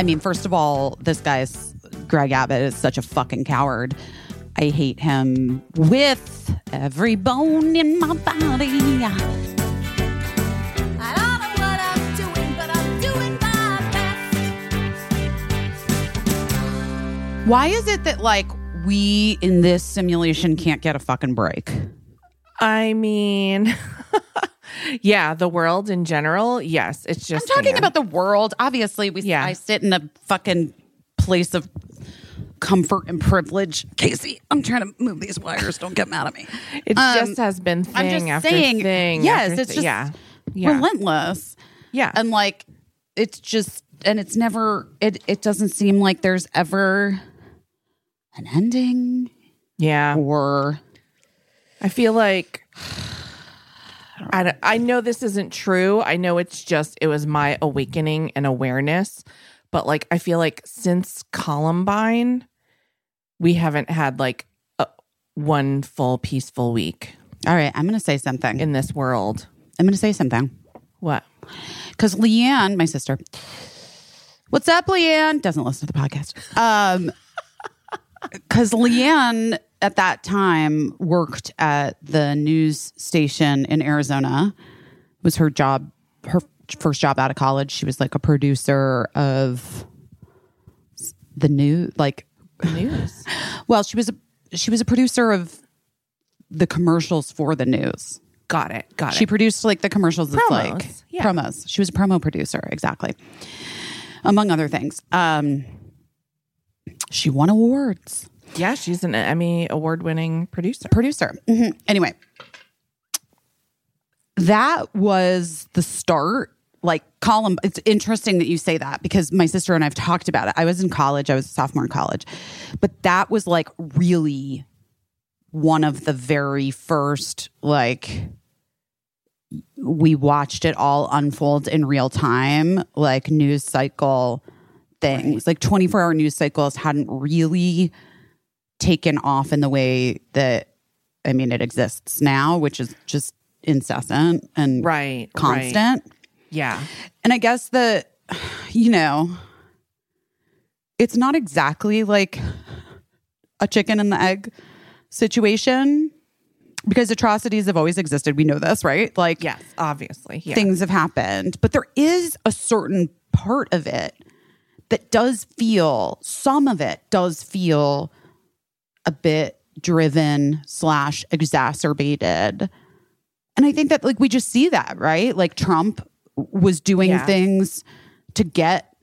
I mean, first of all, this guy's Greg Abbott is such a fucking coward. I hate him with every bone in my body. I don't know what I'm doing, but I'm doing my best. Why is it that like we in this simulation can't get a fucking break? I mean, yeah, the world in general. Yes, it's just. I'm talking hang about the world. Obviously, we Yeah. I sit in a fucking place of comfort and privilege. Casey, I'm trying to move these wires. Don't get mad at me. It Um, just has been thing I'm just after saying, thing. yes, it's thi- just yeah, yeah, relentless. yeah. and like it's just and it's never it it doesn't seem like there's ever an ending yeah. or I feel like I, don't- I know this isn't true. I know it's just it was my awakening and awareness, but like I feel like since Columbine, we haven't had like a, one full peaceful week all right i'm gonna say something in this world. i'm gonna say something What? because leanne my sister what's up leanne doesn't listen to the podcast um because leanne at that time worked at the news station in arizona It was her job her first job out of college she was like a producer of the new like News. well she was a she was a producer of the commercials for the news Got it. Got she it. She produced like the commercials that's like Promos, yeah. promos. She was a promo producer, exactly. Among other things. Um she won awards. Yeah, she's an Emmy award winning producer. Producer. Mhm. Anyway. That was the start. Like column it's interesting that you say that because my sister and I've talked about it. I was in college, I was a sophomore in college. But that was like really one of the very first like we watched it all unfold in real time, like news cycle things. Like 24 hour news cycles hadn't really taken off in the way that, I mean, it exists now, which is just incessant and Right. Right. constant. Yeah. And I guess that, you know, it's not exactly like a chicken and the egg situation because atrocities have always existed. We know this, right? Like, Yes. Obviously. Yeah. things have happened, but there is a certain part of it that does feel, some of it does feel a bit driven slash exacerbated. And I think that like we just see that, right? Like Trump was doing Yeah. things to get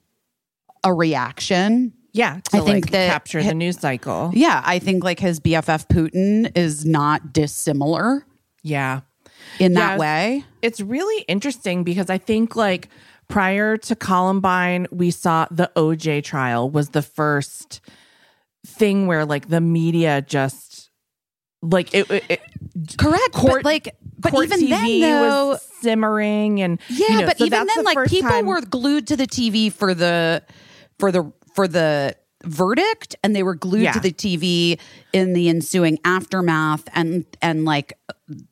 a reaction. yeah. To I think like that- capture the news cycle. Yeah, I think like his BFF Putin is not dissimilar Yeah. in that way. it's really interesting because I think like prior to Columbine, we saw the OJ trial was the first thing where like the media just like it, it, it Correct. Court- but like but even TV then though was simmering and Yeah, you know, but so even then, the like people time- were glued to the TV for the for the for the verdict, and they were glued Yeah. to the TV in the ensuing aftermath, and and like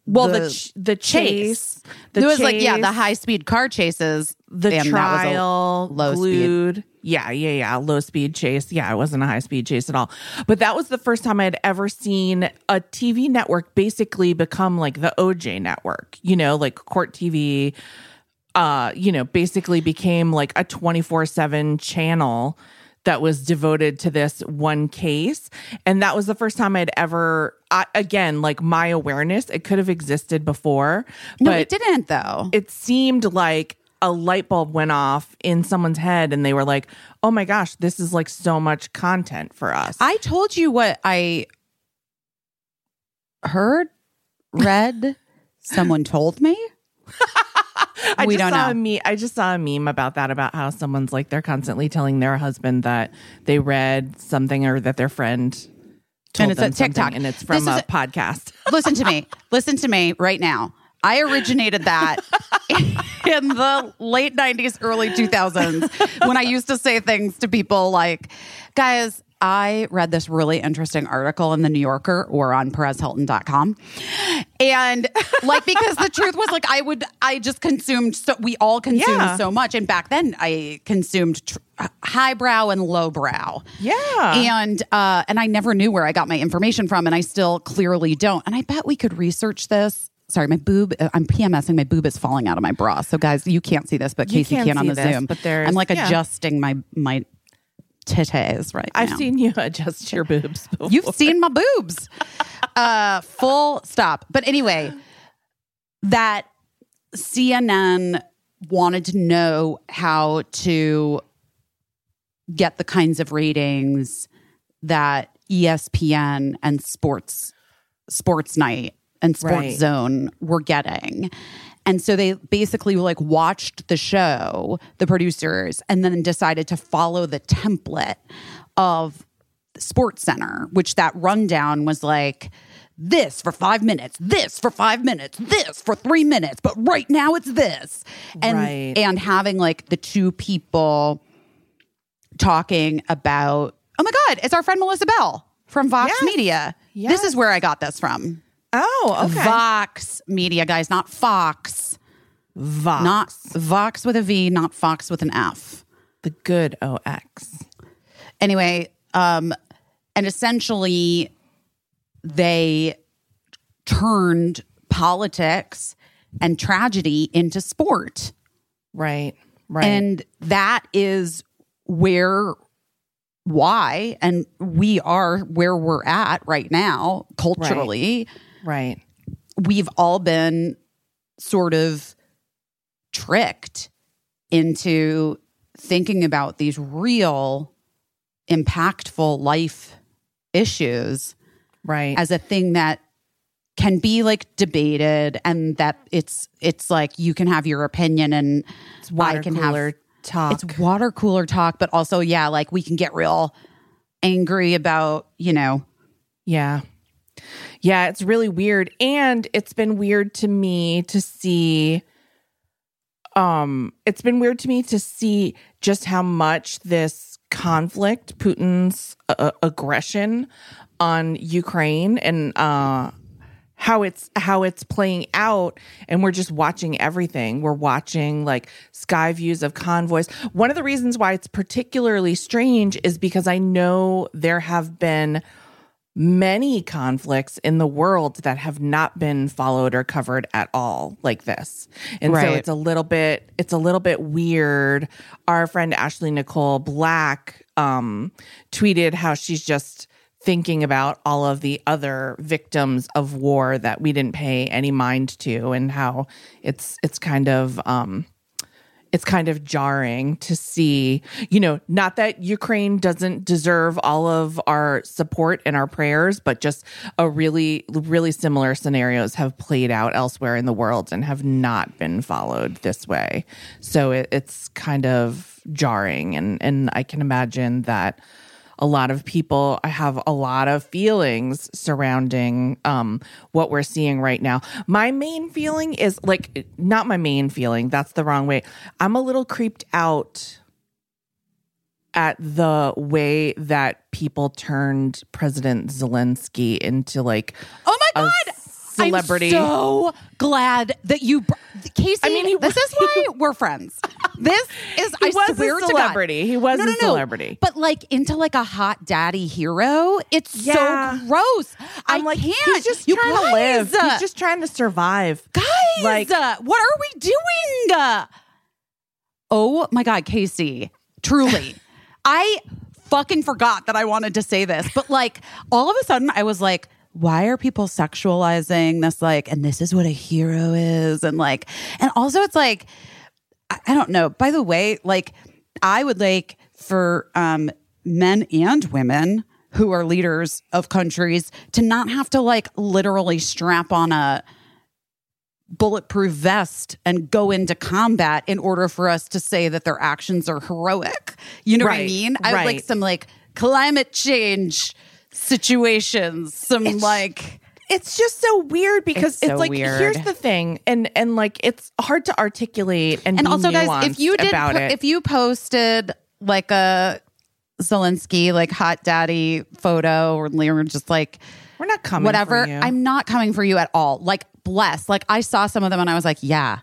well the the ch- the chase, the there was like yeah, the high speed car chases, the Damn, that was a trial low speed. Yeah, yeah, yeah. Low speed chase. Yeah, it wasn't a high speed chase at all. But that was the first time I'd ever seen a TV network basically become like the OJ network, you know, like court TV, uh, you know, basically became like a 24 7 channel that was devoted to this one case. And that was the first time I'd ever, I, again, like my awareness, it could have existed before, No, but it didn't though. it seemed like a light bulb went off in someone's head and they were like, oh my gosh, this is like so much content for us. I told you what I heard, read, someone told me. I we just don't saw know. A me- I just saw a meme about that, about how someone's like, they're constantly telling their husband that they read something or that their friend And it's a TikTok. something and it's from a a- podcast. Listen to me. Listen to me right now. I originated that in the late 90s, early 2000s when I used to say things to people like, guys, I read this really interesting article in the New Yorker or on PerezHilton.com. And like, because the truth was like, I would, I just consumed, so we all consumed Yeah. so much. And back then I consumed tr- highbrow and lowbrow. Yeah. And, uh, and I never knew where I got my information from. And I still clearly don't. And I bet we could research this. Sorry, my boob, uh, I'm PMSing. My boob is falling out of my bra. So guys, you can't see this, but You Casey can't can on the this, Zoom. but there's- I'm like yeah. adjusting my, my titties right I've now. seen you adjust your boobs. Before. You've seen my boobs. Uh, full stop. But anyway, that CNN wanted to know how to get the kinds of ratings that ESPN and Sports Sports Night and Sports Right. Zone were getting. And so they basically like watched the show, the producers, and then decided to follow the template of Sports Center, which that rundown was like this for five minutes, this for five minutes, this for three minutes, but right now it's this. And Right. and having like the two people talking about oh my God, it's our friend Melissa Bell from Vox Yes. Media. Yes. This is where I got this from. Oh, okay. Vox Media, guys, not Fox. Vox. Not Vox with a V, not Fox with an F. the good OX. anyway um and essentially they turned politics and tragedy into sport Right. Right. and that is where why and we are where we're at right now culturally right. We've all been sort of tricked into thinking about these real impactful life issues Right. as a thing that can be like debated and that it's it's like you can have your opinion and it's water I can cooler have talk. it's water cooler talk but also yeah like we can get real angry about you know Yeah. Yeah, it's really weird. And it's been weird to me to see um it's been weird to me to see just how much this conflict, Putin's uh, aggression on Ukraine and uh how it's how it's playing out. And we're just watching everything. We're watching like sky views of convoys. One of the reasons why it's particularly strange is because i know there have been many conflicts in the world that have not been followed or covered at all like this. And so it's a little bit it's a little bit weird. Our friend ashley nicole black um tweeted how she's just thinking about all of the other victims of war that we didn't pay any mind to and how it's it's kind of um it's kind of jarring to see, you know, not that Ukraine doesn't deserve all of our support and our prayers, but just a really, really similar scenarios have played out elsewhere in the world and have not been followed this way. So it, it's kind of jarring. And, and I can imagine that a lot of people I have a lot of feelings surrounding um, what we're seeing right now. My main feeling is like, not my main feeling, that's the wrong way. I'm a little creeped out at the way that people turned President Zelensky into like oh my god celebrity. I'm so glad that you, Casey. I mean, he this is why we're friends. This is He I was a swear to God. celebrity. He was no, a no, no. celebrity. but like into like a hot daddy hero. It's Yeah. so gross. I'm I like, can't. he's just you trying to live. He's just trying to survive. guys. like- uh, what are we doing? Uh, oh my god, Casey. Truly, I fucking forgot that I wanted to say this, but like all of a sudden, I was like. Why are people sexualizing this? Like, and this is what a hero is. And like, and also it's like, I I don't know. By the way, like I would like for um men and women who are leaders of countries to not have to like literally strap on a bulletproof vest and go into combat in order for us to say that their actions are heroic. You know what I mean? I would like some like climate change situations, some like it's just so weird because It's it's, so like weird. here's the thing and and like it's hard to articulate and and be also guys if you did po- if you posted like a Zelensky like hot daddy photo or we were just like We're not coming. whatever. for you. I'm not coming for you at all. Like bless. Like I saw some of them and I was like, yeah,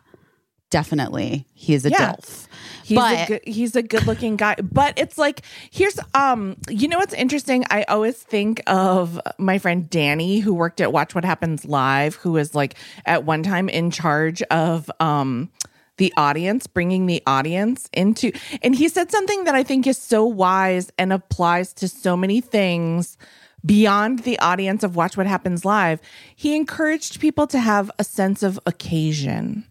definitely. He's a Yeah. dilf. He's but a good, he's a good looking guy, but it's like here's um you know what's interesting? I always think of my friend Danny who worked at Watch What Happens Live, who was like at one time in charge of um the audience, bringing the audience into, and he said something that I think is so wise and applies to so many things beyond the audience of Watch What Happens Live. He encouraged people to have a sense of occasion.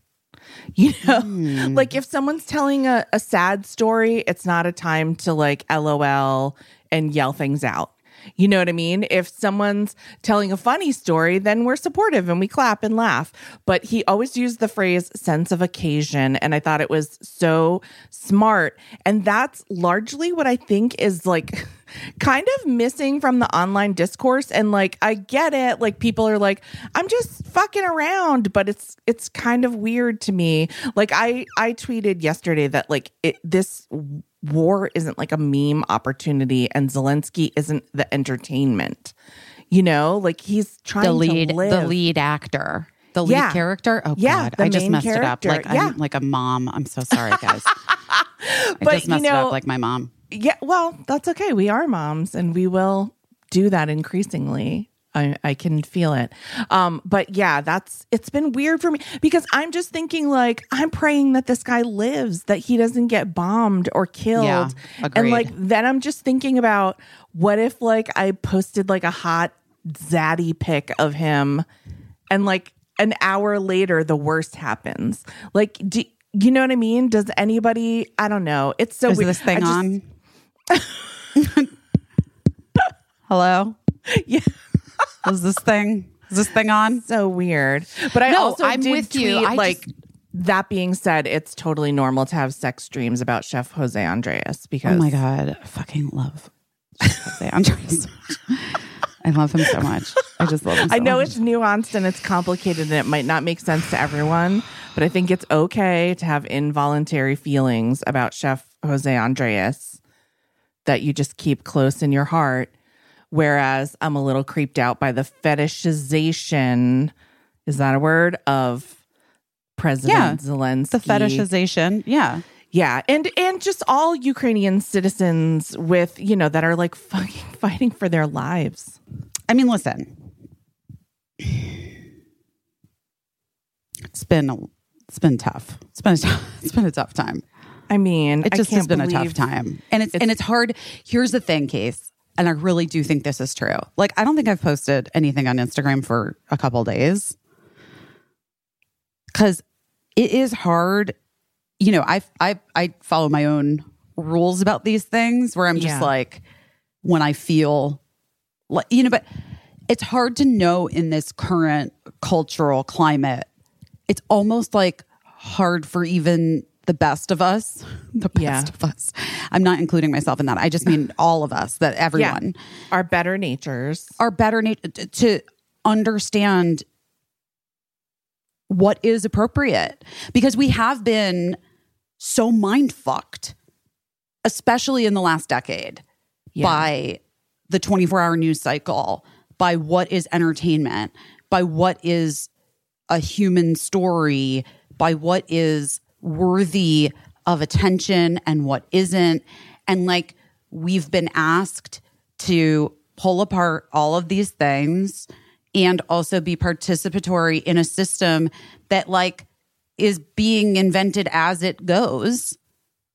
You know, hmm. like if someone's telling a, a sad story, it's not a time to like LOL and yell things out. You know what I mean? If someone's telling a funny story, then we're supportive and we clap and laugh. But he always used the phrase sense of occasion. And I thought it was so smart. And that's largely what I think is like kind of missing from the online discourse. And like, I get it. Like, people are like, I'm just fucking around, but it's, it's kind of weird to me. Like, I, I tweeted yesterday that like it, this war isn't like a meme opportunity and Zelensky isn't the entertainment. You know, like he's trying the lead to live. the lead actor. The lead Yeah. character? Oh Yeah, god. I just messed it up. Like Yeah. I'm like a mom. I'm so sorry, guys. I But, just you messed it up like my mom. Yeah, well, that's okay. We are moms and we will do that increasingly. I, I can feel it. Um, but yeah, that's it's been weird for me because I'm just thinking like I'm praying that this guy lives, that he doesn't get bombed or killed. Yeah, and like then I'm just thinking about what if like I posted like a hot zaddy pic of him and like an hour later the worst happens. Like do you know what I mean? Does anybody I don't know. It's so Is weird. this thing just- on? Hello? Yeah. Is this thing is this thing on? so weird. But I No, also I'm did with you. tweet, like just- that being said, it's totally normal to have sex dreams about Chef Jose Andres because Oh my god, I fucking love Jose Andres. I love him so much. I just love him. So I know much. it's nuanced and it's complicated and it might not make sense to everyone, but I think it's okay to have involuntary feelings about Chef Jose Andres that you just keep close in your heart. Whereas I'm a little creeped out by the fetishization, is that a word, of President Yeah, Zelensky. the fetishization. Yeah. Yeah, and and just all Ukrainian citizens with you know that are like fucking fighting for their lives. I mean, listen. It's been it's been tough. It's been a tough, it's been a tough time. I mean, It just has been a tough time. And it's, and it's hard. Here's the thing, Case, and I really do think this is true. Like I don't think I've posted anything on Instagram for a couple days. Cuz it is hard. You know, I I I follow my own rules about these things where I'm just Yeah. like when I feel like you know, but it's hard to know in this current cultural climate. It's almost like hard for even the best of us, the best Yeah. of us. I'm not including myself in that. I just mean all of us, that everyone Our better natures. are better na- t- to understand what is appropriate because we have been so mind fucked, especially in the last decade, Yeah. by the 24 hour news cycle, by what is entertainment, by what is a human story, by what is worthy of attention and what isn't. And like we've been asked to pull apart all of these things and also be participatory in a system that like is being invented as it goes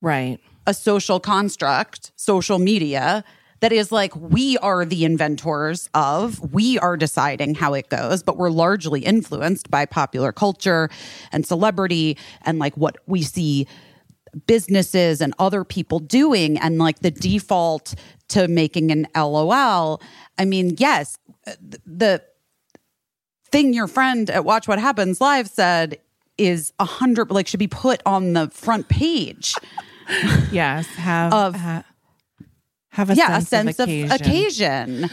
Right. a social construct, social media, that is like we are the inventors of, we are deciding how it goes, but we're largely influenced by popular culture and celebrity and like what we see businesses and other people doing and like the default to making an LOL. I mean, yes, the thing your friend at Watch What Happens Live said is a hundred like should be put on the front page. Yes. Have Of- ha- have a yeah, sense a sense of occasion. Like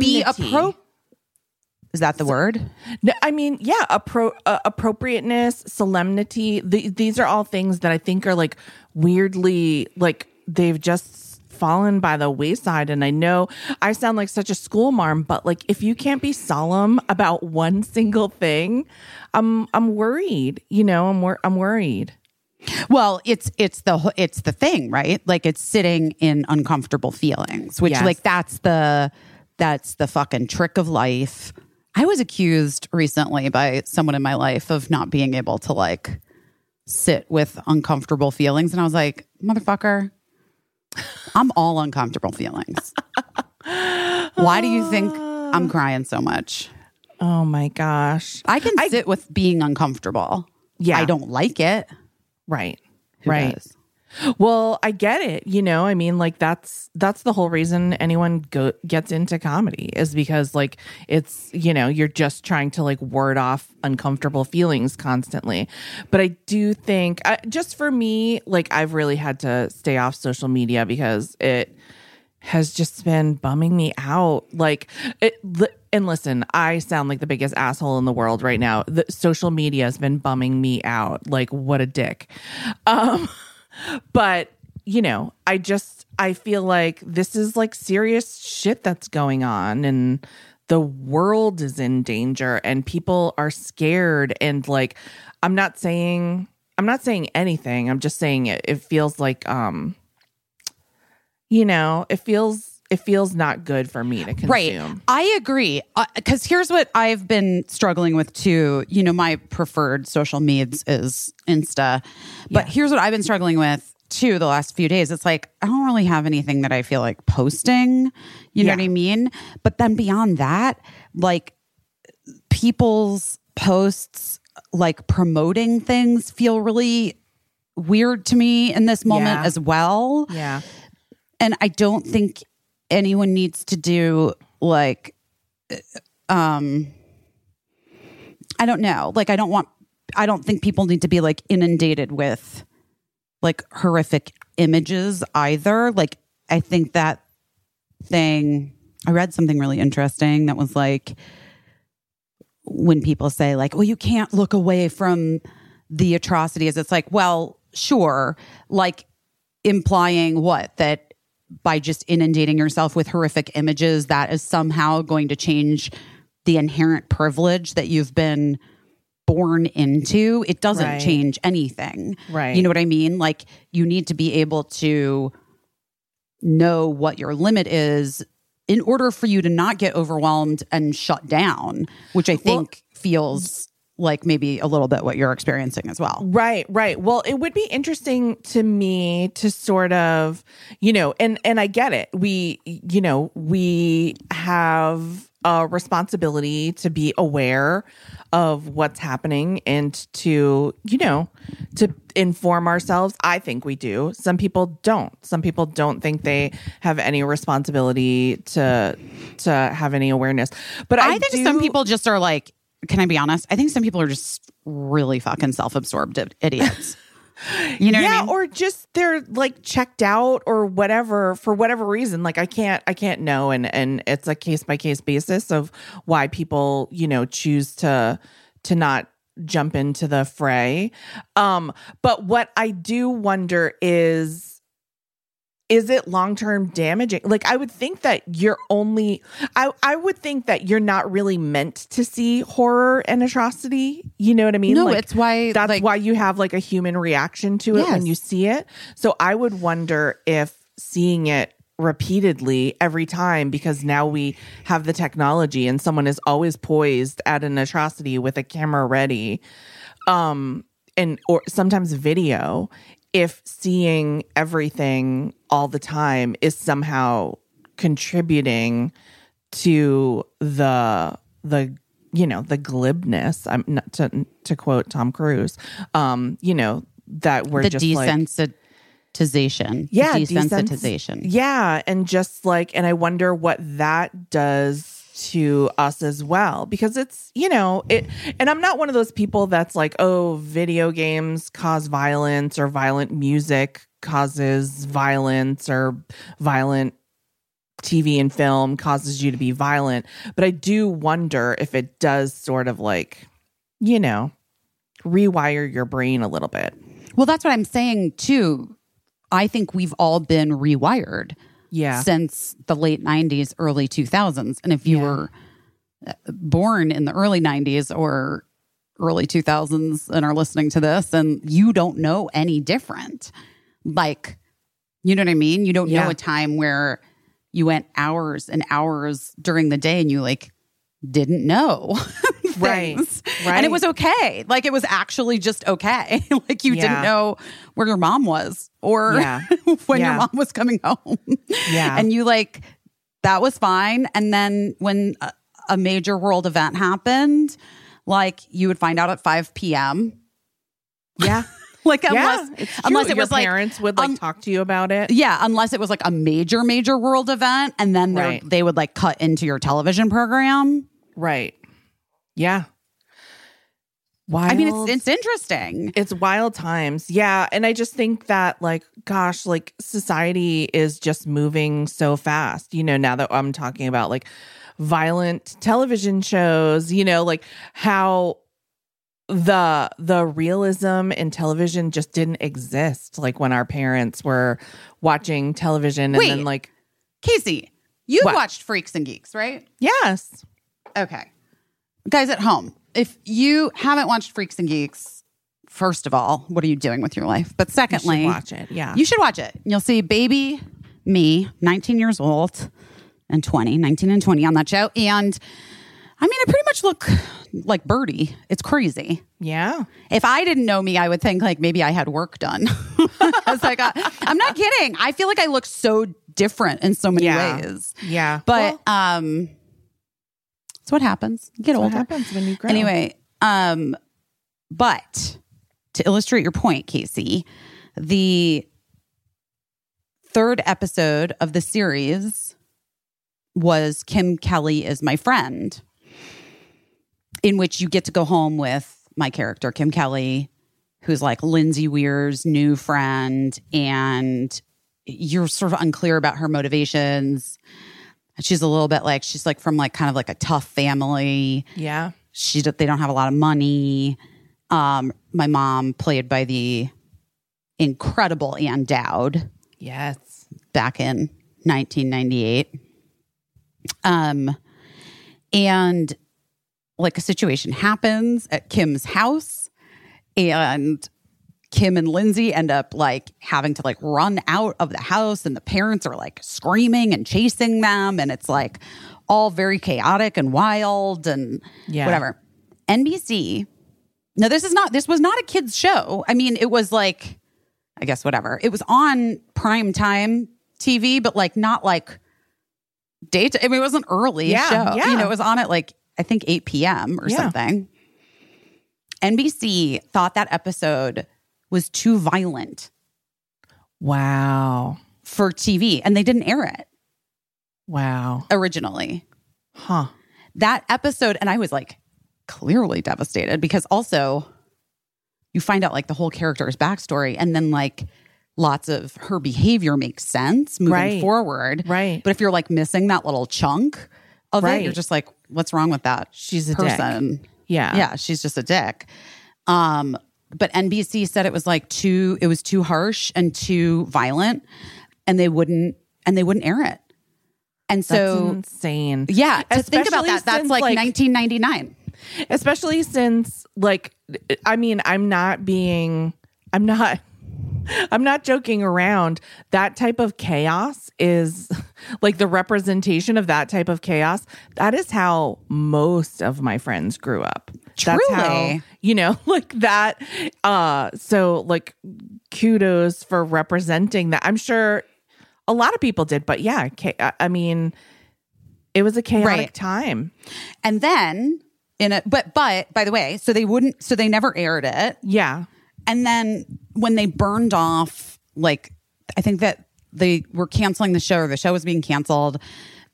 be Solemnity. appro- Is that the word? No, I mean, yeah, appro- uh, appropriateness, solemnity. The, these are all things that I think are like weirdly like they've just fallen by the wayside. And I know I sound like such a school marm, but like if you can't be solemn about one single thing, I'm I'm worried. You know, I'm wor- I'm worried. Well, it's it's the it's the thing, right? Like it's sitting in uncomfortable feelings, which Yes. like that's the that's the fucking trick of life. I was accused recently by someone in my life of not being able to like sit with uncomfortable feelings and I was like, "Motherfucker, I'm all uncomfortable feelings." Why do you think I'm crying so much? Oh my gosh. I can sit with being uncomfortable. Yeah. I don't like it. Right. Who right. does? Well, I get it. You know, I mean, like that's that's the whole reason anyone go, gets into comedy is because like it's you know you're just trying to like ward off uncomfortable feelings constantly. But I do think uh, just for me, like I've really had to stay off social media because it has just been bumming me out. Like it. And listen, I sound like the biggest asshole in the world right now. The social media has been bumming me out. Like what a dick. Um but you know i just i feel like this is like serious shit that's going on and the world is in danger and people are scared and like i'm not saying i'm not saying anything i'm just saying it it feels like um you know it feels it feels not good for me to consume Right. I agree. Uh, because here's what I've been struggling with too. You know, my preferred social meds is Insta. But here's what I've been struggling with too the last few days. It's like, I don't really have anything that I feel like posting. You know what I mean? But then beyond that, like people's posts, like promoting things feel really weird to me in this moment Yeah. as well yeah and I don't think anyone needs to do like um I don't know. Like I don't want I don't think people need to be like inundated with like horrific images either. Like I think that thing I read something really interesting that was like when people say like, "Well, you can't look away from the atrocities." It's like, "Well, sure." Like implying what that by just inundating yourself with horrific images that is somehow going to change the inherent privilege that you've been born into it doesn't Right. change anything Right. you know what i mean like you need to be able to know what your limit is in order for you to not get overwhelmed and shut down which i think feels like maybe a little bit what you're experiencing as well Right, right. Well, it would be interesting to me to sort of, you know, and and I get it. We, you know, we have a responsibility to be aware of what's happening and to, you know, to inform ourselves. I think we do. Some people don't. Some people don't think they have any responsibility to to have any awareness. But I, I, think do- some people just are like, can I be honest? I think some people are just really fucking self absorbed idiots. you know yeah, what I mean? or just they're like checked out or whatever for whatever reason. Like I can't I can't know and and it's a case by case basis of why people, you know, choose to to not jump into the fray. Um but what I do wonder is is it long-term damaging? Like i would think that you're only i i would think that you're not really meant to see horror and atrocity. You know what i mean? No, Like, it's why, that's like- why you have like a human reaction to it when you see it. So i would wonder if seeing it repeatedly every time because now we have the technology and someone is always poised at an atrocity with a camera ready um and or sometimes video if seeing everything all the time is somehow contributing to the the you know the glibness i'm not to to quote tom cruise um you know that we're the just like desensitization. yeah The desens- desensitization. yeah and just like and i wonder what that does to us as well because it's you know it and i'm not one of those people that's like oh video games cause violence or violent music causes violence or violent tv and film causes you to be violent but i do wonder if it does sort of like you know rewire your brain a little bit Well, that's what I'm saying too. I think we've all been rewired. Yeah. since the late 90s, early 2000s. And if you Yeah. were uh, born in the early 90s or early 2000s and are listening to this and you don't know any different, like, you know what I mean? You don't Yeah. know a time where you went hours and hours during the day and you like didn't know Right. things. Right. And it was okay. Like it was actually just okay. like you Yeah. didn't know where your mom was or Yeah. when your mom was coming home. Yeah. And you like, that was fine. And then when a, a major world event happened, like you would find out at 5 p.m. Yeah. Like unless true. unless it Your was like parents would like um, talk to you about it. yeah, unless it was like a major major world event and then Right. they would like cut into your television program. Right. Yeah. Wild. I mean, it's it's interesting. it's wild times. Yeah. And I just think that, like, gosh, like society is just moving so fast. You know, now that I'm talking about like violent television shows, you know, like how the the realism in television just didn't exist like when our parents were watching television and Wait. then like Casey, you What? watched Freaks and Geeks, right? yes Okay. Guys at home, if you haven't watched Freaks and Geeks, first of all, what are you doing with your life? But you secondly, watch it yeah You should watch it. You'll see baby me, 19 years old and 20, 19 and 20 on that show. And I mean, I pretty much look like Birdie. It's crazy. yeah If I didn't know me, I would think like maybe I had work done. As I got, I'm not kidding. I feel like I look so different in so many Yeah. ways. yeah But Well, um, what happens. You get what older. happens when you grow Anyway, um, but to illustrate your point, Casey, the third episode of the series was Kim Kelly is my friend, in which you get to go home with my character, Kim Kelly, who's like Lindsay Weir's new friend, and you're sort of unclear about her motivations. She's a little bit like she's like from like kind of like a tough family yeah she they don't have a lot of money. Um, my mom, played by the incredible Ann Dowd, yes back in 1998. Um, and like a situation happens at Kim's house, and Kim and Lindsay end up like having to like run out of the house, and the parents are like screaming and chasing them, and it's like all very chaotic and wild and Yeah. whatever. NBC. No, this is not. This was not a kids show. I mean, it was like, I guess whatever. It was on prime time TV, but like not like daytime. I mean, it was an early Yeah, show. yeah. You know, it was on at like I think eight p.m. or Yeah. something. NBC thought that episode was too violent wow for TV, and they didn't air it wow originally. huh that episode and i was like clearly devastated because also you find out like the whole character's backstory and then like lots of her behavior makes sense moving Right. forward Right. but if you're like missing that little chunk of it Right. you're just like what's wrong with that She's a dick. person yeah yeah she's just a dick um but nbc said it was like too it was too harsh and too violent and they wouldn't and they wouldn't air it and That's so insane. yeah, to think about that, that's like, like- 1999. especially since like i mean i'm not being i'm not i'm not joking around that type of chaos is like the representation of that type of chaos that is how most of my friends grew up that's how Truly. You know like that uh so like kudos for representing that i'm sure a lot of people did but yeah i mean it was a chaotic Right. time And then in a but but by the way, so they wouldn't so they never aired it. yeah And then when they burned off like I think that they were canceling the show or the show was being canceled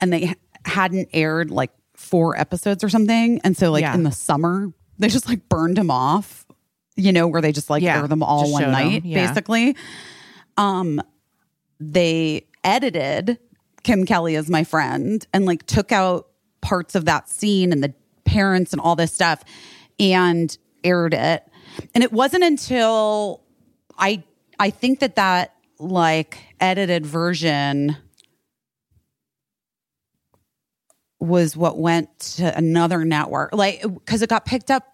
and they hadn't aired like four episodes or something. And so like Yeah. in the summer, they just like burned him off, you know, where they just like Yeah, air them all just one night, yeah. basically. Um they edited Kim Kelly as my friend and like took out parts of that scene and the parents and all this stuff and aired it. And it wasn't until I I think that that like edited version was what went to another network, like because it got picked up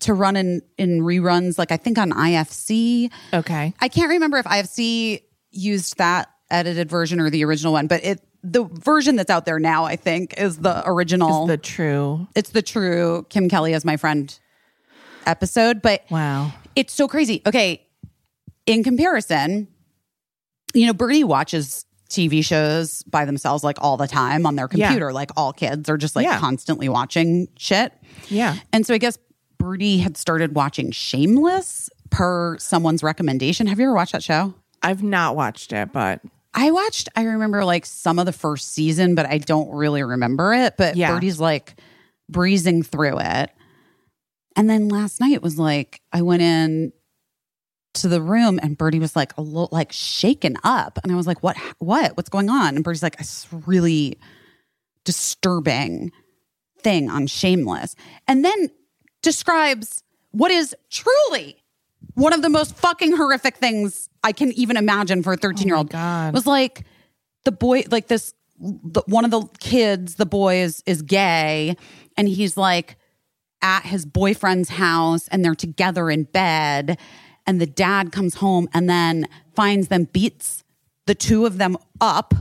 to run in in reruns, like I think on IFC. Okay. I can't remember if IFC used that edited version or the original one, but it the version that's out there now, I think, is the original. The true. it's the true Kim Kelly as my friend episode, but Wow. it's so crazy. Okay, in comparison, you know, Birdie watches TV shows by themselves like all the time on their Yeah. computer. Like all kids are just like Yeah. constantly watching shit. Yeah. And so I guess Birdie had started watching Shameless per someone's recommendation. Have you ever watched that show? I've not watched it, but I watched, I remember like some of the first season, but I don't really remember it. But Yeah. Birdie's like breezing through it. And then last night was like, I went in to the room and Birdie was like a little like shaken up. And I was like, what, what, what's going on? And Birdie's like, it's really disturbing thing on Shameless. And then describes what is truly one of the most fucking horrific things I can even imagine for a 13 year old. God. Was like the boy, like this, the, one of the kids, the boy is, is gay and he's like at his boyfriend's house and they're together in bed. And the dad comes home and then finds them, beats the two of them up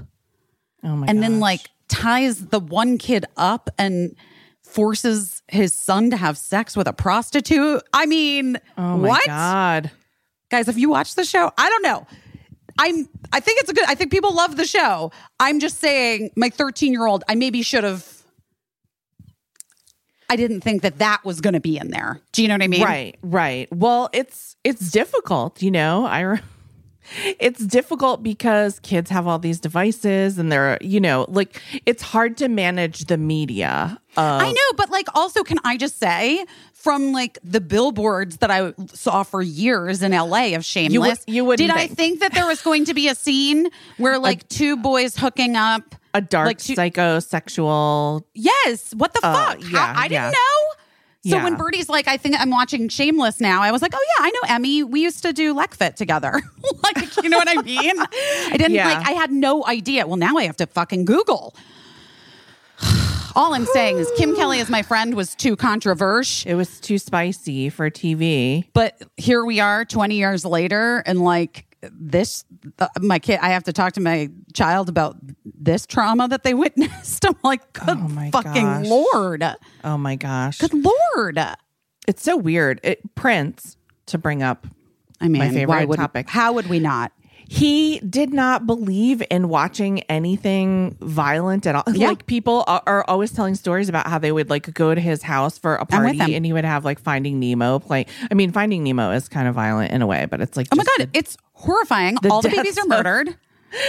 oh my and then like ties the one kid up and forces his son to have sex with a prostitute. I mean, oh my what? God. Guys, have you watched the show? I don't know. I'm I think it's a good I think people love the show. I'm just saying my 13-year-old I maybe should have I didn't think that that was going to be in there. Do you know what I mean? Right, right. Well, it's it's difficult, you know. I re- it's difficult because kids have all these devices and they're, you know, like it's hard to manage the media. Of, I know, but like also can I just say from like the billboards that I saw for years in LA of Shameless, you wouldn't did I think. think that there was going to be a scene where like two boys hooking up? A dark like two- psychosexual. Yes. What the Uh, fuck? Yeah, I didn't yeah. know. So Yeah. when Birdie's like, I think I'm watching Shameless now, I was like, oh yeah, I know Emmy. We used to do LEKFIT together. like, you know what I mean? I didn't Yeah. like, I had no idea. Well, now I have to fucking Google. All I'm saying is Kim Kelly as my friend was too controversial. It was too spicy for TV. But here we are 20 years later and like this uh, my kid I have to talk to my child about this trauma that they witnessed. I'm like, good Oh my fucking gosh. lord. Oh my gosh. Good lord. It's so weird. It Prince to bring up I mean, my favorite why would, topic. How would we not? He did not believe in watching anything violent at all. Yeah. Like people are, are always telling stories about how they would like go to his house for a party and he would have like Finding Nemo play. I mean, Finding Nemo is kind of violent in a way, but it's like Oh my god, it's horrifying. All the babies are murdered.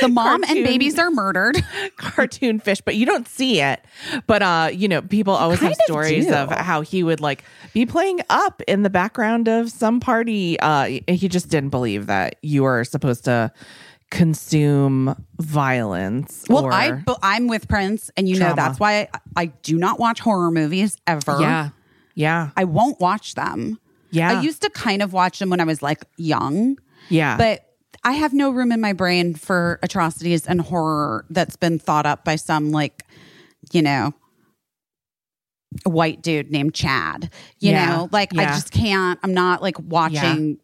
The mom and babies are murdered. cartoon fish, but you don't see it. But uh, you know, people always have stories do. of how he would like be playing up in the background of some party. Uh, he just didn't believe that you were supposed to consume violence. Well, I I'm with Prince, and you know that's why I, I do not watch horror movies ever. yeah, yeah, I won't watch them. yeah. I used to kind of watch them when I was like young, yeah, but I have no room in my brain for atrocities and horror that's been thought up by some like, you know, white dude named Chad. You Yeah, know, like I just can't. I'm not like watching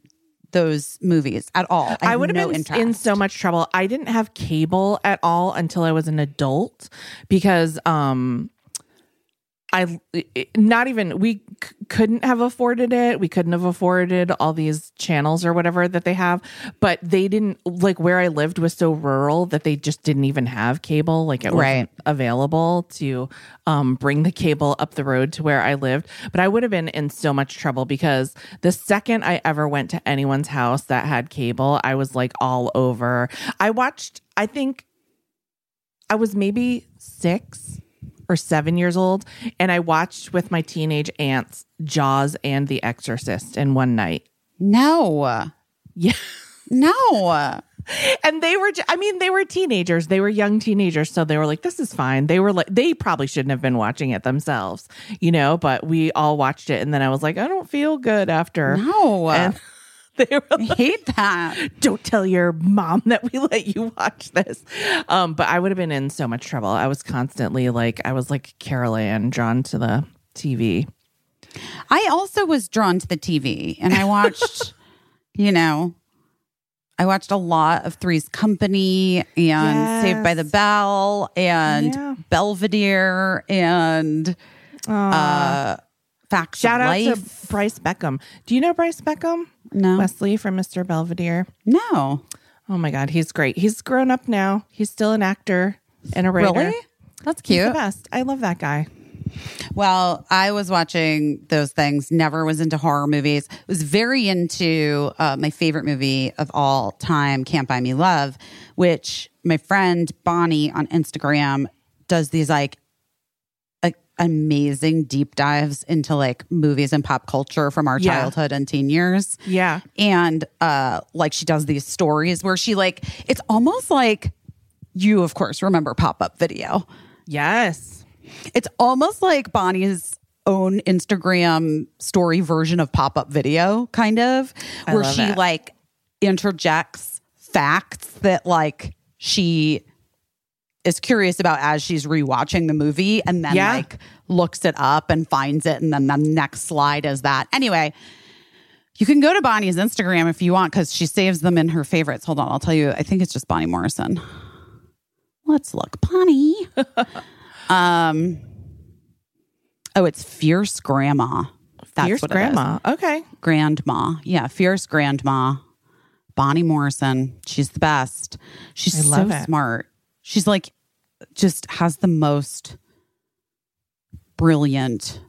those movies at all. I have would have no been interest. in so much trouble. I didn't have cable at all until I was an adult because um I not even we c- couldn't have afforded it. We couldn't have afforded all these channels or whatever that they have, but they didn't like where I lived was so rural that they just didn't even have cable. Like it wasn't Right. available to um, bring the cable up the road to where I lived. But I would have been in so much trouble because the second I ever went to anyone's house that had cable, I was like all over. I watched, I think I was maybe six or seven years old, and I watched with my teenage aunts Jaws and The Exorcist in one night. no, Yeah. no. and they were i mean they were teenagers they were young teenagers so they were like this is fine they were like they probably shouldn't have been watching it themselves you know but we all watched it and then i was like i don't feel good after No. and they were I hate that. don't tell your mom that we let you watch this. Um, but I would have been in so much trouble. I was constantly like, I was like Carol Anne drawn to the TV. I also was drawn to the TV and I watched, you know, I watched a lot of Three's Company and Yes. Saved by the Bell and Yeah. Belvedere and uh, Facts Shout out to Brice Beckham. Do you know Brice Beckham? No, Wesley from Mr. Belvedere. no, Oh my God, he's great. He's grown up now. He's still an actor and a writer. really? That's He's cute. the best. I love that guy. Well, I was watching those things, never was into horror movies. Was very into uh, my favorite movie of all time, Can't Buy Me Love, which my friend Bonnie on Instagram does these like amazing deep dives into like movies and pop culture from our Yeah. childhood and teen years. Yeah. And uh like she does these stories where she like it's almost like you of course remember pop-up video. Yes. It's almost like Bonnie's own Instagram story version of pop up video, kind of, I where she it. like interjects facts that like she is curious about as she's rewatching the movie and then Yeah. like looks it up and finds it. And then the next slide is that. Anyway, you can go to Bonnie's Instagram if you want because she saves them in her favorites. Hold on, I'll tell you. I think it's just Bonnie Morrison. Let's look, Bonnie. um, oh, it's Fierce Grandma. That's Fierce what it is. grandma. Okay. Grandma. Yeah, Fierce Grandma. Bonnie Morrison. She's the best. She's so it. smart. She's like, just has the most brilliant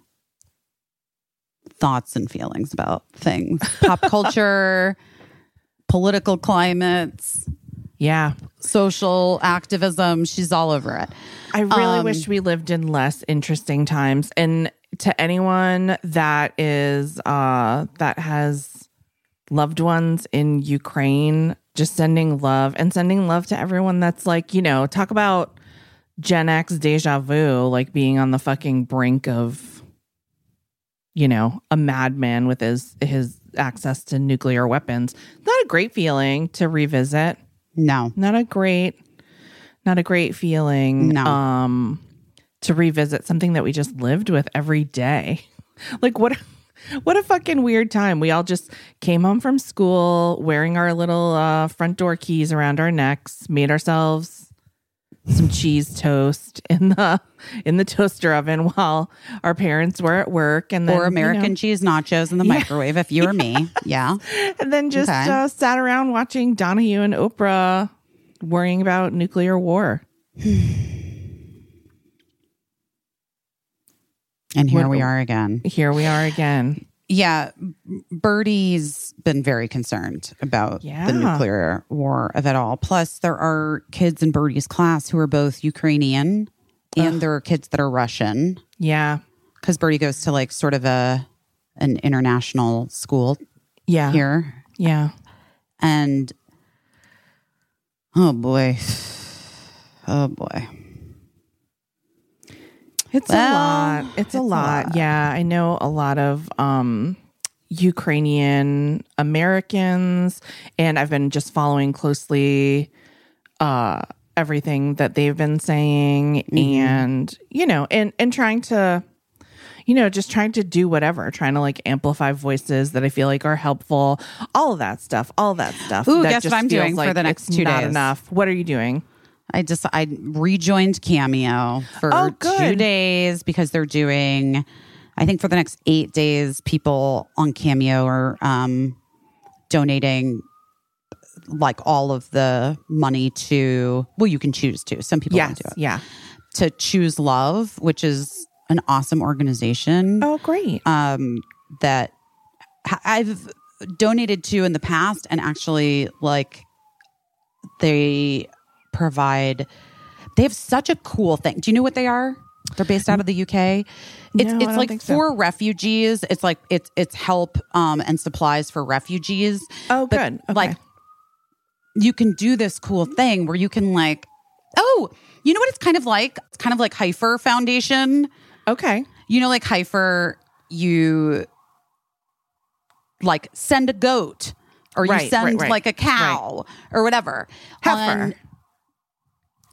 thoughts and feelings about things pop culture, political climates, Yeah. social activism. She's all over it. I really Um, wish we lived in less interesting times. And to anyone that is uh that has loved ones in Ukraine, just sending love and sending love to everyone that's like, you know, talk about Gen X deja vu, like being on the fucking brink of, you know, a madman with his his access to nuclear weapons. Not a great feeling to revisit No. not a great not a great feeling No. um to revisit something that we just lived with every day like what what a fucking weird time we all just came home from school wearing our little uh front door keys around our necks made ourselves some cheese toast in the in the toaster oven while our parents were at work and then Or you American know, cheese nachos in the microwave if you or me. Yeah. and then just Okay. uh, sat around watching Donahue and Oprah worrying about nuclear war. And here we are again. Here we are again. Yeah, Birdie's been very concerned about Yeah. the nuclear war of it all. Plus, there are kids in Birdie's class who are both Ukrainian and there are kids that are Russian Yeah. because Birdie goes to like sort of a an international school Yeah. here. Yeah. And oh boy. Oh boy. It's a lot. It's, it's a a lot. lot. Yeah. I know a lot of um Ukrainian Americans and I've been just following closely uh everything that they've been saying and you know and and trying to you know just trying to do whatever trying to like amplify voices that i feel like are helpful all of that stuff all that stuff Ooh, that guess what I'm doing for the next two not days? enough what are you doing I just I rejoined Cameo for Oh, two days because they're doing. I think for the next eight days, people on Cameo are um, donating like all of the money to. Well, you can choose to. Some people yes don't it yeah to choose love, which is an awesome organization oh great um, that I've donated to in the past, and actually, like, they provide. They have such a cool thing. Do you know what they are? They're based out of the UK. It's No, it's like think so. for refugees. It's like it's it's help um, and supplies for refugees. oh But, good okay. Like you can do this cool thing where you can like, oh, you know what it's kind of like? It's kind of like Heifer Foundation okay you know, like Heifer, you like send a goat or you Right, send right, right. like a cow or whatever. Heifer. On-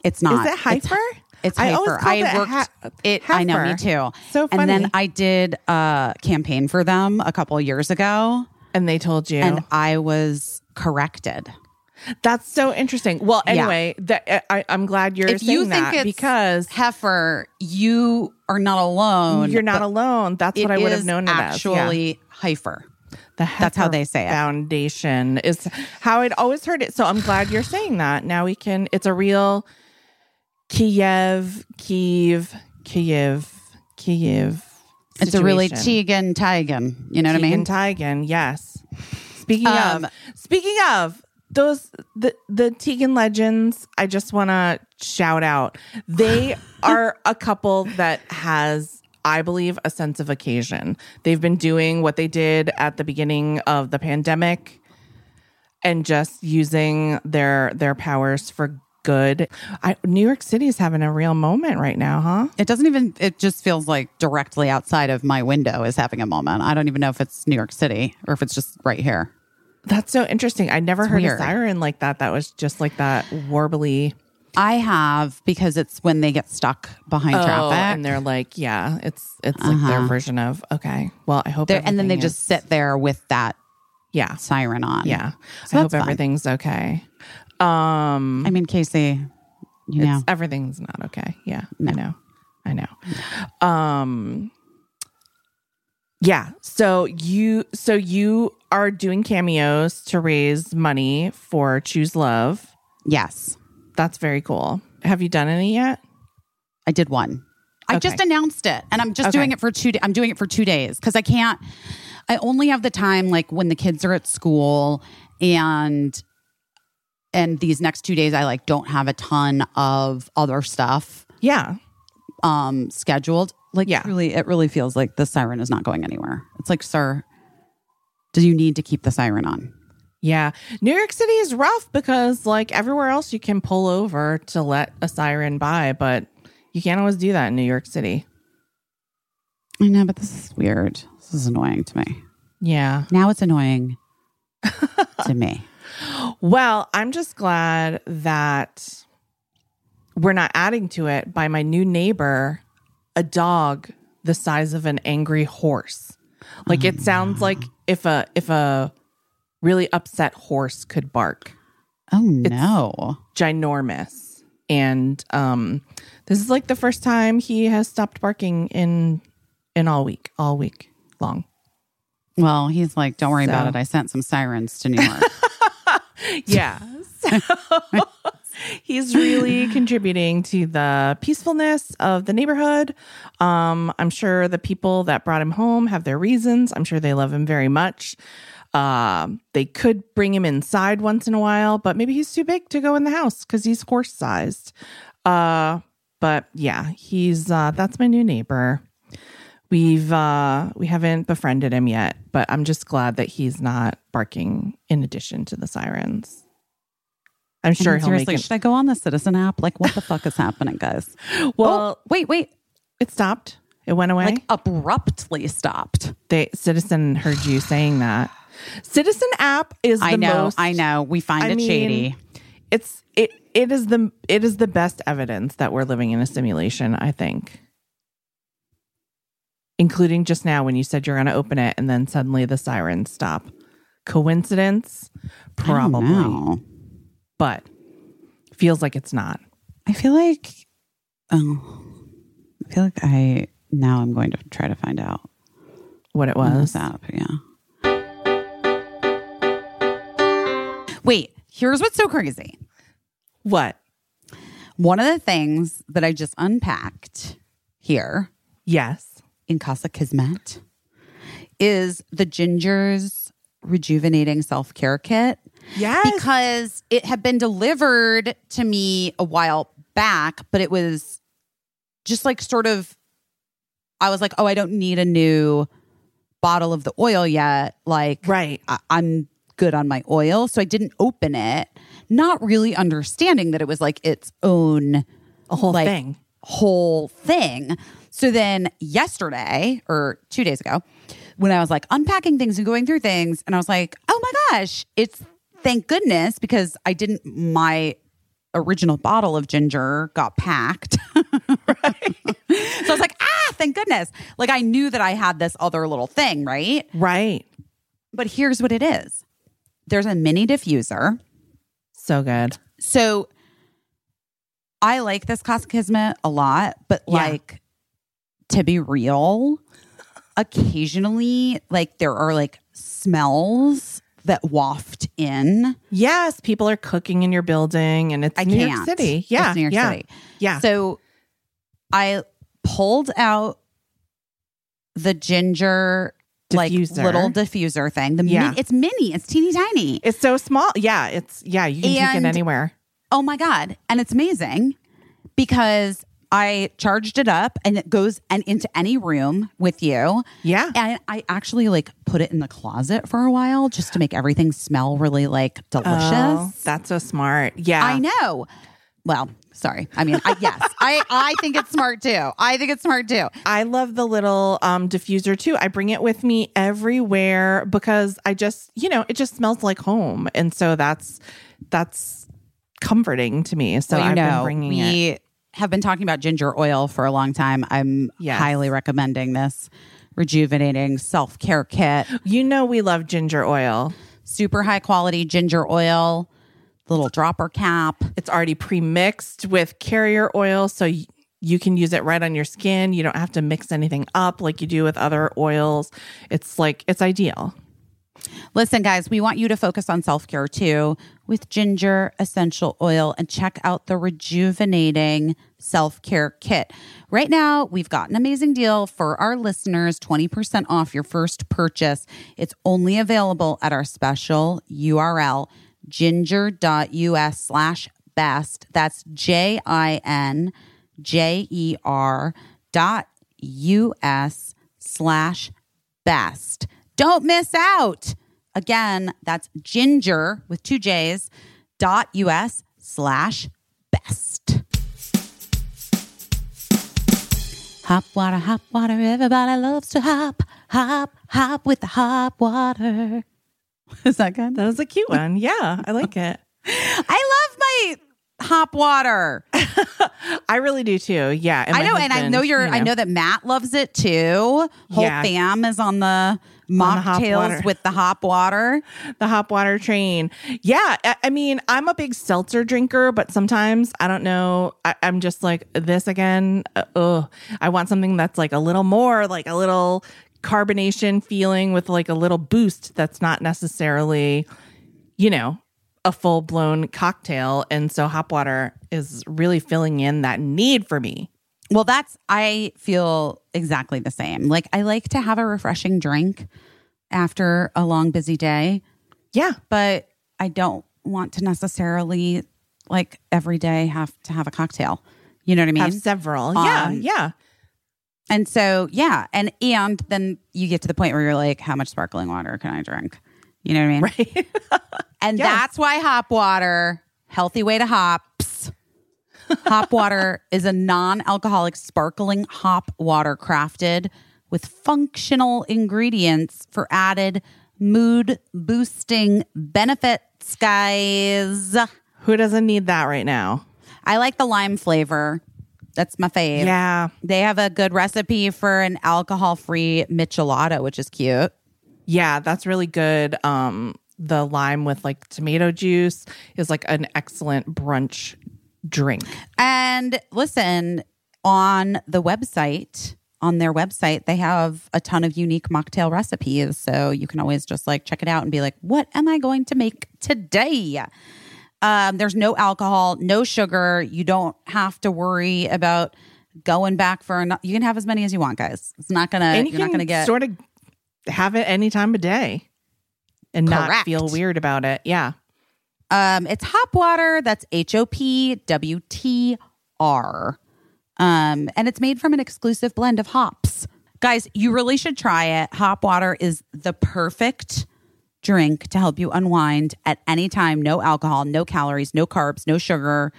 it's not. Is it heifer? It's, it's I always heifer. I, it worked ha- it. I know, me too. So funny. And then. I did a campaign for them a couple of years ago, And they told you. and I was corrected. That's so interesting. Well, Yeah. anyway, that uh, I, I'm glad you're if saying you think that it's because heifer, you are not alone. you're not alone. That's what I would have known it as. Yeah. actually heifer. The That's how they say it. Foundation is how I'd always heard it. So I'm glad you're saying that. Now we can. It's a real Kiev, Kiev, Kiev, Kiev. It's a really situation. Tegan Tigan. You know what I mean? Tegan Tigan, yes. Speaking Um, of, speaking of those the the Tegan legends, I just want to shout out. They are a couple that has. I believe a sense of occasion. They've been doing what they did at the beginning of the pandemic and just using their their powers for good. I, New York City is having a real moment right now, huh? It doesn't even, it just feels like directly outside of my window is having a moment. I don't even know if it's New York City or if it's just right here. That's so interesting. I never heard weird. a siren like that. That was just like that warbly. I have because it's when they get stuck behind Oh, traffic. and they're like, yeah, it's it's like their Uh-huh. version of okay. Well, I hope, and then they everything just sit there with that yeah, siren on. yeah. So I hope fun. everything's okay. Um, I mean, Casey, you know, it's, everything's not okay. Yeah, I know, I know. Um, yeah. So you, so you are doing cameos to raise money for Choose Love. yes, That's very cool. Have you done any yet? I did one. I Okay. just announced it and I'm just Okay. doing it for two I'm doing it for 2 days cuz I can't I only have the time like when the kids are at school and and these next 2 days I like don't have a ton of other stuff Yeah. um scheduled. Like Yeah. really it really feels like the siren is not going anywhere. It's like, "Sir, do you need to keep the siren on?" Yeah. New York City is rough because, like everywhere else, you can pull over to let a siren by, but you can't always do that in New York City. I know, but this is weird. This is annoying to me. Yeah. Now it's annoying to me. Well, I'm just glad that we're not adding to it by my new neighbor, a dog the size of an angry horse. Like it sounds like if a if a really upset horse could bark. Oh no. ginormous. And um this is like the first time he has stopped barking in in all week, all week long. Well, he's like, don't worry about it. I sent some sirens to New York. Yeah. So he's really contributing to the peacefulness of the neighborhood. Um, I'm sure the people that brought him home have their reasons. I'm sure they love him very much. Um, they could bring him inside once in a while, but maybe he's too big to go in the house because he's horse sized. Uh, but yeah, he's uh, that's my new neighbor. We've uh, we haven't befriended him yet, but I'm just glad that he's not barking in addition to the sirens. I'm sure I mean, he'll make it. should I go on the Citizen app? Like, what the fuck is happening, guys? Well, oh, wait, wait. it stopped. It went away. Like abruptly stopped. they Citizen heard you saying that. Citizen app is the I know, most. I know. We find I it mean, shady. It's it it is the it is the best evidence that we're living in a simulation. I think, including just now when you said you're going to open it and then suddenly the sirens stop. Coincidence? Probably, but feels like it's not. I feel like, oh, I feel like I now I'm going to try to find out What it was. app. Yeah. Wait, here's what's so crazy. What? One of the things that I just unpacked here Yes. In Casa Kismet is the Jinjer's Rejuvenating Self Care Kit. Yes. Because it had been delivered to me a while back, but it was just like sort of, I was like, oh, I don't need a new bottle of the oil yet. Like, right. I- I'm good on my oil. So I didn't open it, not really understanding that it was like its own A whole like, thing. whole thing. So then yesterday or two days ago, when I was like unpacking things and going through things, and I was like, oh my gosh, it's thank goodness because I didn't my original bottle of Jinjer got packed. so I was like, ah, thank goodness. Like I knew that I had this other little thing, right? Right. But here's what it is. There's a mini diffuser. So good. So I like this Casa Kismet a lot, but Yeah. like to be real, occasionally like there are like smells that waft in. Yes, people are cooking in your building and it's I New can't. York City. Yeah. It's New York yeah. City. Yeah. So I pulled out the Jinjer like little diffuser thing. The Yeah. min- it's mini. It's teeny tiny. it's so small. Yeah. It's, yeah, you can take it anywhere. Oh my God. And it's amazing because I charged it up and it goes and into any room with you. Yeah. And I actually like put it in the closet for a while just to make everything smell really like delicious. Oh, that's so smart. Yeah. I know. Well, sorry. I mean, I, yes, I, I think it's smart too. I think it's smart too. I love the little um, diffuser too. I bring it with me everywhere because I just, you know, it just smells like home, and so that's that's comforting to me. So well, I've know, been bringing we it. Have been talking about Jinjer oil for a long time. I'm Yes. highly recommending this rejuvenating self care kit. You know, we love Jinjer oil. super high quality Jinjer oil, little dropper cap. It's already pre-mixed with carrier oil, so y- you can use it right on your skin. You don't have to mix anything up like you do with other oils. It's like it's ideal. Listen, guys, we want you to focus on self care too with Jinjer essential oil and check out the rejuvenating self care kit. Right now, we've got an amazing deal for our listeners 20% off your first purchase. It's only available at our special URL, jinjer.us slash best. That's J I N J E R dot US slash best. Don't miss out. Again, that's jinjer with two J's dot US slash best. Hop water, hop water. Everybody loves to hop, hop, hop with the hop water. Is that good? That was a cute one. Yeah, I like it. I love my hop water. I really do too. Yeah, I know, and I know you're. you I know that Matt loves it too. Whole Yeah. fam is on the. Mocktails with the hop water. the hop water train. Yeah, I, I mean, I'm a big seltzer drinker, but sometimes I don't know. I, I'm just like this again. Uh, ugh. I want something that's like a little more, like a little carbonation feeling with like a little boost. That's not necessarily, you know, a full blown cocktail. And so hop water is really filling in that need for me. Well, that's I feel exactly the same. Like I like to have a refreshing drink after a long busy day, Yeah. but I don't want to necessarily like every day have to have a cocktail. You know what I mean? Have several. yeah. Um, Yeah. and so yeah, and and then you get to the point where you're like, how much sparkling water can I drink? You know what I mean? Right. And that's why hop water, healthy way to hops. Hop water is a non alcoholic sparkling hop water crafted with functional ingredients for added mood boosting benefits, guys. Who doesn't need that right now? I like the lime flavor. That's my fave. Yeah. They have a good recipe for an alcohol free michelada, which is cute. Yeah, that's really good. Um, the lime with like tomato juice is like an excellent brunch drink. And listen, on the website, on their website, they have a ton of unique mocktail recipes. So you can always just like check it out and be like, what am I going to make today? Um, there's no alcohol, no sugar. You don't have to worry about going back for another. You can have as many as you want, guys. It's not gonna. and you you're not gonna get. sort of have it any time of day and not feel weird about it. Yeah. Um, it's hop water. That's H O P W T R. Um, and it's made from an exclusive blend of hops. Guys, you really should try it. Hop water is the perfect drink to help you unwind at any time. No alcohol, no calories, no carbs, no sugar,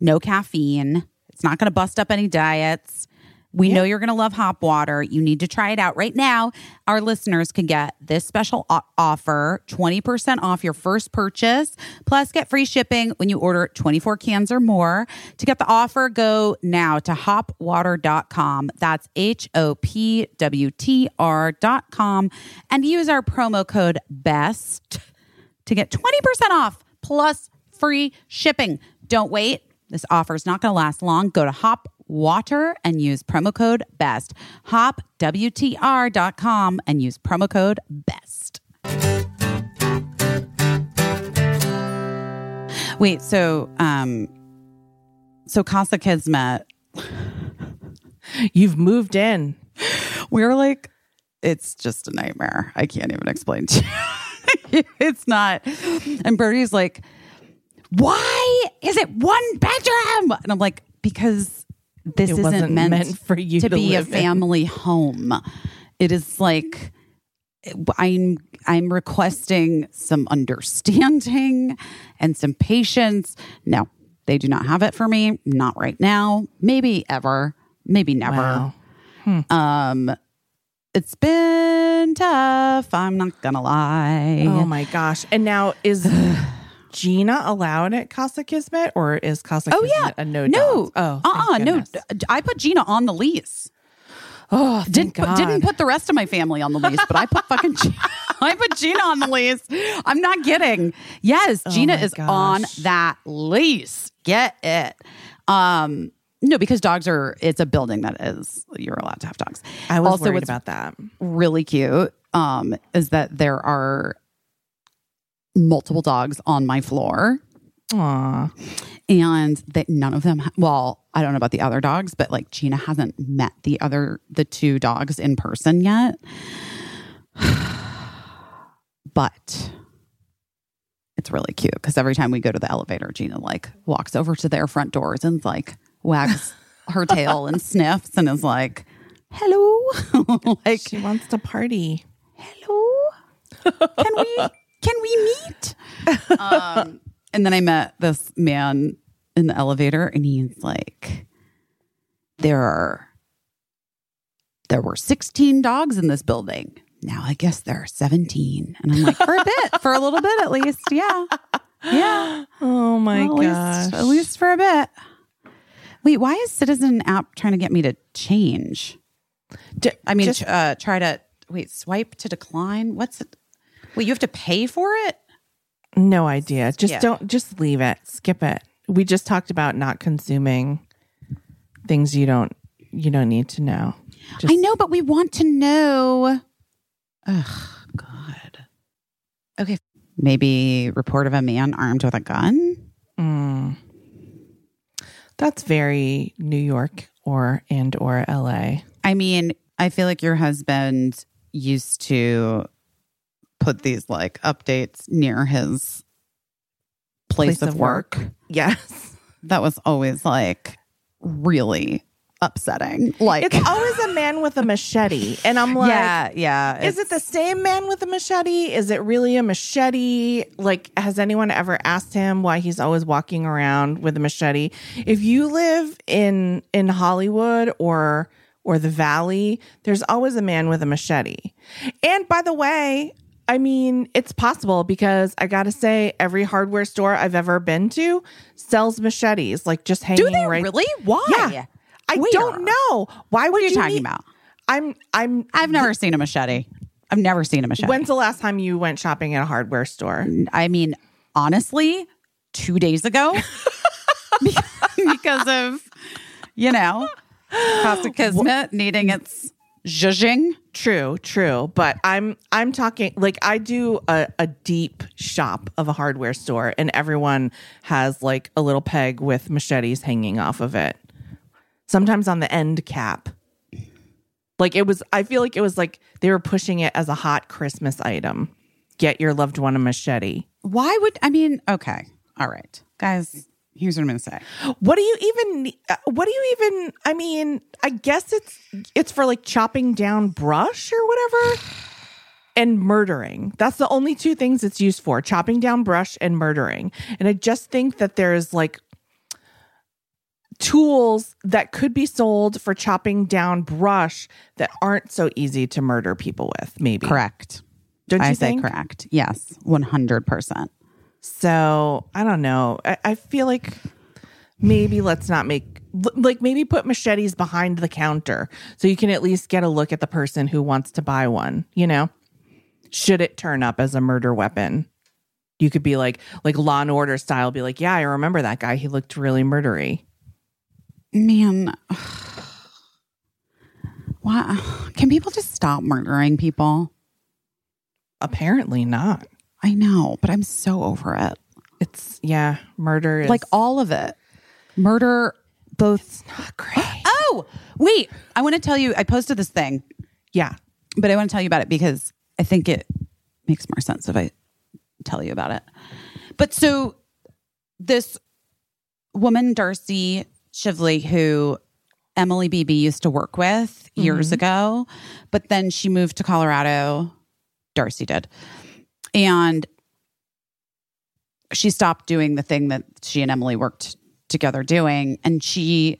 no caffeine. It's not going to bust up any diets. We know you're going to love hop water. You need to try it out right now. Our listeners can get this special o- offer 20% off your first purchase, plus get free shipping when you order 24 cans or more. To get the offer, go now to hopwtr.com. That's H O P W T R.com and use our promo code BEST to get 20% off plus free shipping. Don't wait. This offer is not going to last long. Go to Hop Water and use promo code BEST. Hop HopWTR.com and use promo code BEST. Wait, so um so Casa Kismet, You've moved in. We're like, it's just a nightmare. I can't even explain to you. it's not. And Birdie's like, why is it one bedroom? And I'm like, because this It isn't meant, meant for you to, to be a live in. family home. It is like I'm I'm requesting some understanding and some patience. No, they do not have it for me. Not right now. Maybe ever. Maybe never. Wow. Um, it's been tough. I'm not gonna lie. Oh my gosh. And now is Gina allowed at Casa Kismet or is Casa Oh, Kismet yeah, a no no, dogs? Oh, uh, uh thank no. I put Gina on the lease. Oh, thank Didn't put, didn't put the rest of my family on the lease, but I put fucking I put Gina on the lease. I'm not kidding. Yes, Gina Oh my is on that lease. Get it? Um, no, because dogs are. It's a building that is you're allowed to have dogs. I was also, worried what's about that. really cute um, is that there are multiple dogs on my floor Aw. and that none of them well i don't know about the other dogs but like gina hasn't met the other the two dogs in person yet but it's really cute because every time we go to the elevator gina like walks over to their front doors and like wags her tail and sniffs and is like hello like She wants to party. hello can we can we meet um and then i met this man in the elevator and he's like there are there were 16 dogs in this building now i guess there are 17 and i'm like for a bit for a little bit at least yeah yeah Oh my Well, at gosh. least, at least for a bit wait why is citizen app trying to get me to change I mean, just- uh, try to wait, swipe to decline. What's it? Wait, you have to pay for it? no idea. Just Yeah. don't just leave it. Skip it. We just talked about not consuming things you don't you don't need to know. Just, I know, but we want to know. Ugh, God. Okay, maybe report of a man armed with a gun. Mm. That's very New York or and or LA. I mean, I feel like your husband used to put these like updates near his place, of, work. Yes. That was always like really upsetting. Like, It's always a man with a machete. And I'm like, yeah, yeah. is it the same man with a machete? Is it really a machete? Like, has anyone ever asked him why he's always walking around with a machete? If you live in in Hollywood or or the Valley, there's always a man with a machete. And by the way, I mean, it's possible because I gotta say, every hardware store I've ever been to sells machetes, like just hanging Do they right. really? Why? Yeah. I Where? don't know. Why What are you talking need- about? I'm I'm I've never seen a machete. I've never seen a machete. When's the last time you went shopping at a hardware store? I mean, honestly, two days ago, because of you know, Casa Kismet needing its zhuzhing. True, true. But I'm I'm talking like I do a, a deep shop of a hardware store and everyone has like a little peg with machetes hanging off of it. Sometimes on the end cap. Like it was I feel like it was like they were pushing it as a hot Christmas item. Get your loved one a machete. Why would I mean? Okay, all right, guys. Here's what I'm going to say. What do you even uh, what do you even I mean, I guess it's it's for like chopping down brush or whatever and murdering. That's the only two things it's used for, chopping down brush and murdering. And I just think that there's like tools that could be sold for chopping down brush that aren't so easy to murder people with, maybe. Correct. Don't you I say think? correct. Yes, 100%. So I don't know. I, I feel like maybe let's not make like maybe put machetes behind the counter so you can at least get a look at the person who wants to buy one. You know, should it turn up as a murder weapon? You could be like like Law and Order style. Be like, yeah, I remember that guy. He looked really murdery. Man, why can people just stop murdering people? Apparently not. I know, but I'm so over it. It's yeah, murder is Like all of it. Murder both not great. Oh, wait. I want to tell you I posted this thing, yeah. but I want to tell you about it because I think it makes more sense if I tell you about it. But so this woman Darcy Shively who Emily Beebe used to work with years mm-hmm. ago, but then she moved to Colorado. Darcy did. And she stopped doing the thing that she and Emily worked together doing. And she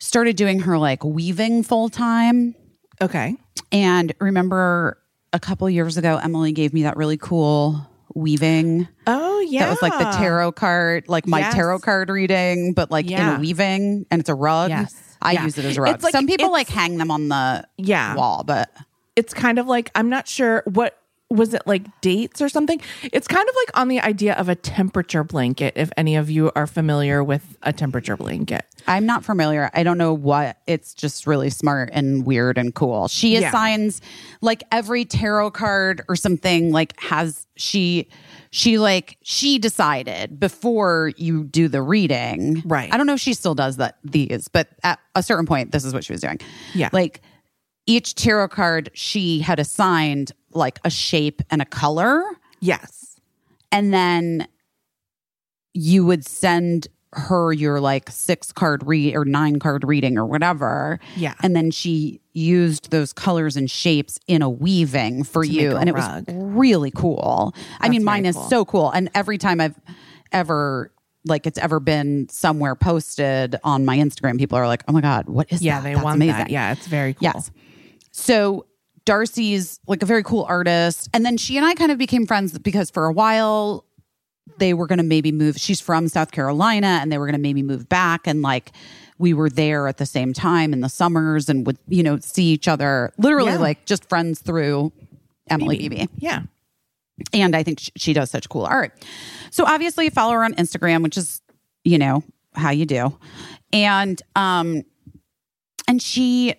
started doing her like weaving full time. Okay. And remember a couple years ago, Emily gave me that really cool weaving. Oh yeah. That was like the tarot card, like my Yes. tarot card reading, but like in a weaving, and it's a rug. Yes. I Yeah. use it as a rug. Like- Some people like hang them on the Yeah. wall, but it's kind of like I'm not sure what was it like dates or something. It's kind of like on the idea of a temperature blanket. If any of you are familiar with a temperature blanket, I'm not familiar. I don't know what. It's just really smart and weird and cool. She Yeah. assigns like every tarot card or something like has she she like she decided before you do the reading. Right. I don't know if she still does that these, but at a certain point this is what she was doing. Yeah. Like each tarot card she had assigned like a shape and a color yes, and then you would send her your like six card read or nine card reading or whatever. Yeah. And then she used those colors and shapes in a weaving for To you. And it rug. was really cool. I mean, mine very is cool. so cool. And every time I've ever like it's ever been somewhere posted on my Instagram, people are like, Oh my God, what is yeah, that? Yeah, they That's want amazing. that. Yeah, it's very cool. Yes. So Darcy's like a very cool artist. And then she and I kind of became friends because for a while they were going to maybe move. She's from South Carolina and they were going to maybe move back. And like we were there at the same time in the summers and would, you know, see each other literally Yeah. like just friends through Emily Beebe Yeah, and I think she does such cool art. So obviously, you follow her on Instagram, which is you know how you do, and um, and she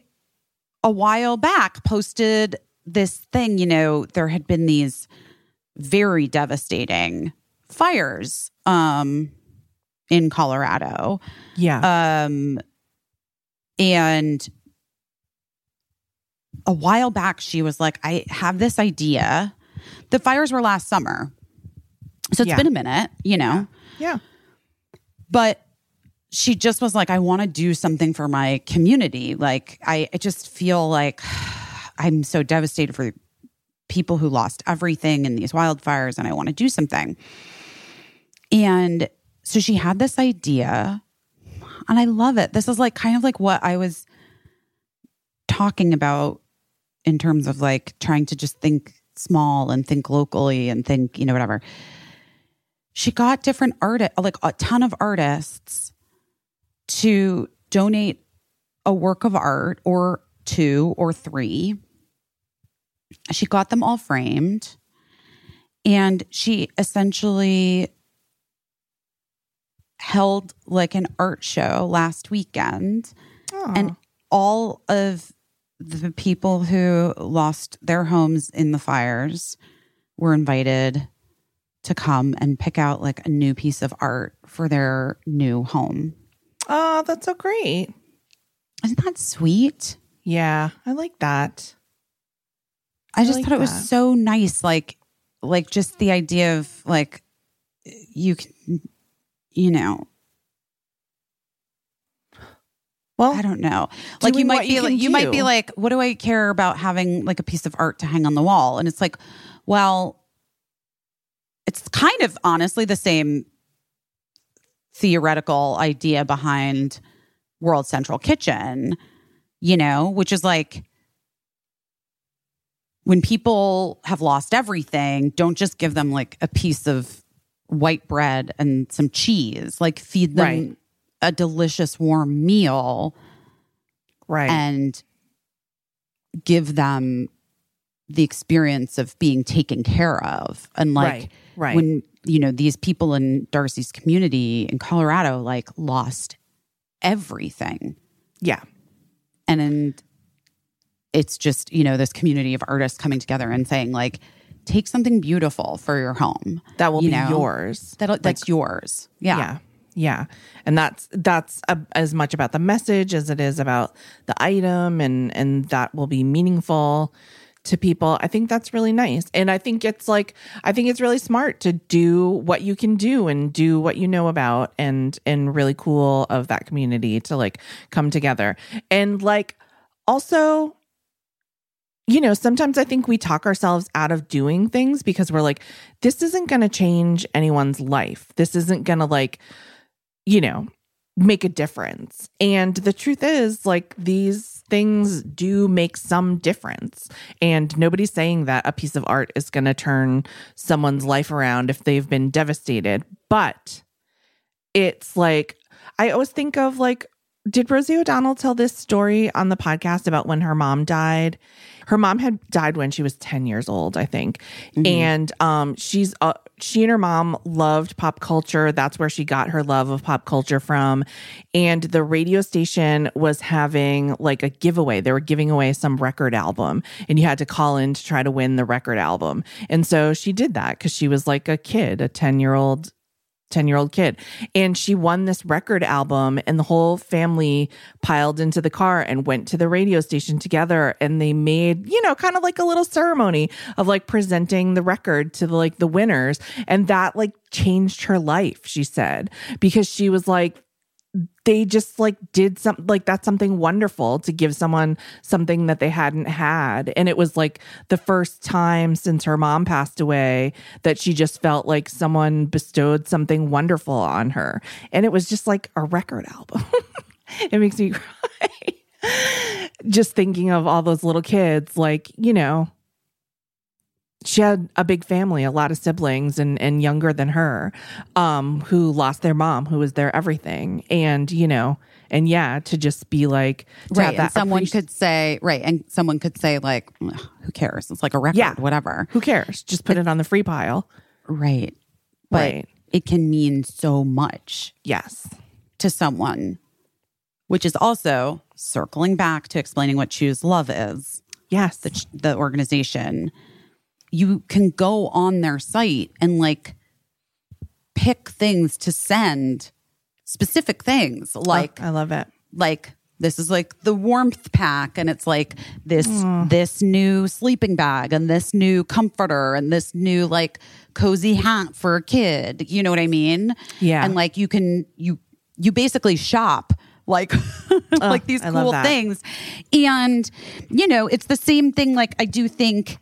a while back posted this thing. You know, there had been these very devastating fires um in Colorado yeah. um and a while back she was like i have this idea the fires were last summer so it's Yeah. been a minute you know yeah. but she just was like i want to do something for my community. Like i, I just feel like i'm so devastated for people who lost everything in these wildfires and i want to do something. And so she had this idea and i love it. This is like kind of like what i was talking about in terms of like trying to just think small and think locally and think you know whatever. She got different art like a ton of artists to donate a work of art or two or three. She got them all framed and she essentially held like an art show last weekend. And all of the people who lost their homes in the fires were invited to come and pick out like a new piece of art for their new home. Oh, that's so great. Isn't that sweet? Yeah, I like that. I just like thought it was that. so nice like like just the idea of like you can you know Well, I don't know. Like you might be you like you might be like, what do I care about having like a piece of art to hang on the wall? And it's like, well, it's kind of honestly the same theoretical idea behind World Central Kitchen, you know, which is like when people have lost everything, don't just give them like a piece of white bread and some cheese, like feed them Right. a delicious warm meal Right. and give them the experience of being taken care of and like Right, right. when you know these people in darcy's community in colorado like lost everything yeah. and then it's just you know this community of artists coming together and saying like take something beautiful for your home That will you be know? yours. that that's yours yeah. yeah yeah and that's that's a, as much about the message as it is about the item and and that will be meaningful to people i think that's really nice and i think it's like i think it's really smart to do what you can do and do what you know about and and really cool of that community to like come together and like also you know, sometimes I think we talk ourselves out of doing things because we're like, this isn't going to change anyone's life. This isn't going to, like, you know, make a difference. And the truth is, like, these things do make some difference. And nobody's saying that a piece of art is going to turn someone's life around if they've been devastated. But it's like, I always think of like, did Rosie O'Donnell tell this story on the podcast about when her mom died? Her mom had died when she was 10 years old, I think. And um she's uh, she and her mom loved pop culture. That's where she got her love of pop culture from. And the radio station was having like a giveaway. They were giving away some record album and you had to call in to try to win the record album. And so she did that cuz she was like a kid, a 10-year-old 10 year old kid. And she won this record album, and the whole family piled into the car and went to the radio station together. And they made, you know, kind of like a little ceremony of like presenting the record to the, like the winners. And that like changed her life, she said, because she was like, they just like did something like that's something wonderful to give someone something that they hadn't had. And it was like the first time since her mom passed away that she just felt like someone bestowed something wonderful on her. And it was just like a record album. It makes me cry. Just thinking of all those little kids like you know she had a big family, a lot of siblings and and younger than her, um, who lost their mom, who was their everything. And, you know, and yeah, to just be like to have right that and someone appreci- could say right and someone could say like who cares it's like a record Yeah. whatever who cares? Just put it on the free pile. right but Right. it can mean so much Yes. to someone which is also circling back to explaining what choose love is Yes. the, the organization you can go on their site and like pick things to send specific things oh, like I love it. like this is like the warmth pack and it's like this hmm. this new sleeping bag and this new comforter and this new like cozy hat for a kid you know what i mean Yeah. and like you can you you basically shop like like these I cool things and you know it's the same thing like i do think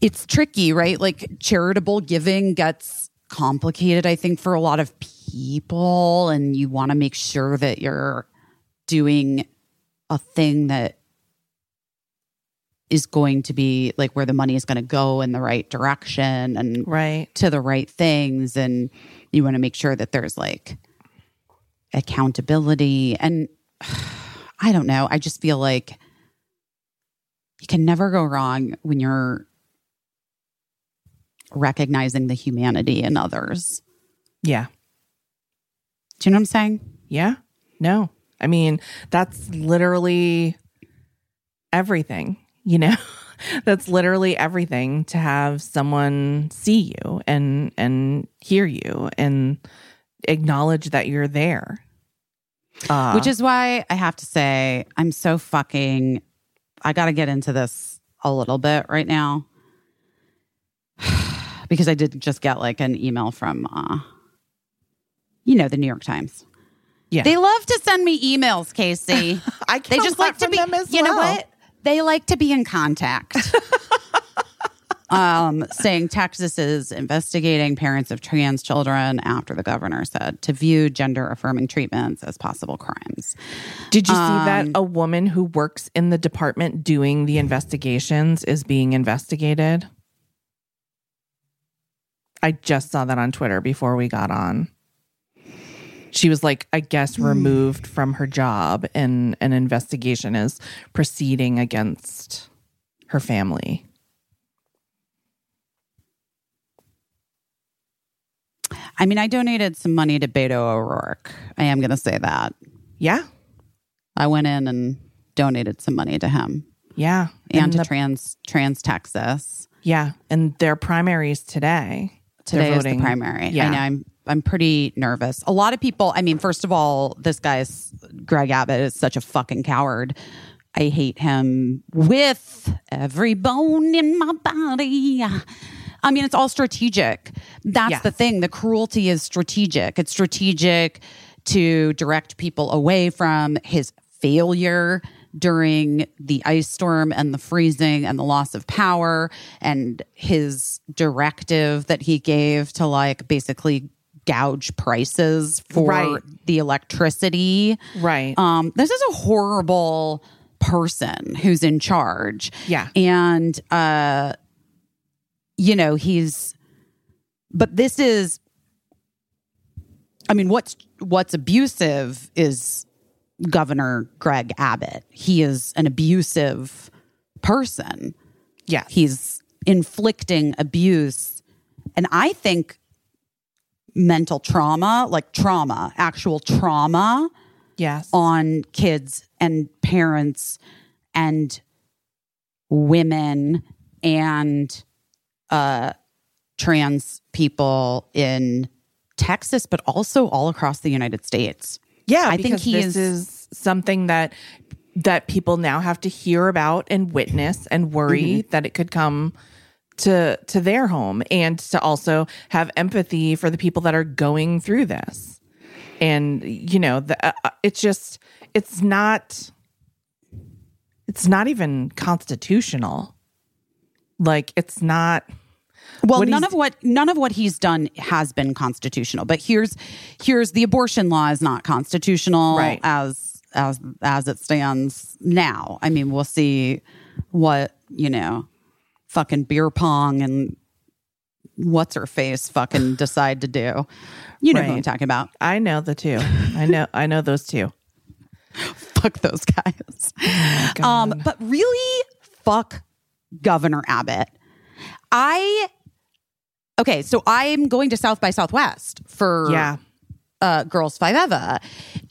it's tricky right like charitable giving gets complicated i think for a lot of people and you want to make sure that you're doing a thing that is going to be like where the money is going to go in the right direction and Right. to the right things and you want to make sure that there's like accountability and i don't know i just feel like you can never go wrong when you're recognizing the humanity in others Yeah. do you know what i'm saying Yeah. No. I mean, that's literally everything, you know? that's literally everything to have someone see you and and hear you and acknowledge that you're there. Uh, Which is why I have to say, I'm so fucking. I got to get into this a little bit right now because I did just get like an email from, uh, you know, the New York Times. Yeah. They love to send me emails, Casey. I they just like to be. them as you know well. what? They like to be in contact. um, saying Texas is investigating parents of trans children after the governor said to view gender affirming treatments as possible crimes. Did you see that Um, a woman who works in the department doing the investigations is being investigated? I just saw that on Twitter before we got on. She was like, I guess, hmm. removed from her job, and an investigation is proceeding against her family. I mean, I donated some money to Beto O'Rourke. I am going to say that. Yeah, I went in and donated some money to him yeah, and to the- trans trans Texas. yeah, and their primaries today. Today is the primary. Yeah. I know I'm I'm pretty nervous. A lot of people, I mean, first of all, this guy's Greg Abbott is such a fucking coward. I hate him with every bone in my body. I mean, it's all strategic. That's Yeah. the thing. The cruelty is strategic. It's strategic to direct people away from his failure during the ice storm and the freezing and the loss of power and his directive that he gave to like basically gouge prices for Right. the electricity. Right. Um, this is a horrible person who's in charge. Yeah. And uh you know, he's but this is I mean, what's what's abusive is Governor Greg Abbott. He is an abusive person. yeah. He's inflicting abuse. And I think mental trauma, like trauma, actual trauma yes. on kids and parents and women and uh trans people in Texas but also all across the United States. Yeah, I think he this is- is something that that people now have to hear about and witness and worry Mm-hmm. that it could come to to their home and to also have empathy for the people that are going through this. And you know, the, uh, uh, it's just it's not it's not even constitutional. Like it's not Well, What none of what none of what he's done has been constitutional. But here's here's the abortion law is not constitutional Right. as as as it stands now. I mean, we'll see what you know, fucking beer pong and what's her face fucking decide to do. You know who I'm talking about. I know the two. I know I know those two. Fuck those guys. um, but really, fuck Governor Abbott. I okay, so I'm going to South by Southwest for Yeah. uh, Girls Five Eva,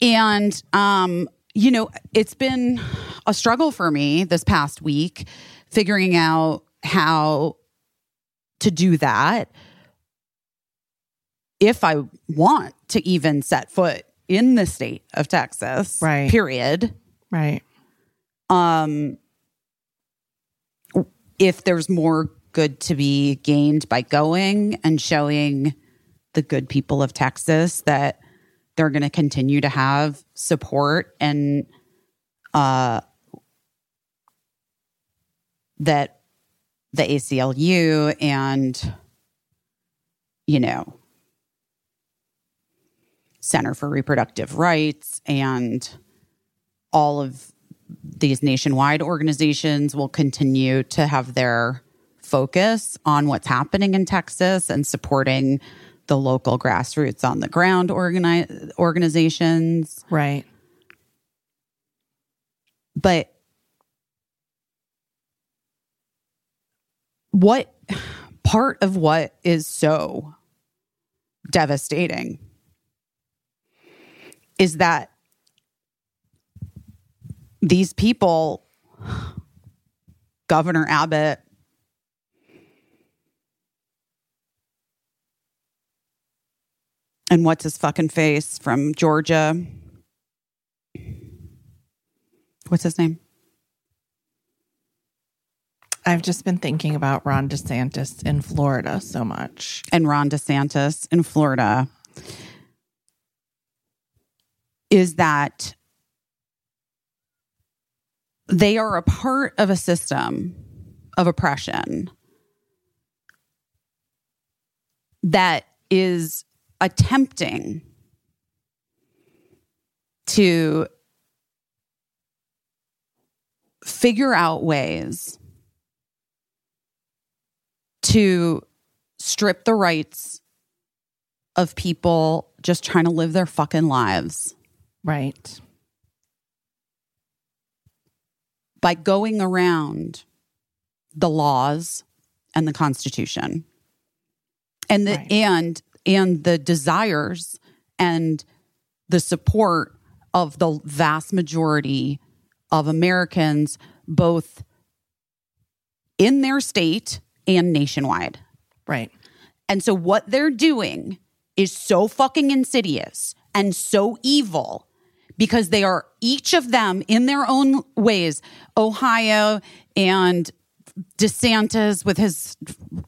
and um, you know, it's been a struggle for me this past week figuring out how to do that if I want to even set foot in the state of Texas. Right. Period. Right. Um, if there's more good to be gained by going and showing the good people of Texas that they're going to continue to have support and uh that the ACLU and you know Center for Reproductive Rights and all of these nationwide organizations will continue to have their focus on what's happening in Texas and supporting the local grassroots on the ground organi- organizations. Right. But what part of what is so devastating is that these people, Governor Abbott, and what's his fucking face from Georgia? What's his name? I've just been thinking about Ron DeSantis in Florida so much. and Ron DeSantis in Florida is that they are a part of a system of oppression that is attempting to figure out ways to strip the rights of people just trying to live their fucking lives Right. by going around the laws and the constitution and the Right. and and the desires and the support of the vast majority of Americans both in their state and nationwide. Right. And so what they're doing is so fucking insidious and so evil because they are each of them in their own ways. Ohio and DeSantis with his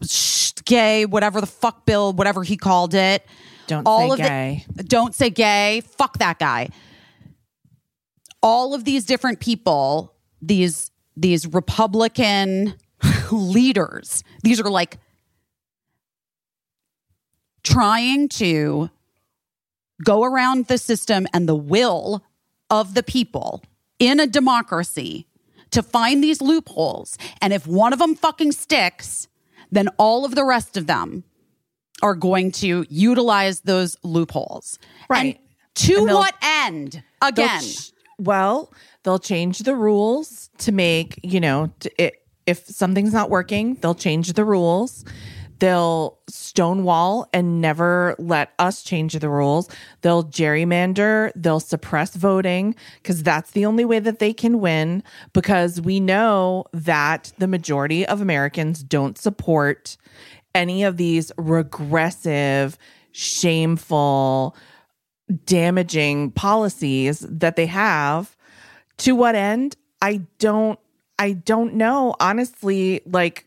sh- gay, whatever the fuck bill, whatever he called it. Don't All say of the- gay. don't say gay. Fuck that guy. All of these different people, these these Republican leaders, these are like trying to go around the system and the will of the people in a democracy to find these loopholes. And if one of them fucking sticks, then all of the rest of them are going to utilize those loopholes. Right. And to And what end? Again. ch- well, they'll change the rules to make, you know, to, it, if something's not working, they'll change the rules. They'll stonewall and never let us change the rules. They'll gerrymander, they'll suppress voting because that's the only way that they can win. Because we know that the majority of Americans don't support any of these regressive, shameful, damaging policies that they have to what end i don't i don't know honestly like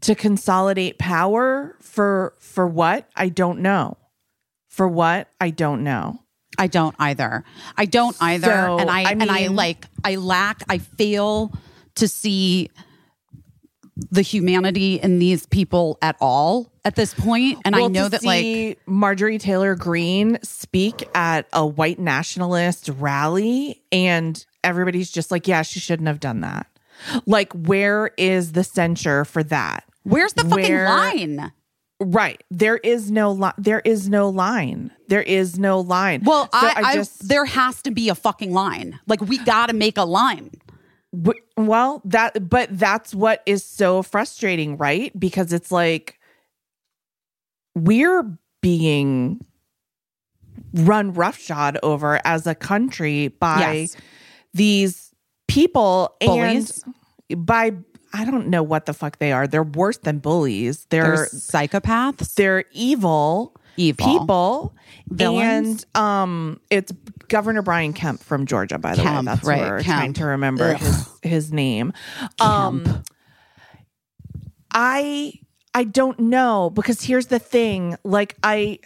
to consolidate power for for what i don't know for what i don't know I don't either. I don't either. So, and I, I and I like I lack I fail to see the humanity in these people at all at this point. And I know that like Marjorie Taylor Greene speak at a white nationalist rally, and everybody's just like, "Yeah, she shouldn't have done that." Like, where is the censure for that? Where's the fucking where- line? Right. There is no line. there is no line. There is no line. Well, So I, I there has to be a fucking line. Like we got to make a line. w- well, that but that's what is so frustrating, right? Because it's like we're being run roughshod over as a country by Yes. these people Bullies? and by I don't know what the fuck they are. They're worse than bullies. They're They're psychopaths. they're evil Evil. people Villains. and um it's governor brian kemp from georgia by the Kemp, way that's right, we're Kemp. trying to remember Ugh. his his name um i i don't know because here's the thing like i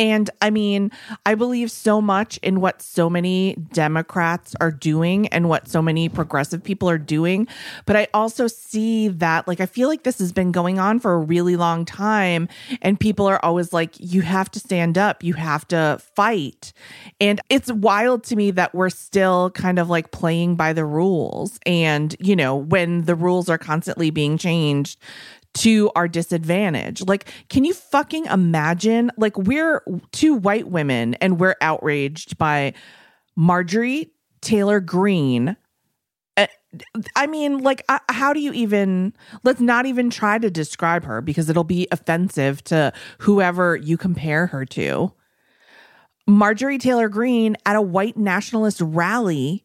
and I mean, I believe so much in what so many Democrats are doing and what so many progressive people are doing. But I also see that, like, I feel like this has been going on for a really long time. And people are always like, you have to stand up, you have to fight. And it's wild to me that we're still kind of like playing by the rules. And, you know, when the rules are constantly being changed to our disadvantage. Like, can you fucking imagine? Like, we're two white women and we're outraged by Marjorie Taylor Greene. Uh, I mean, like, uh, how do you even, let's not even try to describe her because it'll be offensive to whoever you compare her to. Marjorie Taylor Greene at a white nationalist rally.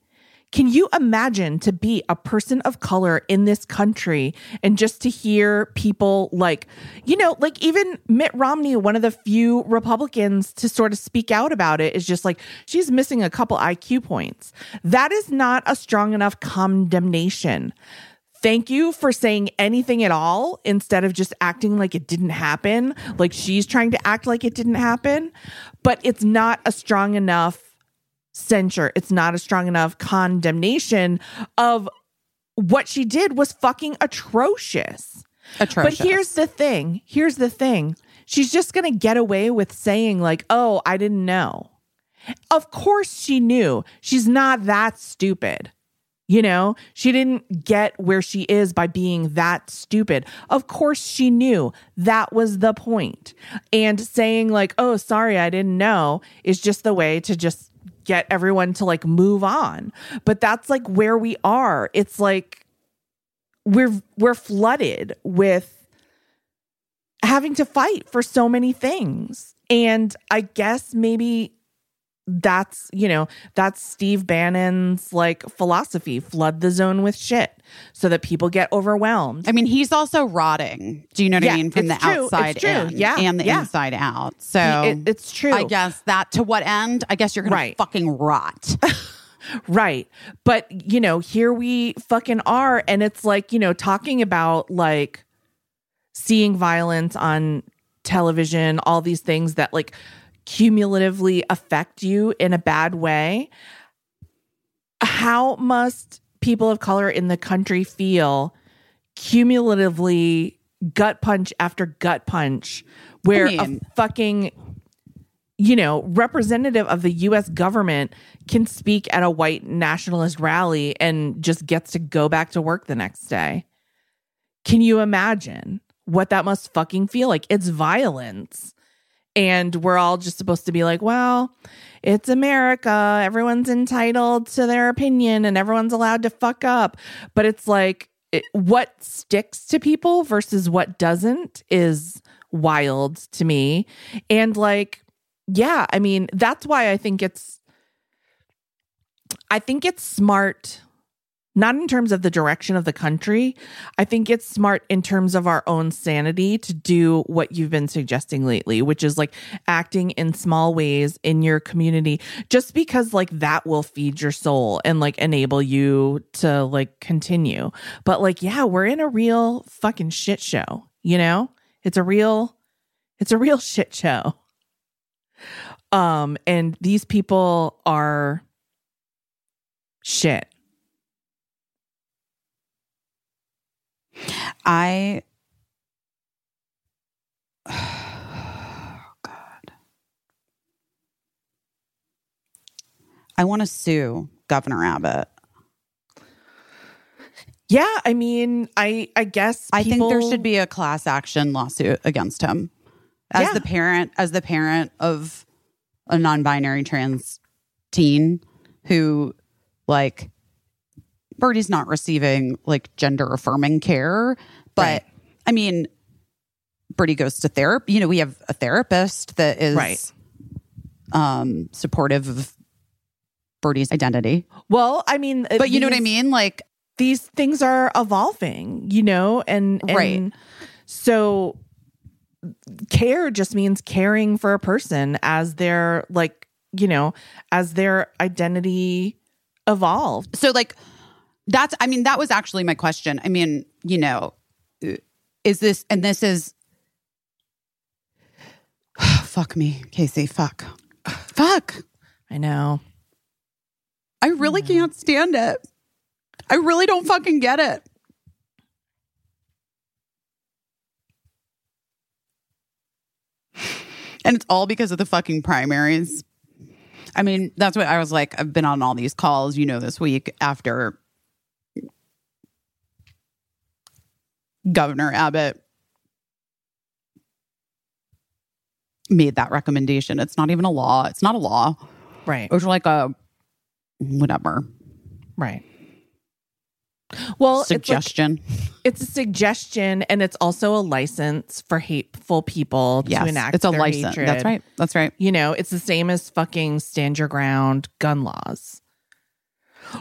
Can you imagine to be a person of color in this country and just to hear people like, you know, like even Mitt Romney, one of the few Republicans to sort of speak out about it, is just like, she's missing a couple IQ points. That is not a strong enough condemnation. Thank you for saying anything at all instead of just acting like it didn't happen, like she's trying to act like it didn't happen. But it's not a strong enough censure. It's not a strong enough condemnation of what she did was fucking atrocious. Atrocious. But here's the thing. Here's the thing. she's just going to get away with saying, like, oh, I didn't know. Of course she knew. She's not that stupid. You know, she didn't get where she is by being that stupid. Of course she knew that was the point. And saying, like, oh, sorry, I didn't know is just the way to just get everyone to like move on. But that's like where we are. It's like we're we're flooded with having to fight for so many things. And I guess maybe that's you know that's steve bannon's like philosophy flood the zone with shit so that people get overwhelmed I mean, he's also rotting. Do you know what Yeah, I mean? From the true. Outside in Yeah, and the yeah. inside out. So It- it's true I guess that to what end? I guess you're gonna Right. fucking rot. Right. But, you know, here we fucking are. And it's like, you know, talking about like seeing violence on television, all these things that like cumulatively affect you in a bad way. How must people of color in the country feel cumulatively gut punch after gut punch where mean- a fucking you know, representative of the US government can speak at a white nationalist rally and just gets to go back to work the next day. Can you imagine what that must fucking feel like? It's violence. And we're all just supposed to be like, well, it's America. Everyone's entitled to their opinion and everyone's allowed to fuck up. But it's like, it, what sticks to people versus what doesn't is wild to me. And like, yeah, I mean, that's why I think it's I think it's smart not in terms of the direction of the country. I think it's smart in terms of our own sanity to do what you've been suggesting lately, which is like acting in small ways in your community just because like that will feed your soul and like enable you to like continue. But like yeah, we're in a real fucking shit show, you know? It's a real it's a real shit show. Um, and these people are shit. I oh, God. I want to sue Governor Abbott. Yeah, I mean, I I guess I think there should be a class action lawsuit against him. As Yeah. the parent, as the parent of a non-binary trans teen who like Birdie's not receiving like gender affirming care, but Right. I mean Birdie goes to therapy. You know, we have a therapist that is Right. um supportive of Birdie's identity. Well, I mean, But you know what I mean? Like These things are evolving, you know, and, and Right. So care just means caring for a person as their like, you know, as their identity evolved. so like that's i mean that was actually my question. I mean you know is this and this is fuck me casey fuck. Fuck. I know. i really can't stand it. I really don't fucking get it. And it's all because of the fucking primaries. I mean, that's what I was like. I've been on all these calls, you know, this week after Governor Abbott made that recommendation. It's not even a law. It's not a law. Right. It was like a whatever Right. Well, it's like- suggestion. it's a suggestion and it's also a license for hateful people to enact it's a their license. hatred. That's right. That's right. You know, it's the same as fucking stand your ground gun laws.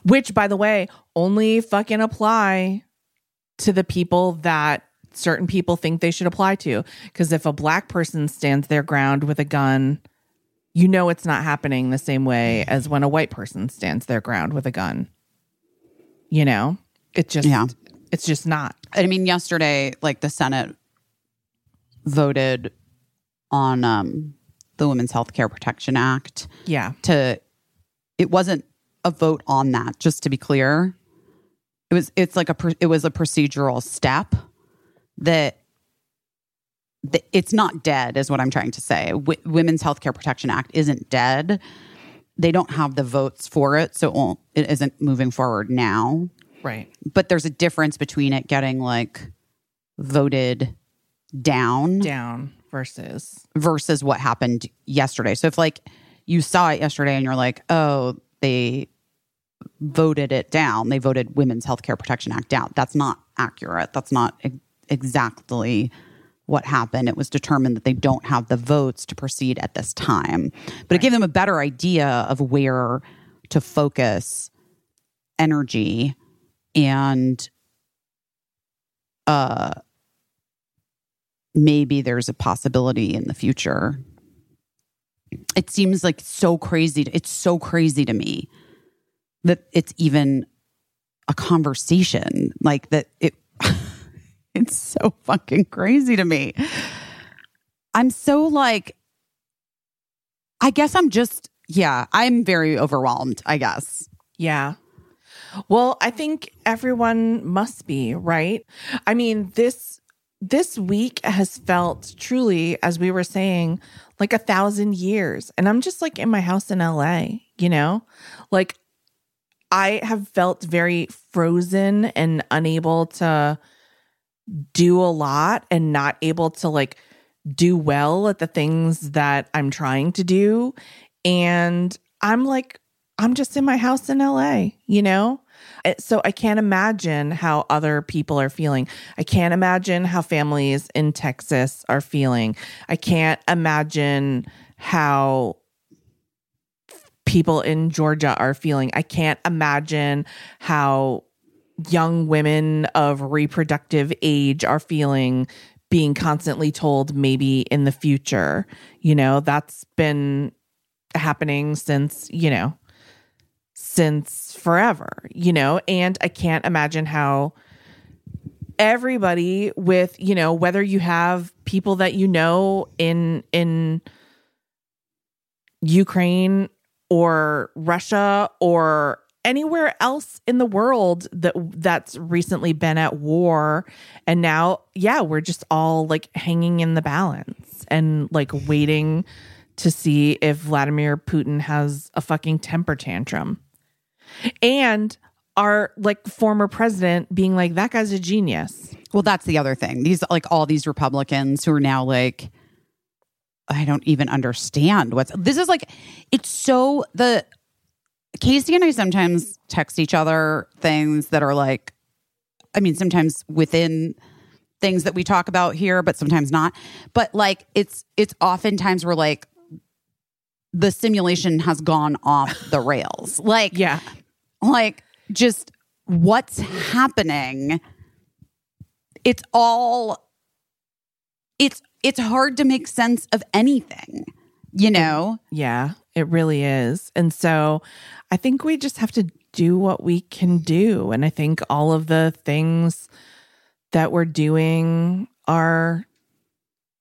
Which by the way, only fucking apply to the people that certain people think they should apply to because if a black person stands their ground with a gun, you know it's not happening the same way as when a white person stands their ground with a gun. You know? It just Yeah. it's just not. I mean, yesterday, like the Senate voted on um, the Women's Health Care Protection Act Yeah. to. It wasn't a vote on that. Just to be clear, it was. It's like a. It was a procedural step that th- it's not dead, is what I'm trying to say. W- Women's Healthcare Protection Act isn't dead. They don't have the votes for it, so it, won't, it isn't moving forward now. Right. But there's a difference between it getting like voted down Down versus versus what happened yesterday. So if like you saw it yesterday and you're like, oh, they voted it down, they voted Women's Healthcare Protection Act down. That's not accurate. That's not e- exactly what happened. It was determined that they don't have the votes to proceed at this time. But it gave them a better idea of where to focus energy and uh maybe there's a possibility in the future. It seems like so crazy. It's so crazy to me that it's even a conversation like that. It, it's so fucking crazy to me. I'm so like, I guess I'm just, yeah, I'm very overwhelmed, I guess. Yeah. Well, I think everyone must be, right? I mean, this this week has felt truly as we were saying like a thousand years and i'm just like in my house in la you know like i have felt very frozen and unable to do a lot and not able to like do well at the things that i'm trying to do and i'm like i'm just in my house in la you know Uh, so I can't imagine how other people are feeling. I can't imagine how families in Texas are feeling. I can't imagine how people in Georgia are feeling. I can't imagine how young women of reproductive age are feeling being constantly told maybe in the future. You know, that's been happening since, you know, since forever, you know, and I can't imagine how everybody with, you know, whether you have people that you know in in Ukraine or Russia or anywhere else in the world that that's recently been at war. And now yeah, we're just all like hanging in the balance and like waiting to see if Vladimir Putin has a fucking temper tantrum. And our like former president being like that guy's a genius. Well, that's the other thing. These like all these Republicans who are now like I don't even understand what's this is like it's so the Casey and I sometimes text each other things that are like I mean sometimes within things that we talk about here but sometimes not. But like it's it's oftentimes we're like the simulation has gone off the rails. Like yeah like just what's happening it's all it's it's hard to make sense of anything you know? Yeah it really is. And so i think we just have to do what we can do. And i think all of the things that we're doing are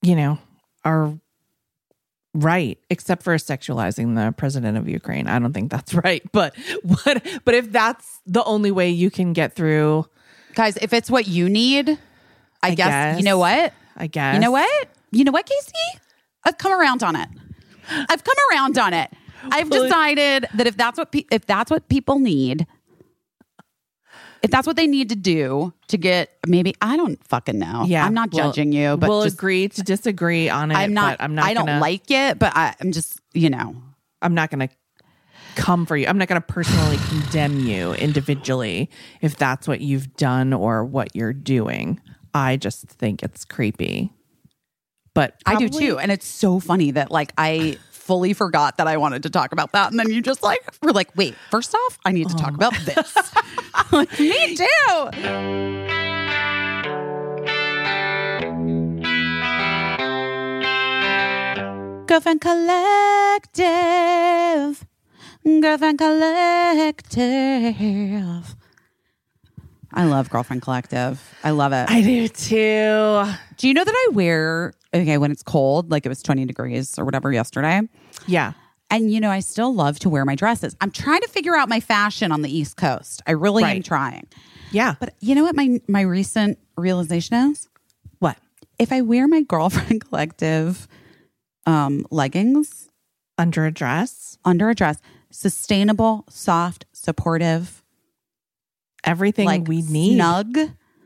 you know are right except for sexualizing the president of ukraine. I don't think that's right but what but if that's the only way you can get through guys if it's what you need i, guess, guess. you know what i guess you know what? You know what casey? I've come around on it. I've come around on it. I've decided that if that's what pe- if that's what people need if that's what they need to do to get maybe i don't fucking know. Yeah i'm not we'll- judging you but we'll just, agree to disagree on it i'm not i'm not i don't gonna, like it but I, i'm just you know. I'm not going to come for you. I'm not going to personally condemn you individually if that's what you've done or what you're doing. I just think it's creepy. But I do too. And it's so funny that like I fully forgot that I wanted to talk about that. And then you just like were like, wait, first off, I need to talk about oh. this. like, me too. Girlfriend Collective. Girlfriend Collective. I love Girlfriend Collective. I love it. I do too. Do you know that I wear okay when it's cold, like it was 20 degrees or whatever yesterday? Yeah. And you know, I still love to wear my dresses. I'm trying to figure out my fashion on the East Coast. I really am trying. Yeah. But you know what my my recent realization is? what? if I wear my girlfriend collective um, leggings Under a dress, under a dress, sustainable, soft, supportive, everything like we need. snug.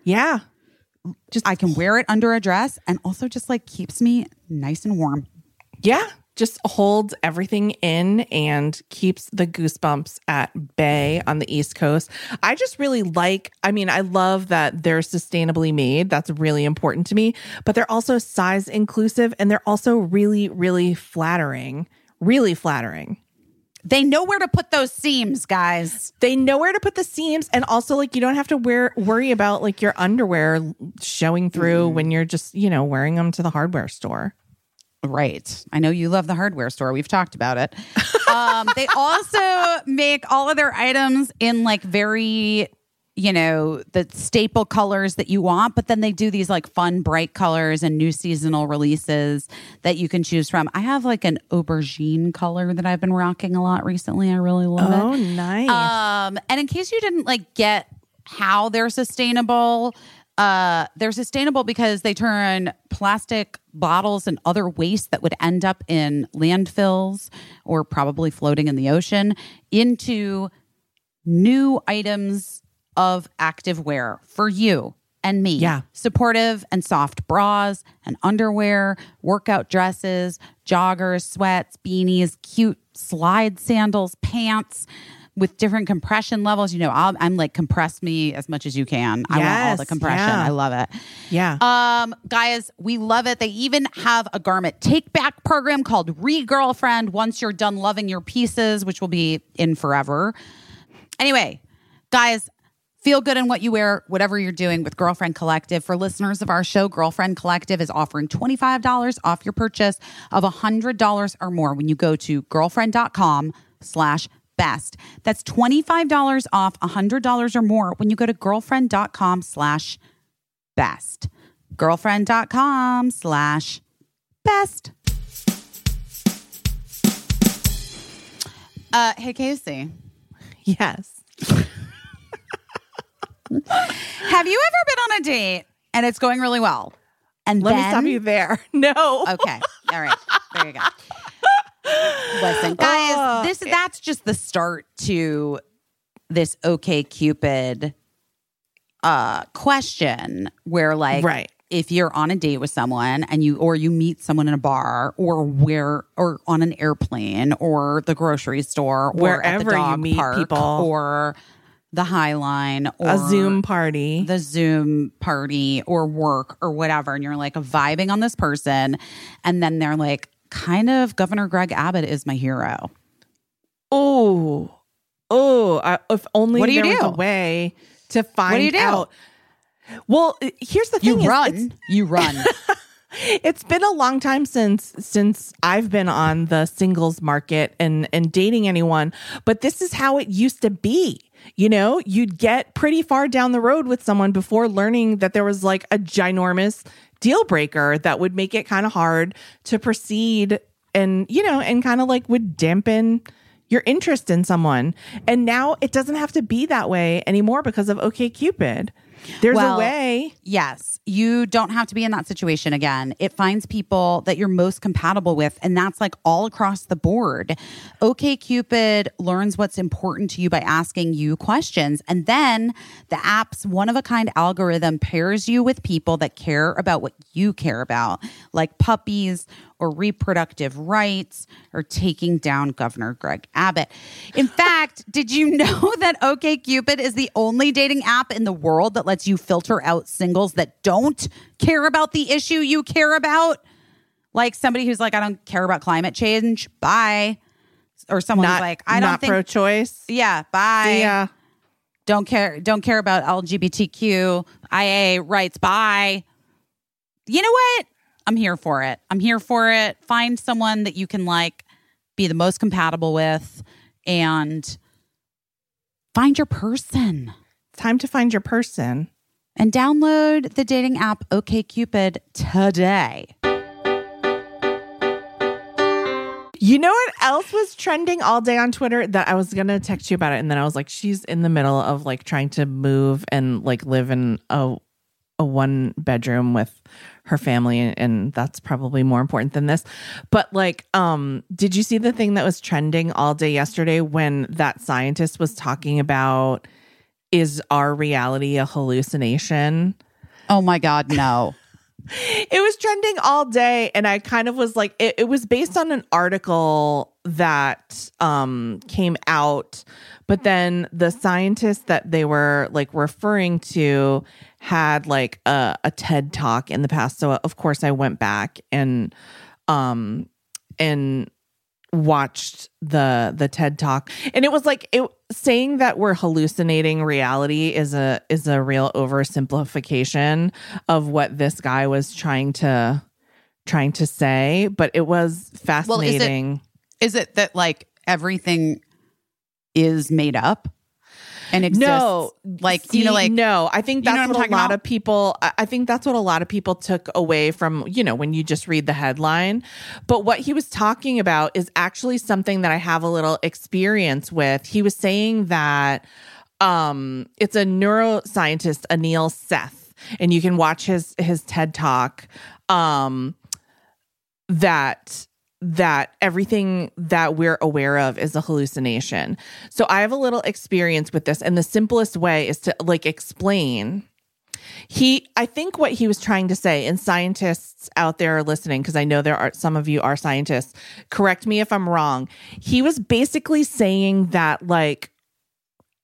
Yeah. Just I can wear it under a dress and also just like keeps me nice and warm. Yeah. Just holds everything in and keeps the goosebumps at bay on the East Coast. I just really like, I mean, I love that they're sustainably made. That's really important to me, but they're also size inclusive and they're also really, really flattering. Really flattering. They know where to put those seams, guys. They know where to put the seams and also like you don't have to wear worry about like your underwear showing through when you're just, you know, wearing them to the hardware store. Right. I know you love the hardware store. We've talked about it. Um, they also make all of their items in like very, you know, the staple colors that you want, but then they do these like fun, bright colors and new seasonal releases that you can choose from. I have like an aubergine color that I've been rocking a lot recently. I really love it. Oh, nice. Um, and in case you didn't like get how they're sustainable, uh, they're sustainable because they turn plastic bottles and other waste that would end up in landfills or probably floating in the ocean into new items of active wear for you and me. Yeah. Supportive and soft bras and underwear, workout dresses, joggers, sweats, beanies, cute slide sandals, pants with different compression levels. You know, I'll, I'm like, compress me as much as you can. I want all the compression. yeah. I love it. yeah. Um, guys, we love it. They even have a garment take back program called Re Girlfriend once you're done loving your pieces, which will be in forever. Anyway, guys, feel good in what you wear, whatever you're doing with Girlfriend Collective. For listeners of our show, Girlfriend Collective is offering $25 off your purchase of $100 or more when you go to girlfriend.com slash best. That's $25 off $100 or more when you go to girlfriend.com slash best. Girlfriend.com slash best. Uh, hey, Casey. yes. Have you ever been on a date and it's going really well? And Let then, me stop you there. No. Okay. All right. There you go. Listen, guys, Oh, this that's just the start to this OK Cupid uh question where like Right. if you're on a date with someone and you or you meet someone in a bar or where or on an airplane or the grocery store or at Wherever you meet park people. or the High Line or A Zoom party. the Zoom party or work or whatever, and you're like vibing on this person, and then they're like, kind of Governor Greg Abbott is my hero. Oh, oh! I- If only What do you there was do? a way to find do you do? out. Well, uh, here's the You thing: is run, you run. it's been a long time since since I've been on the singles market and and dating anyone, but this is how it used to be. You know, you'd get pretty far down the road with someone before learning that there was like a ginormous deal breaker that would make it kind of hard to proceed and you know, and kind of like would dampen your interest in someone. And now it doesn't have to be that way anymore because of OK Cupid. There's Well, a way. Yes, you don't have to be in that situation again. It finds people that you're most compatible with, and that's like all across the board. OK Cupid learns what's important to you by asking you questions, and then the app's one of a kind algorithm pairs you with people that care about what you care about, like puppies or reproductive rights or taking down Governor Greg Abbott. In fact, did you know that OKCupid is the only dating app in the world that lets you filter out singles that don't care about the issue you care about? Like somebody who's like, I don't care about climate change. Bye. Or someone Not like, I don't not think. pro-choice. yeah, bye. Yeah. Don't care. Don't care about LGBTQ IA rights. Bye. You know what? I'm here for it. I'm here for it. Find someone that you can like be the most compatible with and find your person. Time to find your person. And download the dating app OKCupid today. You know what else was trending all day on Twitter that I was gonna text you about it, and then I was like, she's in the middle of like trying to move and like live in a a one bedroom with her family and, that's probably more important than this. But like um did you see the thing that was trending all day yesterday when that scientist was talking about is our reality a hallucination? Oh my God, no. it was trending all day and i kind of was like it, it was based on an article that um came out but then the scientist that they were like referring to had like a, a ted talk in the past. So of course i went back and um and watched the the TED talk. And it was like it saying that we're hallucinating reality is a is a real oversimplification of what this guy was trying to trying to say but it was fascinating Is it that like everything is made up and exists? No, like you know, like no, I think You know that's what what, a lot about? of people. I I think that's what a lot of people took away from you know when you just read the headline. But what he was talking about is actually something that I have a little experience with. He was saying that um, it's a neuroscientist, Anil Seth, and you can watch his his TED talk. Um, that that everything that we're aware of is a hallucination. So I have a little experience with this and the simplest way is to like explain he I think what he was trying to say and scientists out there are listening because I know there are some of you are scientists correct me if I'm wrong. He was basically saying that like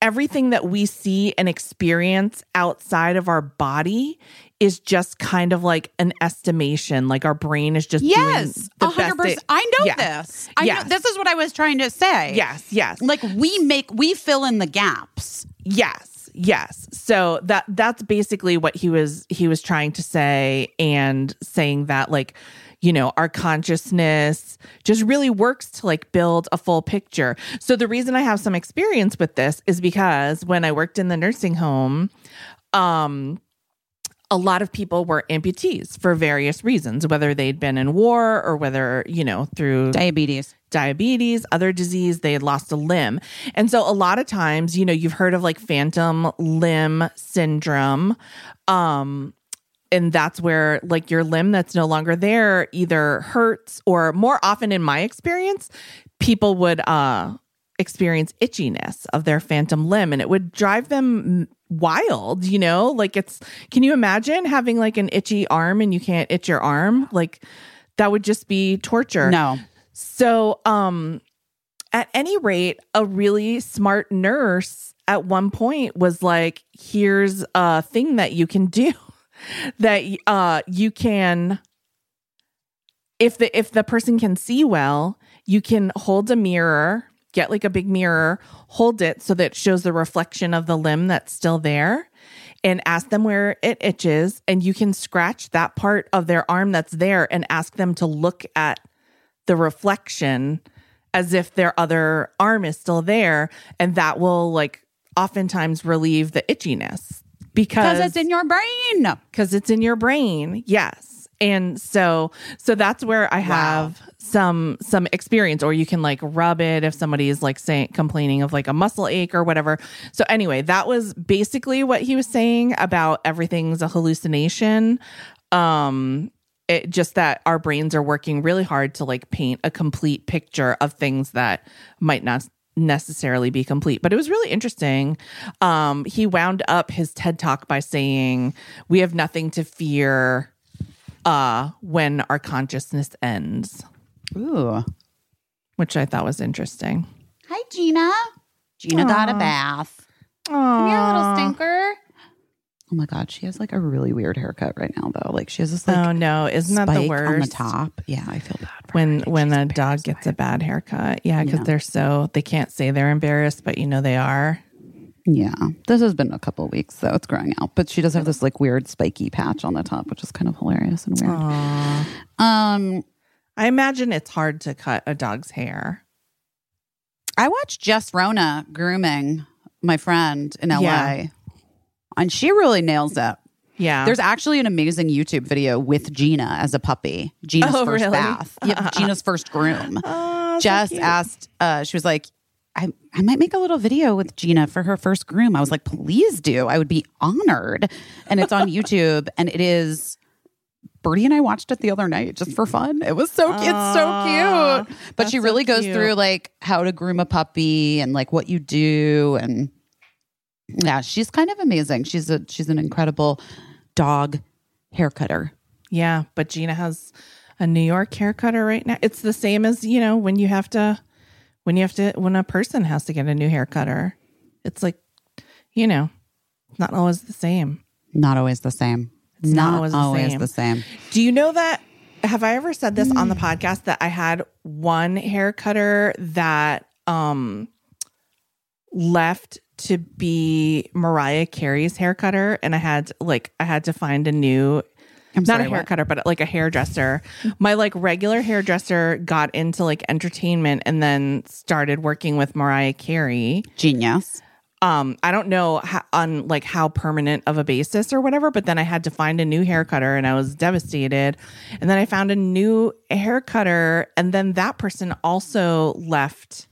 everything that we see and experience outside of our body is just kind of like an estimation like our brain is just yes, doing a the hundred percent. I know Yeah. this. I Yes. know this is what I was trying to say. Yes, yes. like we make we fill in the gaps. Yes, yes. So that that's basically what he was he was trying to say and saying that like you know our consciousness just really works to like build a full picture. So the reason I have some experience with this is because when I worked in the nursing home um a lot of people were amputees for various reasons whether they'd been in war or whether you know through Diabetes. diabetes, other disease, they had lost a limb. And so a lot of times, you know, you've heard of like phantom limb syndrome. Um and that's where like your limb that's no longer there either hurts or more often in my experience, people would uh experience itchiness of their phantom limb and it would drive them wild, you know? Like it's can you imagine having like an itchy arm and you can't itch your arm? Like that would just be torture. No. So, um, at any rate, a really smart nurse at one point was like, "Here's a thing that you can do that uh you can if the if the person can see well, you can hold a mirror, get like a big mirror, hold it so that it shows the reflection of the limb that's still there." And ask them where it itches, and you can scratch that part of their arm that's there and ask them to look at the reflection as if their other arm is still there and that will like oftentimes relieve the itchiness because Because it's in your brain. because it's in your brain yes and so so that's where i have some some experience or you can like rub it if somebody is like saying complaining of like a muscle ache or whatever. So anyway that was basically what he was saying about everything's a hallucination. Um it just that our brains are working really hard to like paint a complete picture of things that might not necessarily be complete. But it was really interesting. Um he wound up his ted talk by saying we have nothing to fear uh when our consciousness ends Ooh. which i thought was interesting Hi, Gina. Gina got a bath. Come here, little stinker. Oh my god, she has like a really weird haircut right now, though. Like she has this like oh no isn't that the worst on the top. Yeah, I feel bad for when her. when She's a dog gets a bad haircut yeah because know. they're so they can't say they're embarrassed but you know they are. Yeah, this has been a couple of weeks, so it's growing out. But she does have this like weird spiky patch on the top, which is kind of hilarious and weird. Um, i imagine it's hard to cut a dog's hair I watched Jess Rona grooming my friend in LA, Yeah. and she really nails it. yeah There's actually an amazing YouTube video with Gina as a puppy. Gina's Oh, first really? bath. Yeah, Gina's first groom. Oh, Jess cute. asked, uh, she was like, I, I might make a little video with Gina for her first groom. I was like, please do. I would be honored. And it's on YouTube and it is Birdie and I watched it the other night just for fun. It was so it's so cute. But she that's so really goes cute. through like how to groom a puppy and like what you do and yeah, she's kind of amazing. She's a she's an incredible dog hair cutter. Yeah, but Gina has a New York hair cutter right now. It's the same as, you know, when you have to when you have to when a person has to get a new hair cutter. It's like, you know, not always the same. Not always the same. It's not always the same. the same. Do you know that have I ever said this on the podcast that I had one hair cutter that um left to be Mariah Carey's hair cutter and I had like I had to find a new I'm not sorry, a what? hair cutter, but like a hairdresser. My like regular hairdresser got into like entertainment and then started working with Mariah Carey. Genius. Um, I don't know how, on like how permanent of a basis or whatever, but then I had to find a new hair cutter and I was devastated. And then I found a new hair cutter, and then that person also left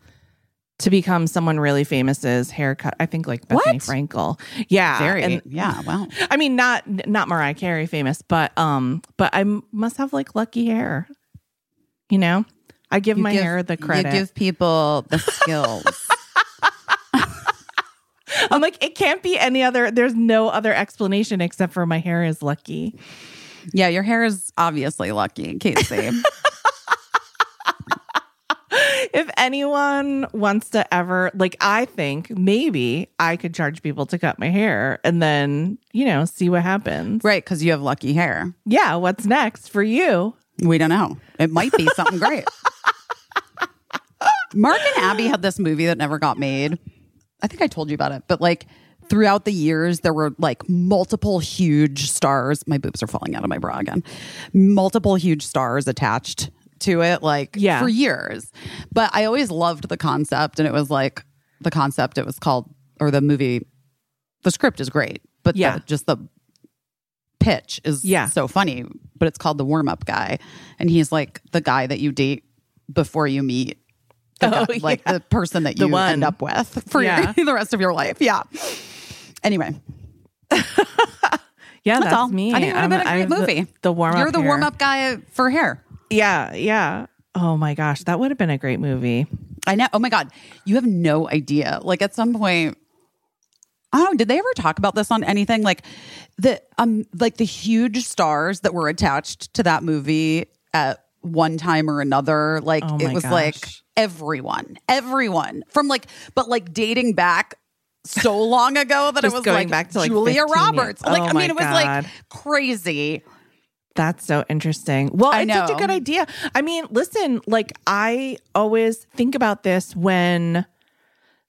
to become someone really famous's haircut. I think like Bethenny What? Frankel. Yeah, Very and- yeah, wow. I mean, not not Mariah Carey famous, but um, but I m- must have like lucky hair. You know, I give You my give- hair the credit. You give people the skills. I'm like, it can't be any other. There's no other explanation except for my hair is lucky. yeah, your hair is obviously lucky, Caissie. If anyone wants to ever, like, I think maybe I could charge people to cut my hair and then you know see what happens. right, because you have lucky hair. Yeah, what's next for you? We don't know. It might be something great. Mark and Abby had this movie that never got made. I think I told you about it, but like throughout the years, there were like multiple huge stars. My boobs are falling out of my bra again. Multiple huge stars attached to it, like Yeah. for years. But I always loved the concept, and it was like the concept. It was called, or the movie. The script is great, but Yeah. the, just the pitch is Yeah. so funny, but it's called the warm up guy. And he's like the guy that you date before you meet the Oh, guy, like yeah. the person that The you one. end up with for your- the rest of your life. Yeah. Anyway, Yeah, that's, that's, all. me. I think it would have been a great the- movie. The, warm up. You're the warm up guy for hair. Yeah, yeah. Oh my gosh, that would have been a great movie. I know. Oh my God. You have no idea. Like at some point, oh, did they ever talk about this on anything? Like the um like the huge stars that were attached to that movie at one time or another. Like Oh it was like gosh. Everyone. Everyone. From like but like dating back so long ago that it was going like back to, like, Julia 15 years. Roberts. Like Oh I mean it was God. like crazy. That's so interesting. Well, I it's such a good idea. I mean, listen, like I always think about this when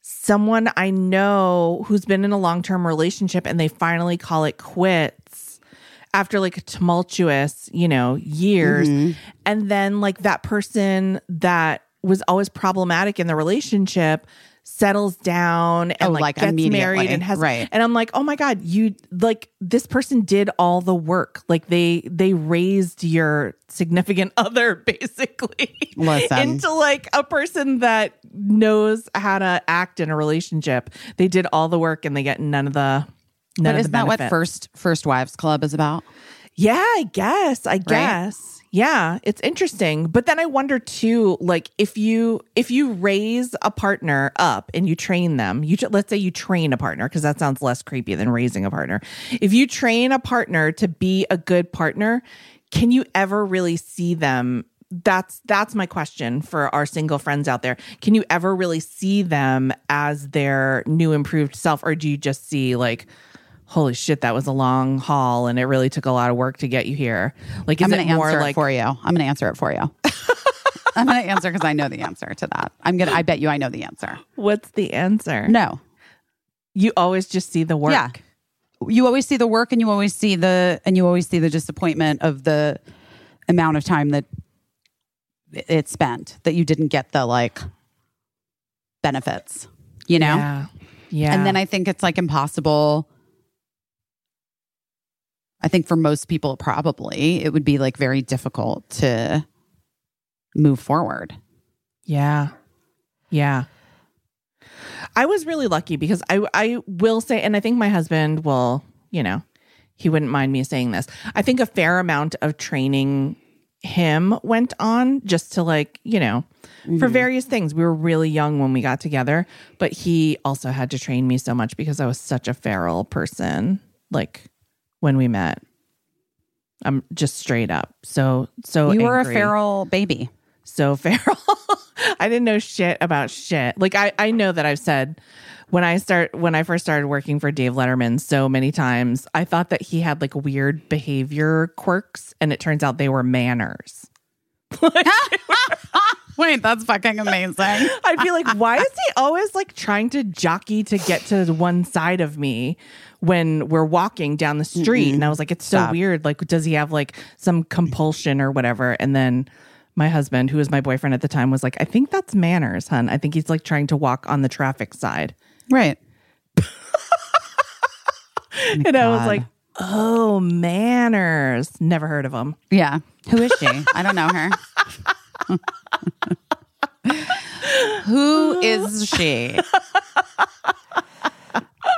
someone I know who's been in a long-term relationship and they finally call it quits after like a tumultuous, you know, years. Mm-hmm. And then like that person that was always problematic in the relationship settles down and Oh, like, like, gets married and has Right. and I'm like, oh my God, you like this person did all the work. Like they they raised your significant other basically into like a person that knows how to act in a relationship. They did all the work and they get none of the none But isn't that what first first wives club is about? Yeah, I guess. I guess. Yeah, it's interesting. But then I wonder too like if you if you raise a partner up and you train them, you let's say you train a partner because that sounds less creepy than raising a partner. If you train a partner to be a good partner, can you ever really see them that's that's my question for our single friends out there. Can you ever really see them as their new improved self or do you just see like holy shit, that was a long haul and it really took a lot of work to get you here. Like, is I'm going to more answer like, it for you. I'm going to answer it for you. I'm going to answer because I know the answer to that. I'm going to, I bet you I know the answer. what's the answer? No. You always just see the work. Yeah. You always see the work and you always see the, and you always see the disappointment of the amount of time that it spent that you didn't get the like benefits, you know? Yeah. Yeah. And then I think it's like impossible. I think for most people, probably it would be like very difficult to move forward. Yeah. Yeah. I was really lucky because I I will say and I think my husband will, you know, he wouldn't mind me saying this. I think a fair amount of training him went on just to like, you know, for mm-hmm. various things. We were really young when we got together, but he also had to train me so much because I was such a feral person like when we met. I'm just straight up. So so you were a feral baby. so feral. I didn't know shit about shit. Like I, I know that I've said when I start when I first started working for Dave Letterman so many times, I thought that he had like weird behavior quirks, and it turns out they were manners. like, Wait, that's fucking amazing. I'd be like, why is he always like trying to jockey to get to one side of me when we're walking down the street? And I was like, it's so Stop. weird. Like, does he have like some compulsion or whatever? And then my husband, who was my boyfriend at the time, was like, I think that's manners, hun. I think he's like trying to walk on the traffic side. right. and I was like, oh, manners. Never heard of him. Yeah. Who is she? I don't know her. Who is she?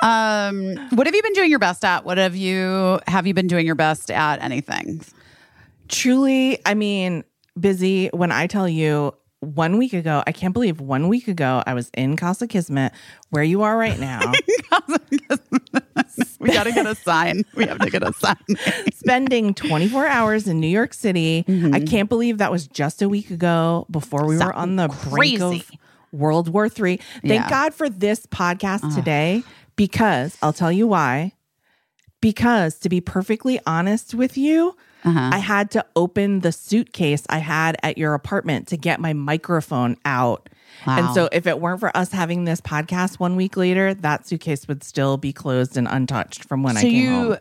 Um, what have you been doing your best at? What have you have you been doing your best at anything? Truly, I mean, busy when I tell you one week ago, I can't believe one week ago I was in Casa Kismet, where you are right now, we got to get a sign. We have to get a sign. spending 24 hours in New York City. I can't believe that was just a week ago before we were on the brink of. World War III. Thank Yeah. God for this podcast today because I'll tell you why. Because to be perfectly honest with you, Uh-huh. I had to open the suitcase I had at your apartment to get my microphone out. And so if it weren't for us having this podcast one week later, that suitcase would still be closed and untouched from when I So came you home.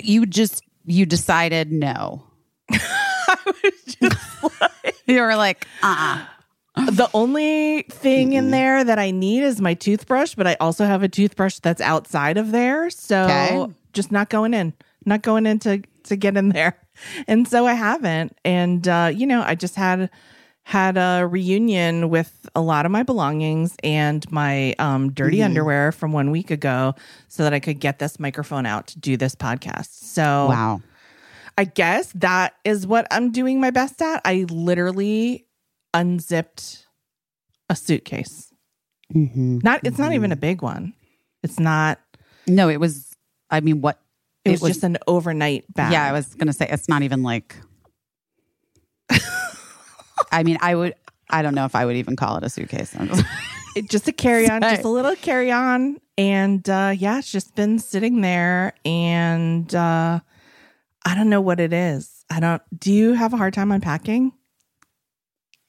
you just you decided no. you were like, uh The only thing in there that I need is my toothbrush, but I also have a toothbrush that's outside of there. So Okay. just not going in, not going in to, to get in there. And so I haven't. And, uh, you know, I just had, had a reunion with a lot of my belongings and my um, dirty underwear from one week ago so that I could get this microphone out to do this podcast. So wow. I guess that is what I'm doing my best at. I literally unzipped a suitcase. Mm-hmm. Not it's not even a big one. It's not No, it was. I mean, what? it was, just an overnight bag. Yeah, I was gonna say it's not even like. I mean, I would. I don't know if I would even call it a suitcase. I'm just- It- just a carry on, just a little carry on. And uh yeah, it's just been sitting there and uh I don't know what it is. I don't do you have a hard time unpacking?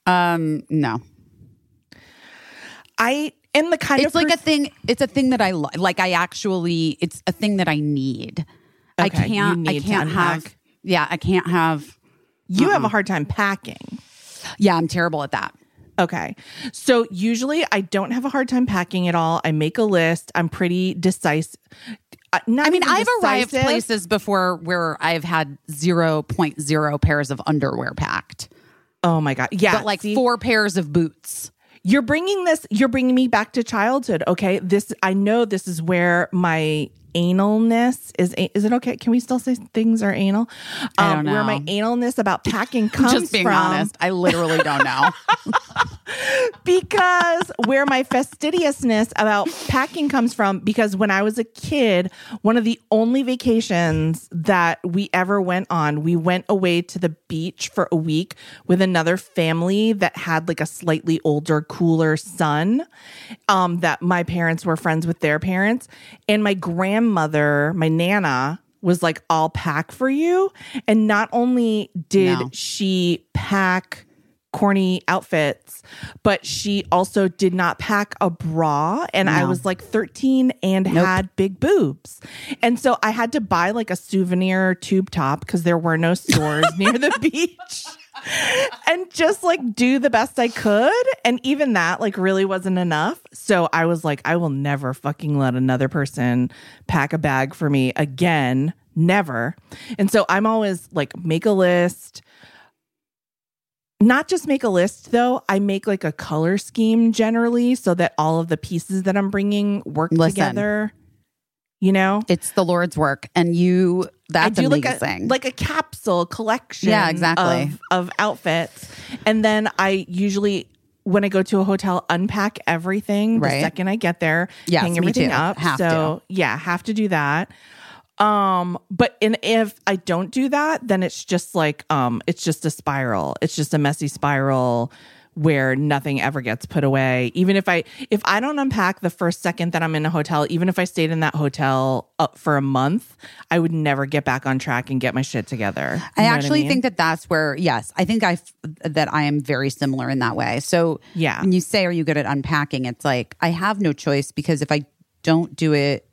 Um, no, I am the kind it's of It's like a thing. It's a thing that I li- like. I actually, it's a thing that I need. I Okay, you can't. I need to can't have. Yeah, I can't have. you have a hard time packing. Yeah, I'm terrible at that. Okay. So usually I don't have a hard time packing at all. I make a list. I'm pretty decisive. Uh, not I mean, even I've arrived places before where I've had 0.0 pairs of underwear packed, Oh my god. Yeah. but like see, four pairs of boots. You're bringing this you're bringing me back to childhood, okay? This I know this is where my analness is is it okay? Can we still say things are anal? Um, I don't Where my analness about packing comes Just being from. honest, I literally don't know. because where my fastidiousness about packing comes from because when i was a kid one of the only vacations that we ever went on we went away to the beach for a week with another family that had like a slightly older cooler son um that my parents were friends with their parents and my grandmother my nana was like i'll pack for you and not only did No. she pack corny outfits, but she also did not pack a bra. And I was like 13 and had big boobs. And so I had to buy like a souvenir tube top because there were no stores near the beach. And just like do the best I could. And even that like really wasn't enough. So I was like, I will never fucking let another person pack a bag for me again. Never. And so I'm always like, make a list not just make a list though i make like a color scheme generally so that all of the pieces that i'm bringing work Listen. together you know? It's the Lord's work, and you. That's I do amazing. like a like a capsule collection Yeah, exactly. of, of outfits. And then I usually when I go to a hotel unpack everything the second I get there, Yes, hang everything up. Have so yeah, have to do that. Um, but in if I don't do that, then it's just like um it's just a spiral. It's just a messy spiral where nothing ever gets put away. Even if I if I don't unpack the first second that I'm in a hotel, even if I stayed in that hotel uh, for a month, I would never get back on track and get my shit together. I You what actually mean? think that that's where, yes, I think I that I am very similar in that way. So Yeah. when you say, "Are you good at unpacking?" It's like I have no choice because if I don't do it,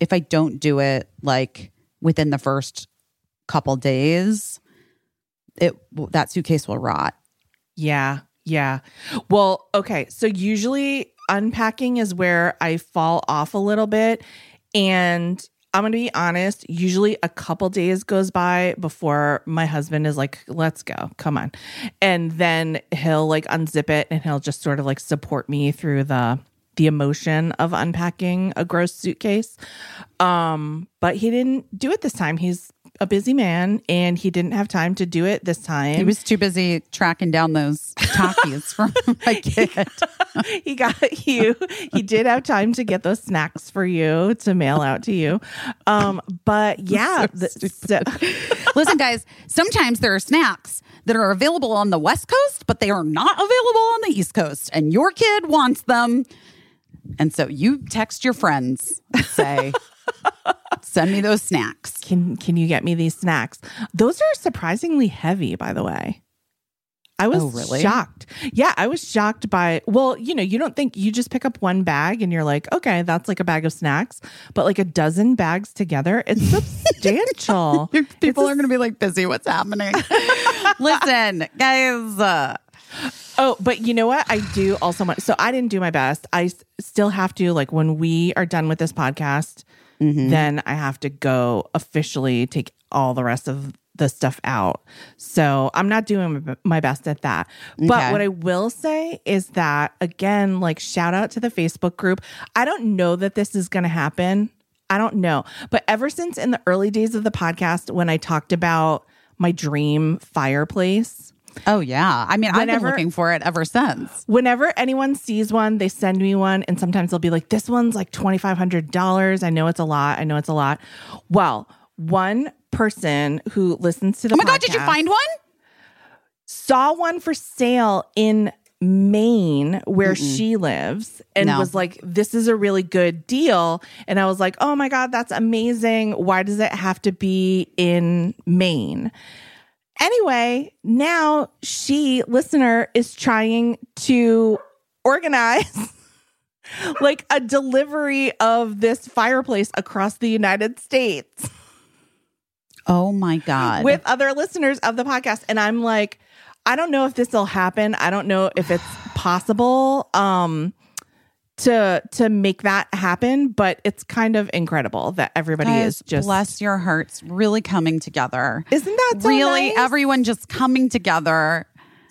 if I don't do it like within the first couple days, it that suitcase will rot. Yeah. Yeah. Well, okay. So usually unpacking is where I fall off a little bit. And I'm going to be honest, usually a couple days goes by before my husband is like, let's go. Come on. And then he'll like unzip it and he'll just sort of like support me through the the emotion of unpacking a gross suitcase. Um, but he didn't do it this time. He's a busy man and he didn't have time to do it this time. He was too busy tracking down those Takis from my kid. he got you. He did have time to get those snacks for you to mail out to you. Um, but yeah, the- so- Listen, guys, sometimes there are snacks that are available on the West Coast, but they are not available on the East Coast, and your kid wants them. And so you text your friends, say, send me those snacks. can can you get me these snacks? Those are surprisingly heavy, by the way. I was Oh, really? shocked. Yeah, I was shocked by. Well, you know, you don't think you just pick up one bag and you're like, okay, that's like a bag of snacks, but like a dozen bags together, it's substantial. People are going to be like, busy, what's happening? Listen, guys. Uh, Oh, but you know what? I do also want. So I didn't do my best. I s- still have to like when we are done with this podcast, mm-hmm. then I have to go officially take all the rest of the stuff out. So I'm not doing my- my best at that. But Okay. what I will say is that again, like shout out to the Facebook group. I don't know that this is going to happen. I don't know. But ever since in the early days of the podcast when I talked about my dream fireplace, oh, yeah. I mean, I've been looking for it ever since. whenever anyone sees one, they send me one, and sometimes they'll be like, "This one's like twenty five hundred dollars." I know it's a lot. I know it's a lot. Well, one person who listens to the Oh my God, did you find one? saw one for sale in Maine where she lives and No. was like, This is a really good deal. And I was like, Oh my God, that's amazing. Why does it have to be in Maine? Anyway, now she, listener, is trying to organize like a delivery of this fireplace across the United States. Oh, my God. with other listeners of the podcast. And i'm like i don't know if this will happen. I don't know if it's possible. Um to to make that happen but it's kind of incredible that everybody Guys, is just bless your hearts, really coming together. isn't that so really nice? everyone just coming together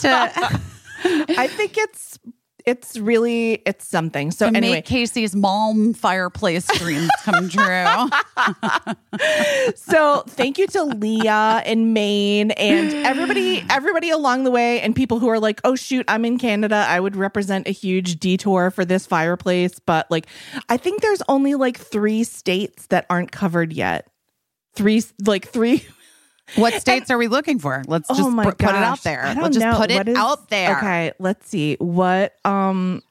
to, i think it's it's really it's something so anyway make Caissie's mom fireplace dreams come true. so thank you to Leah in Maine and everybody everybody along the way and people who are like, "Oh shoot, I'm in Canada. I would represent a huge detour for this fireplace." But like I think there's only like 3 states that aren't covered yet. 3 like 3 what states are we looking for? Let's just Oh my put, put it out there. Let's just put it is- out there. Okay, let's see. What um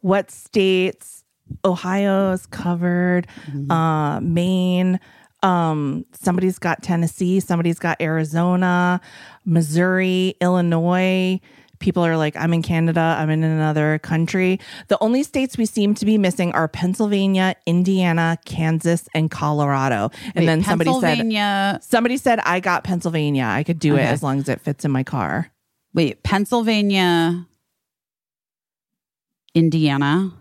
what states Ohio's covered, Mm-hmm. uh Maine, um somebody's got Tennessee, somebody's got Arizona, Missouri, Illinois. People are like, I'm in Canada, I'm in another country. The only states we seem to be missing are Pennsylvania, Indiana, Kansas, and Colorado. And Wait, then somebody said Somebody said I got Pennsylvania. I could do it as long as it fits in my car. Wait, Pennsylvania, Indiana.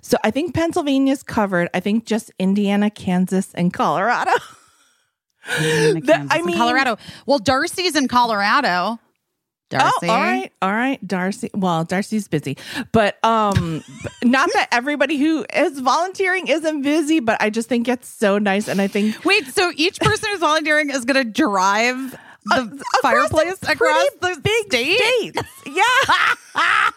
So I think Pennsylvania's covered. I think just Indiana, Kansas, and Colorado. Indiana, The- I mean- Colorado. Well, Darcy's in Colorado. Darcy. Oh, all right, all right, Darcy. Well, Darcy's busy, but um, not that everybody who is volunteering isn't busy, but I just think it's so nice, and I think Wait, so each person who's volunteering is going to drive the fireplace the across the big state? states. Yeah,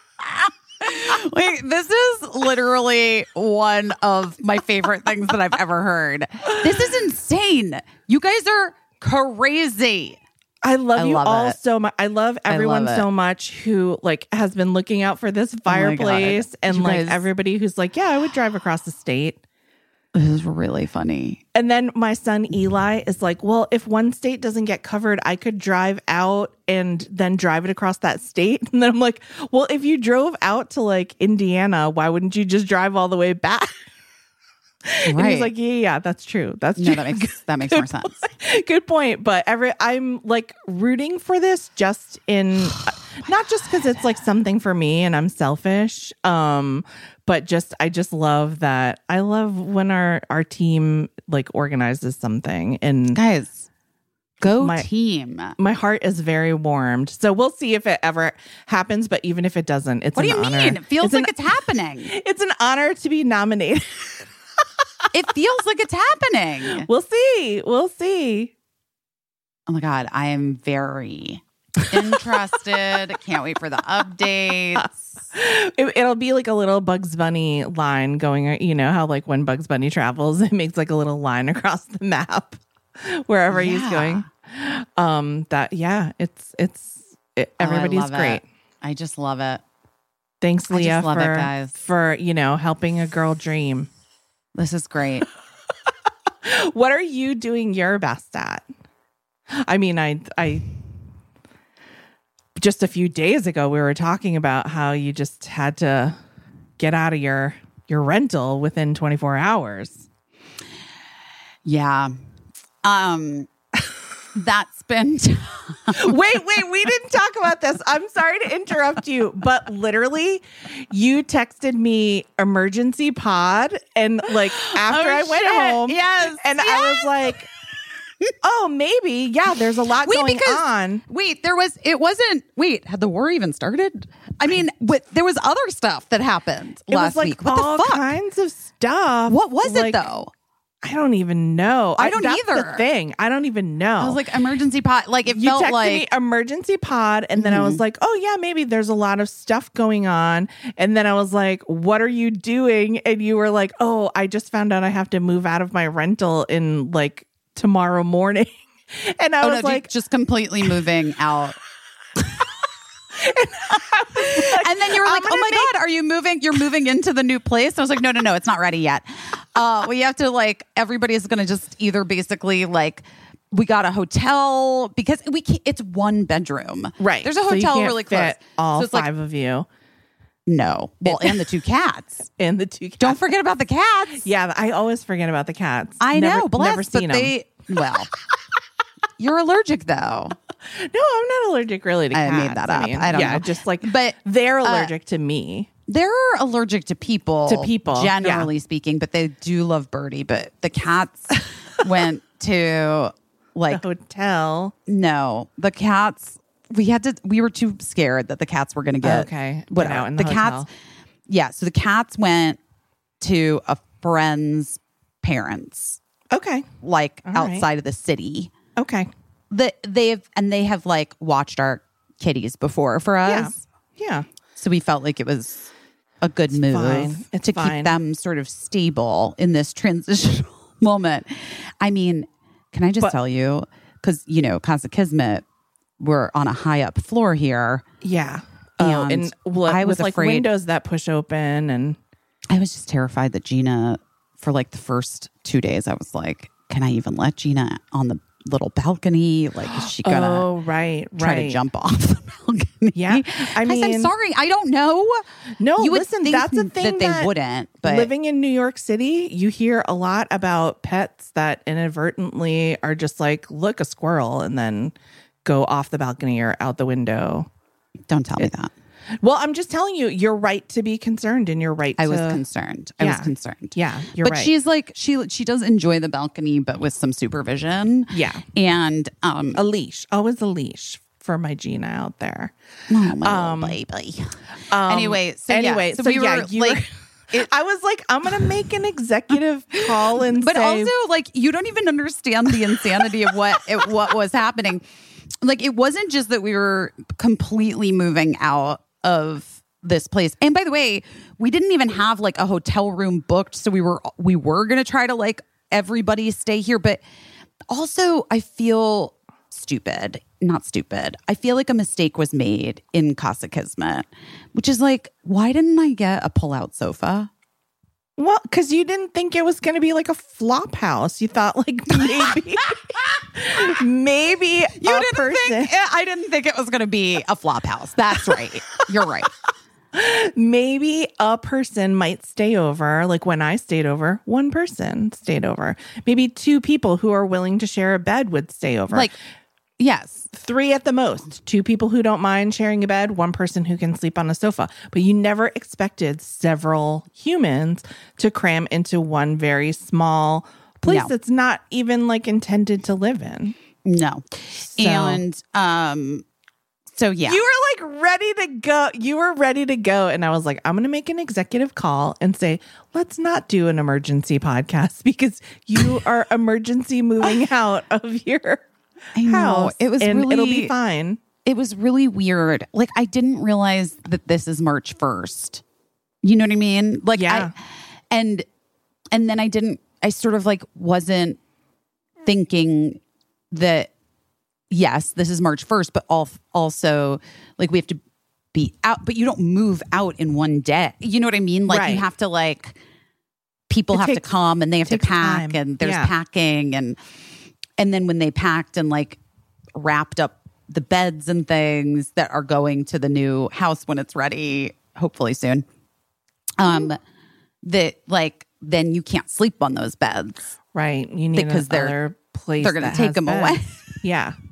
Wait, this is literally one of my favorite things that I've ever heard. This is insane. You guys are crazy. I love I you love all it. so much. I love everyone love so much who like has been looking out for this oh God. fireplace, and You like guys- everybody who's like, yeah, I would drive across the state. This is really funny. And then my son Eli is like, well, if one state doesn't get covered, I could drive out and then drive it across that state. And then I'm like, well, if you drove out to like Indiana, why wouldn't you just drive all the way back? And he's Right. like, yeah, yeah, that's true. That's No, that makes that makes more sense. Good point. But every I'm like rooting for this just in not just because it's like something for me and I'm selfish. Um, but just I just love that. I love when our our team like organizes something and Guys, go My- team. my heart is very warmed. So we'll see if it ever happens. But even if it doesn't, it's What do you honor. mean? It feels It's an- like it's happening. it's an honor to be nominated. It feels like it's happening. we'll see. We'll see. Oh my God, I am very interested. Can't wait for the updates. It, it'll be like a little Bugs Bunny line going, you know, how like when Bugs Bunny travels, it makes like a little line across the map wherever he's going. Um, that, yeah, it's, it's, it, Oh, I everybody's it. great. I just love it. Thanks, I just Leah, love it, for, guys. for, you know, helping a girl dream. This is great. What are you doing your best at? I mean, I, I, just a few days ago, we were talking about how you just had to get out of your, your rental within 24 hours. Yeah. Um that's been wait, wait, we didn't talk about this. I'm sorry to interrupt you, but literally, you texted me emergency pod, and like after Oh, I went shit. home, Yes, and I was like, oh, maybe, yeah, there's a lot Wait, going because on. wait, there was it wasn't wait, had the war even started? I mean, but there was other stuff that happened It last was like week. What the fuck? kinds of stuff. what was Like, it though? I don't even know. I don't that's either. The thing, I don't even know. I was like emergency pod. Like it you felt texted like me emergency pod and then i Mm-hmm. was like oh yeah maybe there's a lot of stuff going on and then i was like what are you doing and you were like oh i just found out i have to move out of my rental in like tomorrow morning and i oh, was no, like just completely moving out. and then you were like, "Oh my make- god, are you moving? You're moving into the new place?" And I was like, "No, no, no, it's not ready yet. Uh, we have to like everybody's going to just either basically like." We got a hotel because we can't, it's one bedroom. right There's a So you hotel can't really close. fit all so it's five like of you no. Well, and the two cats. and the two cats. Don't forget about the cats. yeah i always forget about the cats I never, know. Bless, never seen but them they well. You're allergic though. No i'm not allergic really to cats. I cats made that up. I don't yeah know. just like But, they're uh, allergic to me They're allergic to people. To people, generally speaking, but they do love Birdie. But the cats went to like the hotel no, the cats. We had to. We were too scared that the cats were going to get Okay, get whatever. out in the cats. hotel. Yeah, so the cats went to a friend's parents, okay like All right. outside of the city. okay The they've and they have like watched our kitties before for us. yeah So we felt like it was a good move fine. It's to fine. keep them sort of stable in this transitional moment. I mean, can I just But- tell you? Because, you know, Casa Kismet, we're on a high up floor here. Yeah. Oh, And and well, I was like afraid- windows that push open and I was just terrified that Gina, for like the first two days, I was like, can I even let Gina on the little balcony? Like, is she gonna oh right, try right. to jump off the balcony? Yeah. I Guys, I'm mean- sorry. I don't know. No, you would listen, think that's a thing that they wouldn't. But Living in New York City, you hear a lot about pets that inadvertently are just like, look, a squirrel, and then go off the balcony or out the window. don't tell me that. Well, I'm just telling you, you're right to be concerned, and you're right. I was concerned. I was concerned. Yeah, you're but right. she's like she she does enjoy the balcony, but with some supervision. Yeah. and um, a leash, always a leash for my Gina out there. Oh my baby. anyway, so Um, anyway, yeah, so, so, we yeah, were you like. were- I was like, I'm gonna make an executive call and but say, also like you don't even understand the insanity of what it, what was happening like it wasn't just that we were completely moving out of this place. And by the way we didn't even have like a hotel room booked so we were we were going to try to like everybody stay here. But also i feel stupid not stupid. I feel like a mistake was made in casa kismet which is like why didn't i get a pull-out sofa well, because you didn't think it was gonna be like a flop house. You thought like maybe, maybe You a didn't person, think I didn't think it was going to be a flop house. That's right. You're right. maybe a person might stay over. Like when I stayed over, one person stayed over. Maybe two people who are willing to share a bed would stay over. Like, yes, three at the most. Two people who don't mind sharing a bed, one person who can sleep on a sofa. But you never expected several humans to cram into one very small place No. that's not even like intended to live in. no, and um, so yeah, You were like ready to go. You were ready to go. And I was like, I'm going to make an executive call and say, let's not do an emergency podcast because you are emergency moving out of your I know house. it was and really it'll be fine. It was really weird. Like I didn't realize that this is March first. You know what I mean? Like Yeah. I, and and then I didn't. I sort of like wasn't thinking that yes, this is March 1st, but also like we have to be out, but you don't move out in one day. You know what I mean? Like Right. you have to like people It have takes- to come and they have to pack time. and there's Yeah. packing and and then when they packed and like wrapped up the beds and things that are going to the new house when it's ready, hopefully soon. Um that like then you can't sleep on those beds. Right. You need Because they're- place. they're gonna take them away. Yeah.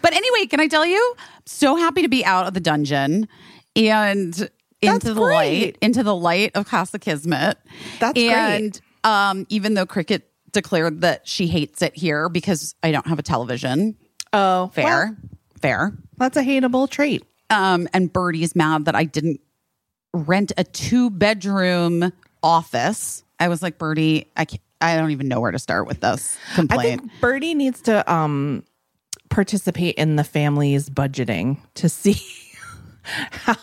But anyway, can I tell you? So happy to be out of the dungeon and into the great. light, into the light of Casa Kismet. That's great. and um, even though Cricket declared that she hates it here because I don't have a television. Oh, Fair, well, fair. that's a hateable trait. Um, and Birdie's mad that I didn't rent a two bedroom office. I was like, Birdie, I can't, I don't even know where to start with this I complaint. think Birdie needs to um participate in the family's budgeting to see how.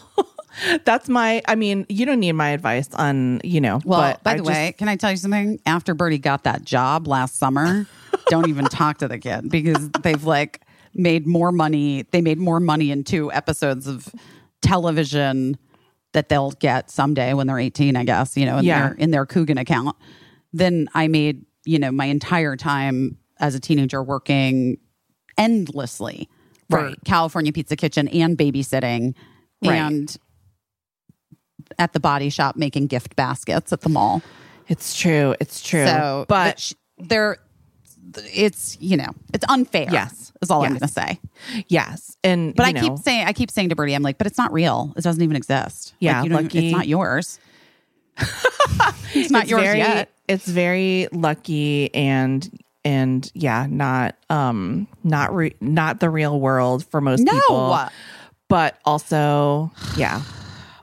That's my. I mean, you don't need my advice on you know. Well, but by I the just- way, can I tell you something? After Birdie got that job last summer, don't even talk to the kid because they've like made more money. They made more money in two episodes of television that they'll get someday when they're 18, I guess, you know, in Yeah. their in their Coogan account. then I made, you know, my entire time as a teenager working endlessly for Right. California Pizza Kitchen and babysitting Right. and at the body shop making gift baskets at the mall. it's true. It's true. So, but sh- they're, it's you know, it's unfair. Yes. is all I'm going to say. yes, and But I know, keep saying, I keep saying to Birdie, I'm like, but it's not real. It doesn't even exist. Yeah, like, lucky- it's not yours. it's not it's yours very, yet. It's very lucky and and yeah, not um not re- not the real world for most No. people. But also, yeah.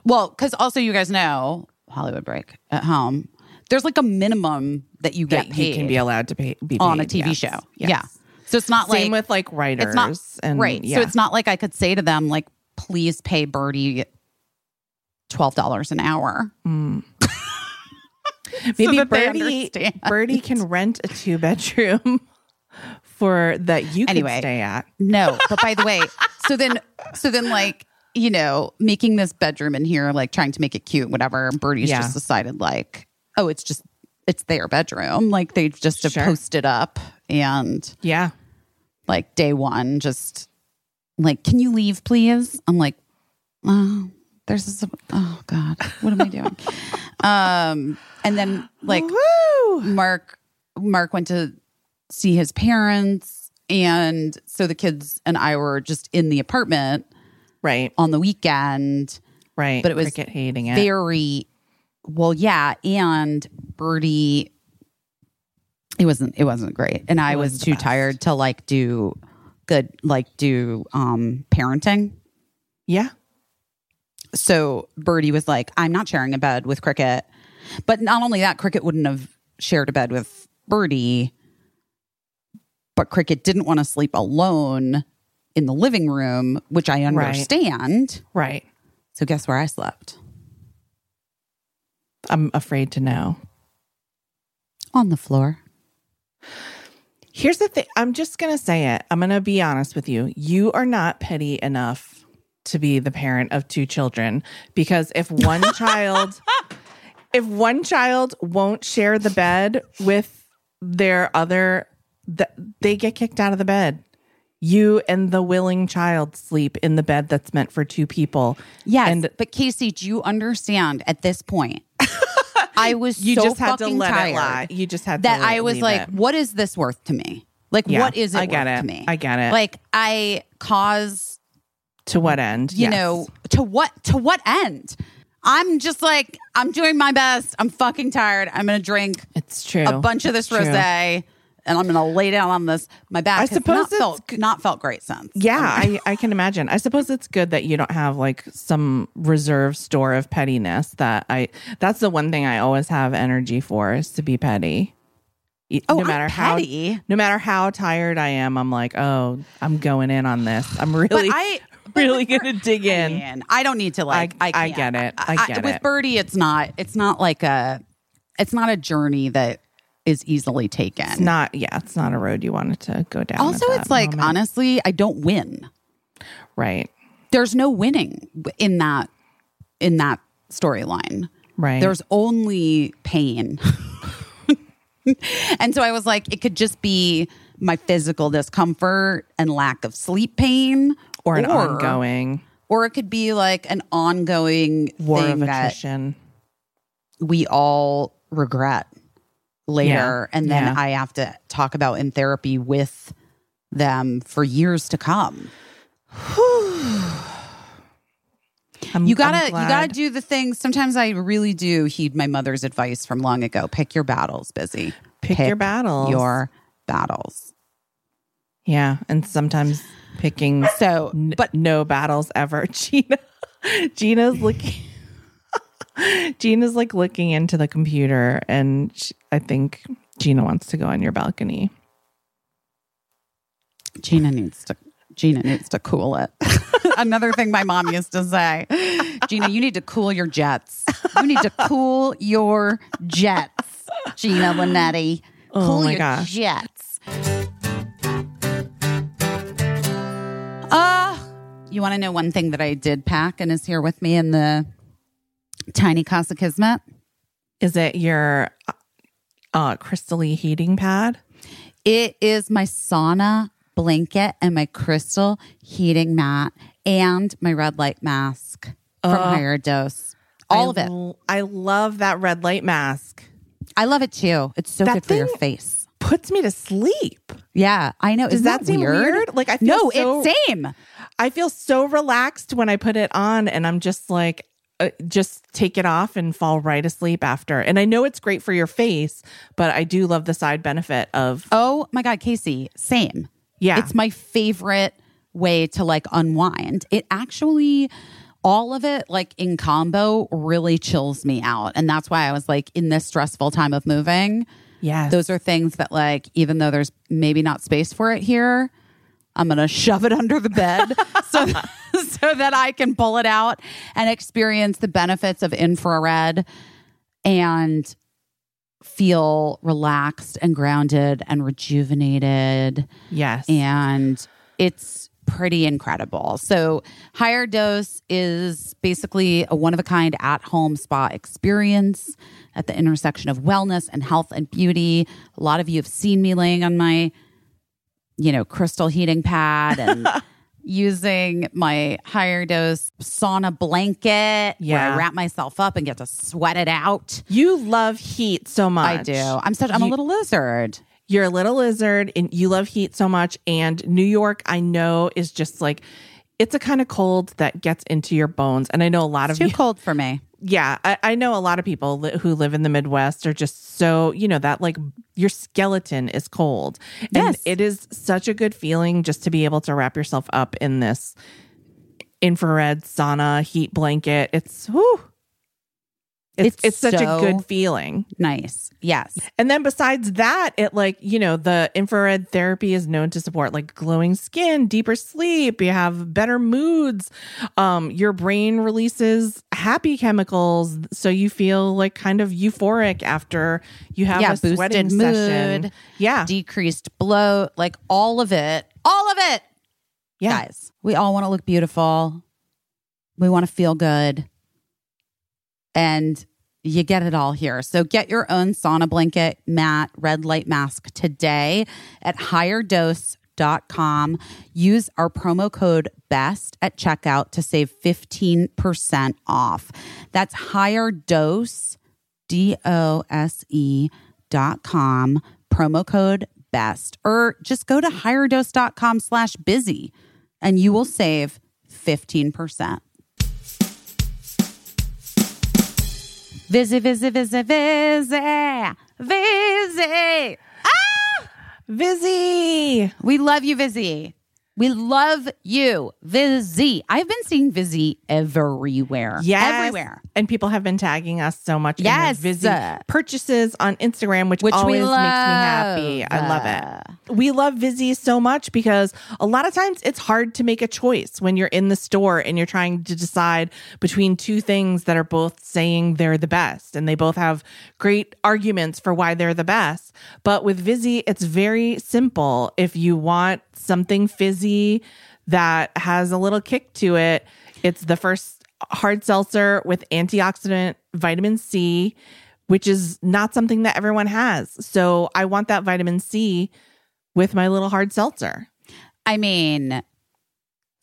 Well, because also you guys know Hollywood break at home. There's like a minimum that you get that paid you can be allowed to pay be on a TV yes, show. yes. Yeah. So it's not like Same like with like writers it's not and right. yeah. So it's not like I could say to them like, please pay Birdie twelve dollars an hour. Mm. maybe that they Birdie. Birdie can rent a two bedroom for that you can Anyway. stay at. No, but by the way, so then, so then, like you know, making this bedroom in here, like trying to make it cute, whatever. And Birdie's Yeah. just decided, like, oh, it's just it's their bedroom. Like they just have Sure. posted up, and Yeah. like day one, just like, can you leave, please? I'm like, oh, there's this. Oh God, what am I doing? um, and then like Woo! Mark Mark went to see his parents and so the kids and I were just in the apartment Right. on the weekend Right. but it was Cricket hating it. very well yeah and Birdie it wasn't it wasn't great and I It was wasn't too best. tired to like do good like do um parenting. Yeah. So Birdie was like, I'm not sharing a bed with Cricket. But not only that, Cricket wouldn't have shared a bed with Birdie, but Cricket didn't want to sleep alone in the living room, which I understand. Right. So guess where I slept? I'm afraid to know. On the floor. Here's the thing. I'm just going to say it. I'm going to be honest with you. You are not petty enough to be the parent of two children because if one child if one child won't share the bed with their other th- they get kicked out of the bed. You and the willing child sleep in the bed that's meant for two people. Yes. And but Caissie, do you understand at this point? I was you so just had to fucking let tired it lie. You just had that to I was like, it. what is this worth to me? Like, Yeah, what is it I get worth it. to me? I get it. Like, I cause to what end? you Yes. know to what to what end? I'm just like I'm doing my best. I'm fucking tired. I'm gonna drink it's true. a bunch of this It's true. And I'm gonna lay down on this. My back I suppose not it's felt not felt great since. Yeah, I, I can imagine. I suppose it's good that you don't have like some reserve store of pettiness that I that's the one thing I always have energy for is to be petty. Oh, no I'm matter how petty. no matter how tired I am, I'm like, oh, I'm going in on this. I'm really But I really gonna dig in. I don't need to like. I- I, I get it. I get it. With it. Birdie, it's not. It's not like a. It's not a journey that is easily taken. It's not yeah, it's not a road you wanted to go down. also, it's like moment. honestly, I don't win. right. There's no winning in that in that storyline. Right. There's only pain. and so I was like, it could just be my physical discomfort and lack of sleep pain, or an ongoing or it could be like an ongoing war thing of that attrition. we all regret later Yeah. and then Yeah. i have to talk about in therapy with them for years to come you gotta you gotta do the things sometimes i really do heed my mother's advice from long ago pick your battles busy Pick your battles. your battles Yeah, and sometimes picking so n- but no battles ever. Gina, Gina's looking. Gina's like looking into the computer, and she, I think Gina wants to go on your balcony. gina needs to gina needs to cool it another thing my mom used to say gina you need to cool your jets you need to cool your jets gina linetti Oh cool my your gosh. jets uh you want to know one thing that i did pack and is here with me in the tiny casa kismet Is it your uh, crystally heating pad? It is my sauna blanket and my crystal heating mat and my red light mask from Higher Dose. All I of it. l- I love that red light mask. I love it too. It's so That good for your face. Puts me to sleep. Yeah, I know. Does Isn't that seem weird? Like, I feel no, so- it's same. I feel so relaxed when I put it on, and I'm just like, uh, just take it off and fall right asleep after. And I know it's great for your face, but I do love the side benefit of Oh my God, Caissie, same. Yeah. It's my favorite way to like unwind. It actually, all of it, like in combo, really chills me out. And that's why I was like, in this stressful time of moving, yeah those are things that like even though there's maybe not space for it here i'm gonna shove it under the bed so so that i can pull it out and experience the benefits of infrared and feel relaxed and grounded and rejuvenated yes, and it's pretty incredible. So, Higher Dose is basically a one of a kind at home spa experience at the intersection of wellness and health and beauty. A lot of you have seen me laying on my, you know, crystal heating pad and using my Higher Dose sauna blanket where Yeah. I wrap myself up and get to sweat it out. you love heat so much. I do. I'm such. I'm a little lizard. You're a little lizard, and you love heat so much. And New York, I know, is just like it's a kind of cold that gets into your bones. And I know a lot of Too you, cold for me. Yeah, I, I know a lot of people li- who live in the Midwest are just so, you know, that like your skeleton is cold. And it is such a good feeling just to be able to wrap yourself up in this infrared sauna heat blanket. It's, whew, it's, It's it's, such a good feeling. Nice. Yes. And then besides that, it like, you know, the infrared therapy is known to support like glowing skin, deeper sleep, you have better moods. Um your brain releases happy chemicals so you feel like kind of euphoric after you have Yeah, a sweating boosted session. mood. Yeah. Decreased bloat, like all of it. All of it. yeah. Guys, we all want to look beautiful. We want to feel good. And you get it all here. So get your own sauna blanket, mat, red light mask today at higherdose.com. Use our promo code BEST at checkout to save 15% off. That's higher dose, D O S E dot com, promo code BEST. Or just go to higherdose.com slash busy and you will save 15%. Visit, visit, visit, visit, visit. Ah! Vizzy. We love you, Vizzy. We love you, Vizzy. I've been seeing Vizzy everywhere. Yes. Everywhere. And people have been tagging us so much Yes. in Vizzy purchases on Instagram, which, Which always makes me happy. I love it. We love Vizzy so much because a lot of times it's hard to make a choice when you're in the store and you're trying to decide between two things that are both saying they're the best and they both have great arguments for why they're the best. But with Vizzy, it's very simple. If you want something fizzy that has a little kick to it, it's the first hard seltzer with antioxidant vitamin C, which is not something that everyone has. So I want that vitamin C with my little hard seltzer. I mean,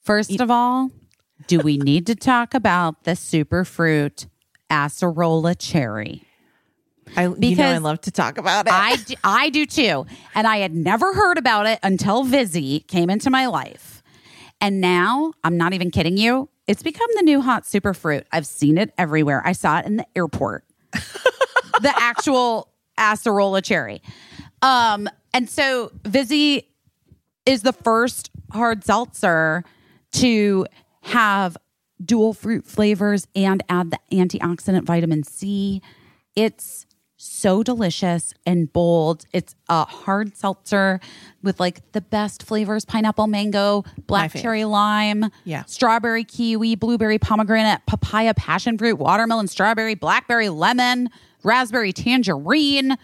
first of all, do we need to talk about the superfruit acerola cherry? I you know I love to talk about it. I do, I do too. And I had never heard about it until Vizzy came into my life. And now, I'm not even kidding you, it's become the new hot superfruit. I've seen it everywhere. I saw it in the airport. the actual acerola cherry. Um, and so Vizzy is the first hard seltzer to have dual fruit flavors and add the antioxidant vitamin C. It's so delicious and bold. It's a hard seltzer with like the best flavors pineapple, mango, black cherry, lime, Yeah. strawberry, kiwi, blueberry, pomegranate, papaya, passion fruit, watermelon, strawberry, blackberry, lemon, raspberry, tangerine.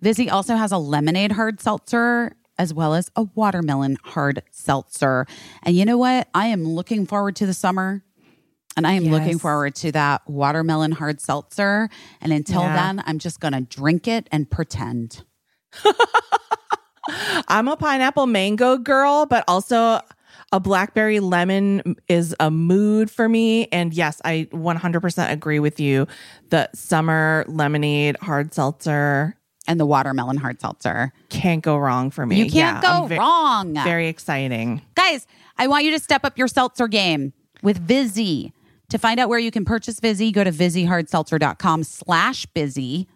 Vizzy also has a lemonade hard seltzer as well as a watermelon hard seltzer. And you know what? I am looking forward to the summer. And I am looking forward to that watermelon hard seltzer. And until Yeah. then, I'm just going to drink it and pretend. I'm a pineapple mango girl, but also a blackberry lemon is a mood for me. And yes, I 100% agree with you. The summer lemonade hard seltzer And the watermelon hard seltzer. can't go wrong for me. You can't Yeah, go ve- wrong. Very exciting. Guys, I want you to step up your seltzer game with Vizzy. To find out where you can purchase Vizzy, go to VizzyHardSeltzer.com slash busy.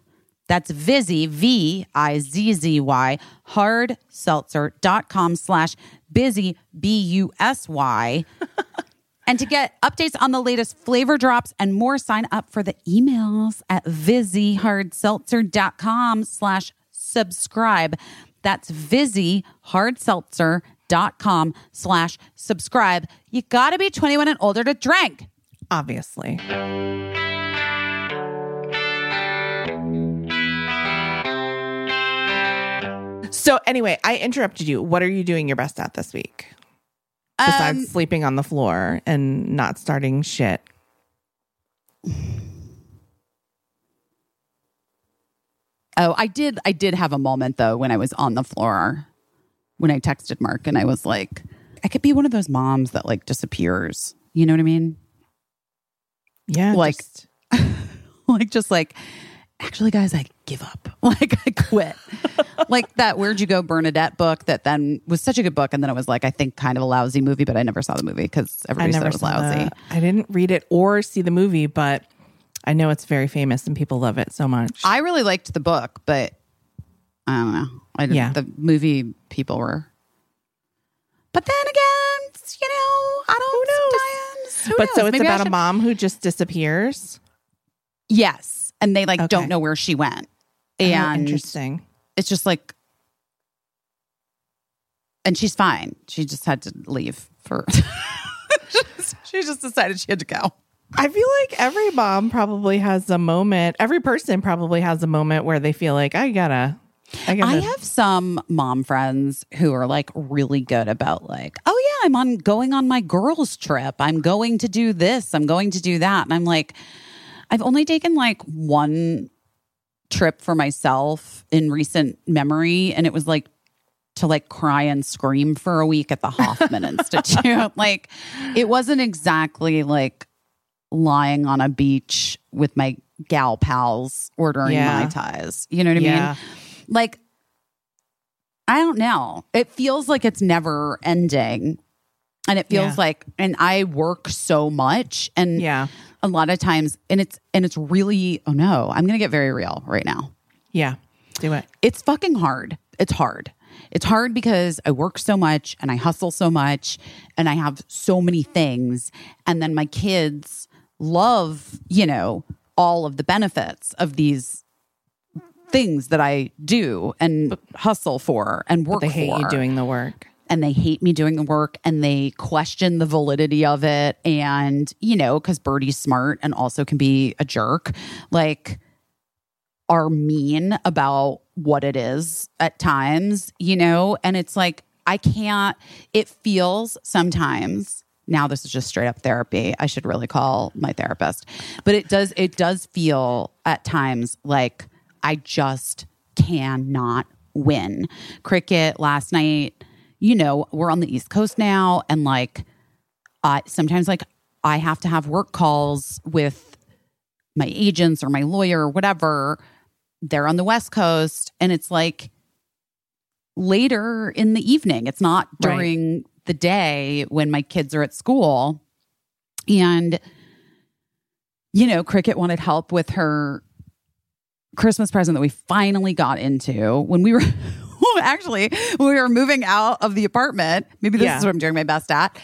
That's Vizzy, V I Z Z Y, hardseltzer.com slash busy, B U S Y. And to get updates on the latest flavor drops and more, sign up for the emails at VizzyHardSeltzer.com slash subscribe. That's VizzyHardSeltzer.com slash subscribe. You got to be 21 and older to drink. Obviously. So anyway, I interrupted you. What are you doing your best at this week? Besides Um, sleeping on the floor and not starting shit. Oh, I did. I did have a moment though when I was on the floor when I texted Mark and I was like, I could be one of those moms that like disappears. You know what I mean? Yeah. Like- just- like just like actually guys i give up like i quit like that where'd you go bernadette book that then was such a good book and then it was like i think kind of a lousy movie but i never saw the movie because everybody said it was lousy the- I didn't read it or see the movie, but I know it's very famous and people love it so much. I really liked the book, but I don't know. I didn't, Yeah. the movie people were. But then again, you know, I don't know. Who but so it's Maybe about a mom who just disappears. Yes, and they like Okay. don't know where she went, Oh, and interesting. it's just like, and she's fine. She just had to leave for. she just decided she had to go. I feel like every mom probably has a moment. Every person probably has a moment where they feel like I gotta. I gotta. I have some mom friends who are like really good about like, oh yeah, I'm on going on my girls trip. I'm going to do this. I'm going to do that. And I'm like, I've only taken like one trip for myself in recent memory, and it was like to like cry and scream for a week at the Hoffman Institute. Like, it wasn't exactly like lying on a beach with my gal pals ordering Yeah. mai tais. You know what I Yeah. mean? Like, I don't know. It feels like it's never ending. And it feels Yeah. like, and I work so much. And yeah. a lot of times, and it's, and it's really, oh no, I'm going to get very real right now. Yeah. Do it. It's fucking hard. It's hard. It's hard because I work so much and I hustle so much and I have so many things. And then my kids love, you know, all of the benefits of these things that I do and hustle for and work They hate for you doing the work. And they hate me doing the work and they question the validity of it. And, you know, because Birdie's smart and also can be a jerk, like, are mean about what it is at times, you know? And it's like, I can't, it feels sometimes. Now this is just straight up therapy. I should really call my therapist. But it does it does feel at times like I just cannot win. Cricket last night, you know, we're on the East Coast now and like uh sometimes like I have to have work calls with my agents or my lawyer or whatever. They're on the West Coast and it's like later in the evening. It's not Right. during the day when my kids are at school. And, you know, Cricket wanted help with her Christmas present that we finally got into when we were actually when we were moving out of the apartment. Maybe this Yeah. is what I'm doing my best at.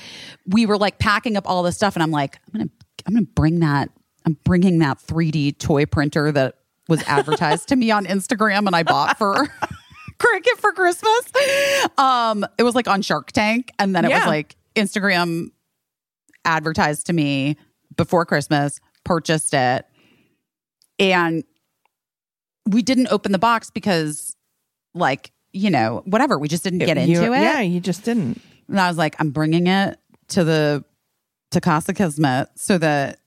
We were like packing up all this stuff, and I'm like, I'm gonna I'm gonna bring that. I'm bringing that 3D toy printer that was advertised to me on Instagram and I bought for Cricket for Christmas. Um, it was like on Shark Tank, and then it was like Instagram advertised to me before Christmas, purchased it, and we didn't open the box because, like, you know, whatever. We just didn't get You- into it. Yeah, you just didn't. And I was like, I'm bringing it to the to Casa Kismet so that,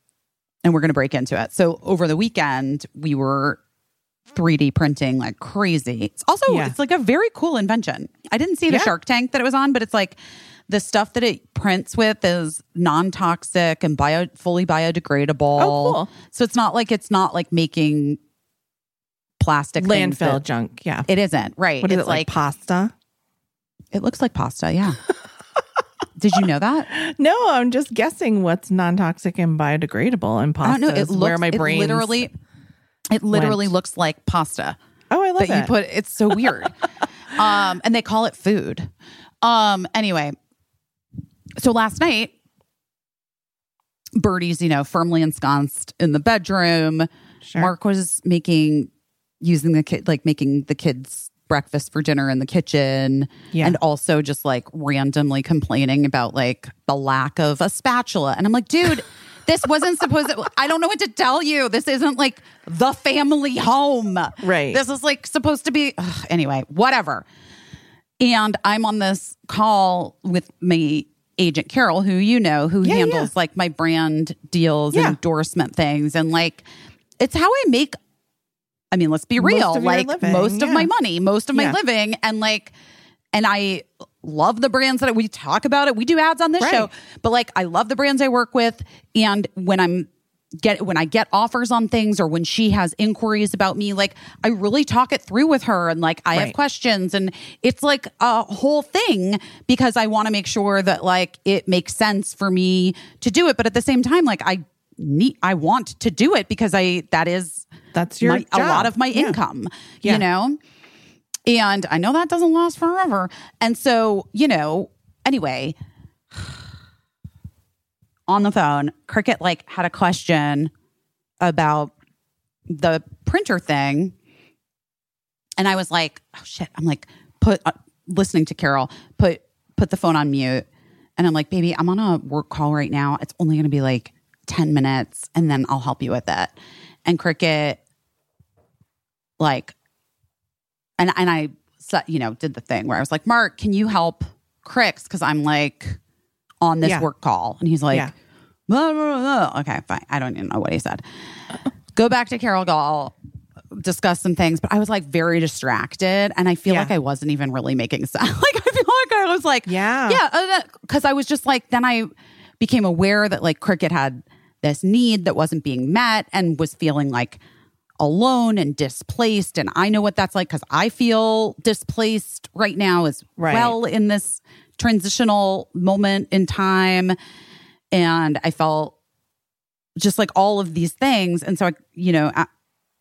and we're going to break into it. So over the weekend, we were 3D printing like crazy. It's also Yeah. it's like a very cool invention. I didn't see the Yeah. Shark Tank that it was on, but it's like the stuff that it prints with is non-toxic and bio fully biodegradable. Oh, cool. So it's not like it's not like making plastic Landfill that- junk. Yeah. It isn't right. What is it's it like? Pasta? it looks like pasta. Yeah. Did you know that? No, I'm just guessing what's non-toxic and biodegradable and pasta. I don't know. It looks where my brain literally it literally went. looks like pasta Oh, I love that you put it's so weird. um and they call it food. Um anyway. So last night Birdie's, you know, firmly ensconced in the bedroom. Sure. Mark was making using the kid like making the kids breakfast for dinner in the kitchen Yeah. and also just like randomly complaining about like the lack of a spatula and i'm like dude this wasn't supposed to i don't know what to tell you this isn't like the family home Right. this is like supposed to be ugh, anyway whatever and i'm on this call with my agent carol who you know who Yeah, handles yeah. like my brand deals endorsement things and like it's how i make I mean, let's be real. your Like living, most of my money, most of my living, and like, and I love the brands that we talk about it. We do ads on this Right. show, but like, I love the brands I work with, and when I'm get when I get offers on things or when she has inquiries about me, like I really talk it through with her, and like I have questions, and it's like a whole thing because I want to make sure that like it makes sense for me to do it, but at the same time, like I need I want to do it because I that is That's your my, a lot of my Yeah. income, Yeah. you know? And I know that doesn't last forever. And so, you know, anyway, on the phone, Cricket like had a question about the printer thing. And I was like, oh shit. I'm like, put uh, listening to Carol, put put the phone on mute. And I'm like, baby, I'm on a work call right now. It's only gonna be like 10 minutes and then I'll help you with it. And Cricket like and and I you know did the thing where I was like, Mark, can you help Cricks? Because I'm like on this Yeah. work call, and he's like, Yeah. "Blah, blah, blah." okay, fine. I don't even know what he said. Go back to Carol Gall, discuss some things, but I was like very distracted, and I feel Yeah. like I wasn't even really making sense. like I feel like I was like, Yeah. yeah, uh, because I was just like, then I became aware that like Cricket had this need that wasn't being met and was feeling like alone and displaced. And I know what that's like because I feel displaced right now as Right. well in this transitional moment in time. And I felt just like all of these things. And so, I, you know, I,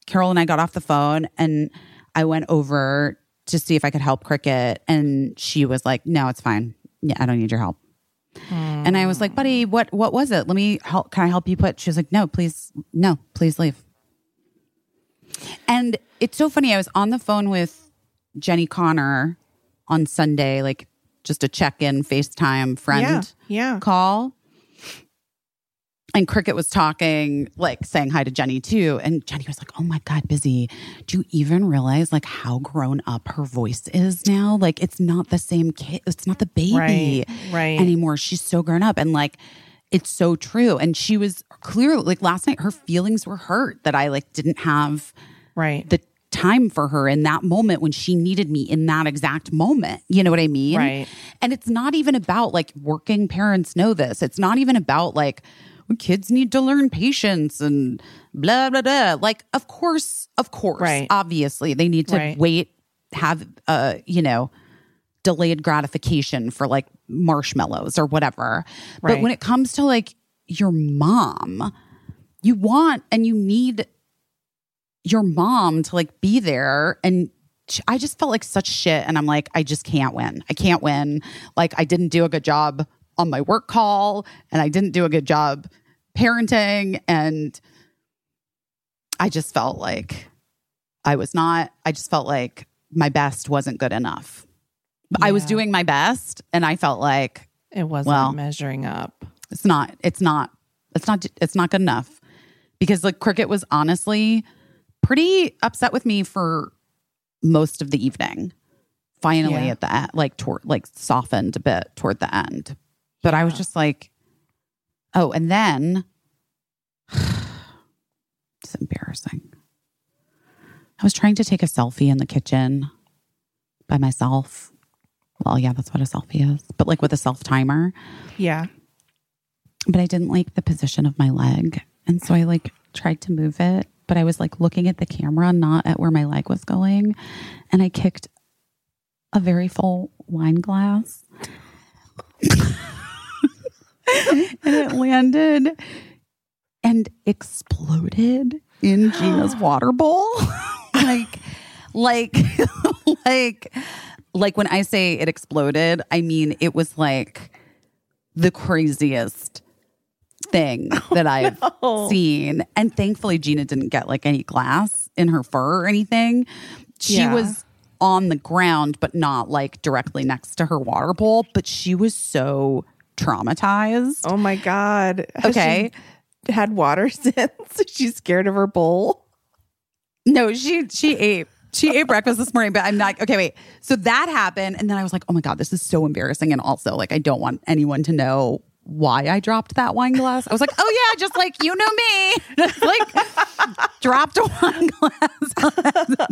Carol and I got off the phone and I went over to see if I could help Cricket. And she was like, no, it's fine. Yeah, I don't need your help. And I was like, buddy, what what was it? Let me help. Can I help you put? She was like, no, please, no, please leave. And it's so funny. I was on the phone with Jenny Connor on Sunday, like just a check in FaceTime friend Yeah. Yeah. call. And Cricket was talking, like saying hi to Jenny too. And Jenny was like, Oh my God, busy. Do you even realize like how grown up her voice is now? Like it's not the same kid, it's not the baby Right, right. anymore. She's so grown up. And like it's so true. And she was clearly like last night, her feelings were hurt that I like didn't have Right. the time for her in that moment when she needed me in that exact moment. You know what I mean? Right. And it's not even about like working parents know this. It's not even about like "Well, kids need to learn patience and blah blah blah. Like of course, of course, Right. obviously they need to Right. wait have uh you know delayed gratification for like marshmallows or whatever. But when it comes to like your mom, you want and you need your mom to like be there and I just felt like such shit and I'm like I just can't win. I can't win. Like I didn't do a good job on my work call and I didn't do a good job parenting and I just felt like I was not I just felt like my best wasn't good enough. But I was doing my best and I felt like It wasn't Well. measuring up. it's not it's not it's not it's not good enough because like cricket was honestly pretty upset with me for most of the evening finally Yeah. at the end like toward like softened a bit toward the end but i was just like oh and then it's embarrassing i was trying to take a selfie in the kitchen by myself well yeah that's what a selfie is but like with a self timer Yeah. but I didn't like the position of my leg. And so I like tried to move it, but I was like looking at the camera, not at where my leg was going. And I kicked a very full wine glass. and it landed and exploded in Gina's water bowl. like, like, like, like when I say it exploded, I mean it was like the craziest thing oh, that I've seen. And thankfully, Gina didn't get like any glass in her fur or anything. She Yeah. was on the ground, but not like directly next to her water bowl. But she was so traumatized. Oh my God. Has Okay. had water since. She's scared of her bowl. No, she she ate. She ate breakfast this morning, but I'm not okay. Wait, so that happened, and then I was like, "Oh my god, this is so embarrassing!" And also, like, I don't want anyone to know why I dropped that wine glass. I was like, "Oh yeah, just like you know me, just like dropped a wine glass."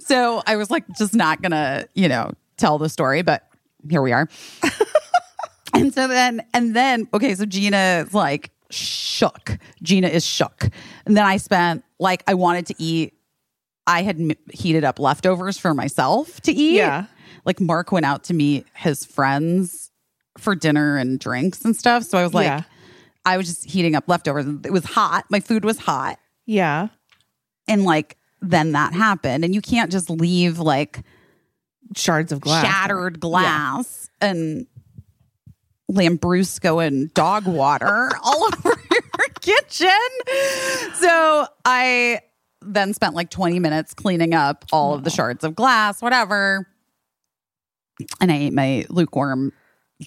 so I was like, just not gonna, you know, tell the story, but here we are. And so then, and then, okay, so Gina is like shook. Gina is shook. And then I spent, like, I wanted to eat, I had m- heated up leftovers for myself to eat. Yeah. Like, Mark went out to meet his friends for dinner and drinks and stuff. So I was like, Yeah. I was just heating up leftovers. It was hot. My food was hot. Yeah. And like, then that happened. And you can't just leave like Shards of glass. shattered glass and Lambrusco and dog water all over your kitchen. So I then spent like 20 minutes cleaning up all of the shards of glass, whatever. And I ate my lukewarm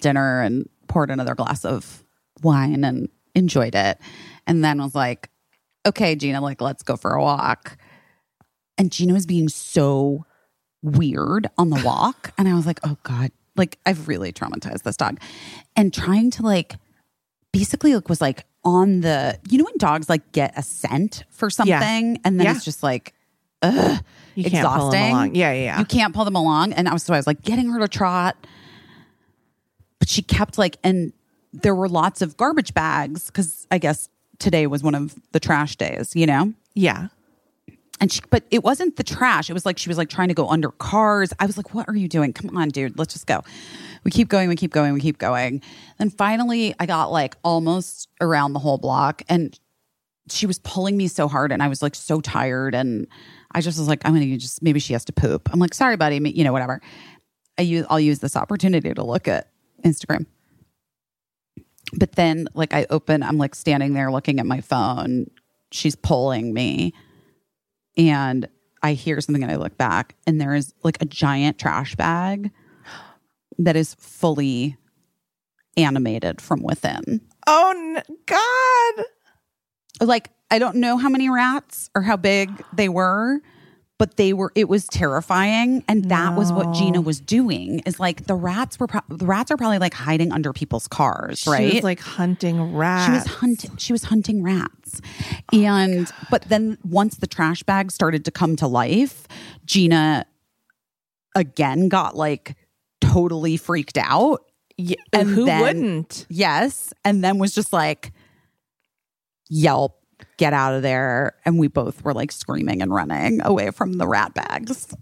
dinner and poured another glass of wine and enjoyed it. And then was like, okay, Gina, like, let's go for a walk. And Gina was being so weird on the walk. And I was like, oh God, like I've really traumatized this dog. And trying to like basically like was like on the you know when dogs like get a scent for something and then Yeah. it's just like ugh, You can't pull them exhausting. along. Yeah, yeah, yeah. You can't pull them along. And I was so I was like getting her to trot. But she kept like and there were lots of garbage bags because I guess today was one of the trash days, you know? Yeah. And she but it wasn't the trash. It was like she was like trying to go under cars. I was like what are you doing? Come on dude. Let's just go. We keep going we keep going we keep going. Then finally i got like almost around the whole block and she was pulling me so hard and i was like so tired and i just was like i'm gonna just maybe she has to poop. I'm like sorry buddy you know whatever. I use i'll use this opportunity to look at instagram. But then like i open i'm like standing there looking at my phone. She's pulling me and I hear something and I look back and there is like a giant trash bag that is fully animated from within. Oh God. Like I don't know how many rats or how big they were, but they were it was terrifying and that was what Gina was doing is like the rats were pro- the rats are probably like hiding under people's cars, right? She was like hunting rats. She was hunting. She was hunting rats, oh and but then once the trash bag started to come to life, Gina again got like totally freaked out. Yeah, and who then- wouldn't? Yes, and then was just like yelp, get out of there, and we both were like screaming and running away from the rat bags.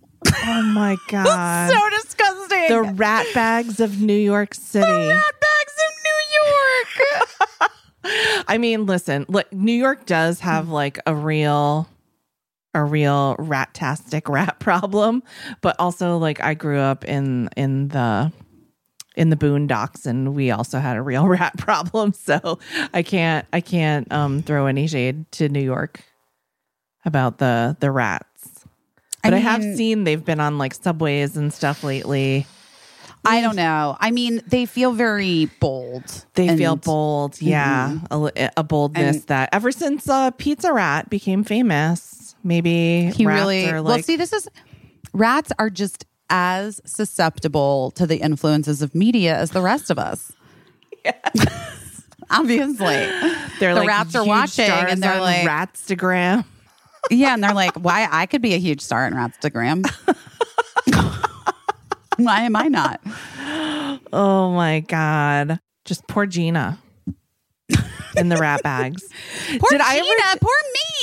Oh my God. so disgusting. the rat bags of New York City. The rat bags of New York. I mean, listen, look, New York does have like a real a real rat-tastic rat problem, but also like I grew up in in the in the boondocks and we also had a real rat problem, so I can't I can't um throw any shade to New York about the the rats. I But I, have seen they've been on like subways and stuff lately. I don't know. I mean, they feel very bold. They and- feel bold, yeah, a li- a, boldness And- that ever since uh, Pizza Rat became famous, maybe He really are well. See, this is rats are just as susceptible to the influences of media as the rest of us. Obviously, they're the like rats are watching and they're like- Ratstagram. yeah, and they're like, "Why I could be a huge star in Ratstagram? Why am I not?" Oh my god, just poor Gina in the rat bags. Poor Did I ever- poor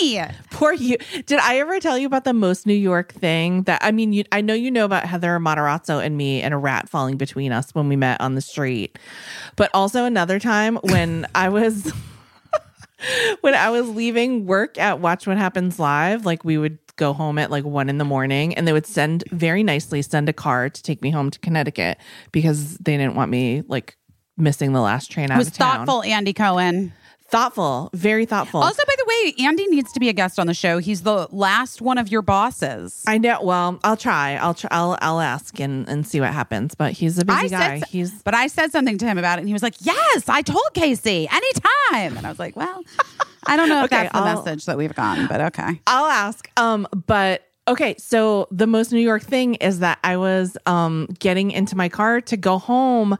me. Poor you. Did I ever tell you about the most New York thing that I mean, you, I know you know about Heather Matarazzo and me and a rat falling between us when we met on the street. But also another time when I was when I was leaving work at Watch What Happens Live, like we would go home at like one in the morning and they would send very nicely send a car to take me home to Connecticut because they didn't want me like missing the last train out was of town. thoughtful, Andy Cohen. Thoughtful, very thoughtful. Also, by the way, Andy needs to be a guest on the show. He's the last one of your bosses. I know. Well, I'll try. I'll try. I'll I'll ask and and see what happens. But he's a busy I guy. he's but I said something to him about it, and he was like, "Yes, I told Caissie anytime." And I was like, "Well, I don't know if Okay, that's the I'll- message that we've gotten, but okay." I'll ask. Um, but okay. So the most New York thing is that I was um getting into my car to go home,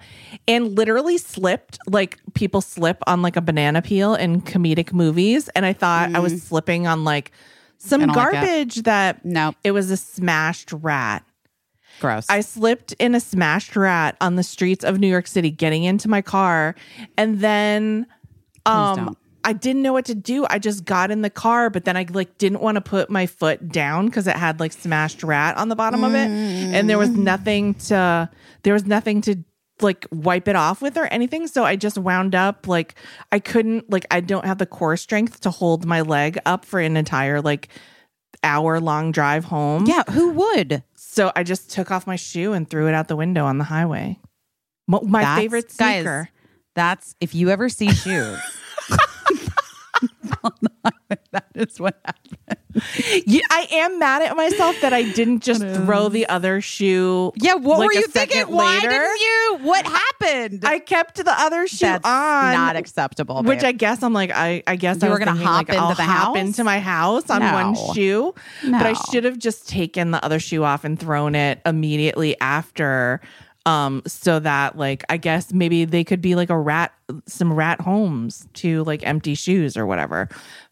and literally slipped. Like people slip on like a banana peel in comedic movies, and I thought I was slipping on like some don't like garbage that No, it was a smashed rat. gross. I slipped in a smashed rat on the streets of New York City getting into my car and then um. I didn't know what to do. I just got in the car, but then I like didn't want to put my foot down because it had like smashed rat on the bottom of it. And there was nothing to there was nothing to like wipe it off with or anything. So I just wound up like I couldn't like I don't have the core strength to hold my leg up for an entire like hour long drive home. Yeah, who would? So I just took off my shoe and threw it out the window on the highway. My That's- favorite guys, sneaker. That's if you ever see shoes. that is what happened. Yeah, I am mad at myself that I didn't just throw the other shoe. Yeah, what like were you thinking? second Why didn't you? What happened? I kept the other shoe That's on. not acceptable. Which. I guess I'm like I I guess You I were gonna thinking, hop like, I'll into the hop house? into my house on No. one shoe, but I should have just taken the other shoe off and thrown it immediately after, um, so that like I guess maybe they could be like a rat, some rat homes to like empty shoes or whatever.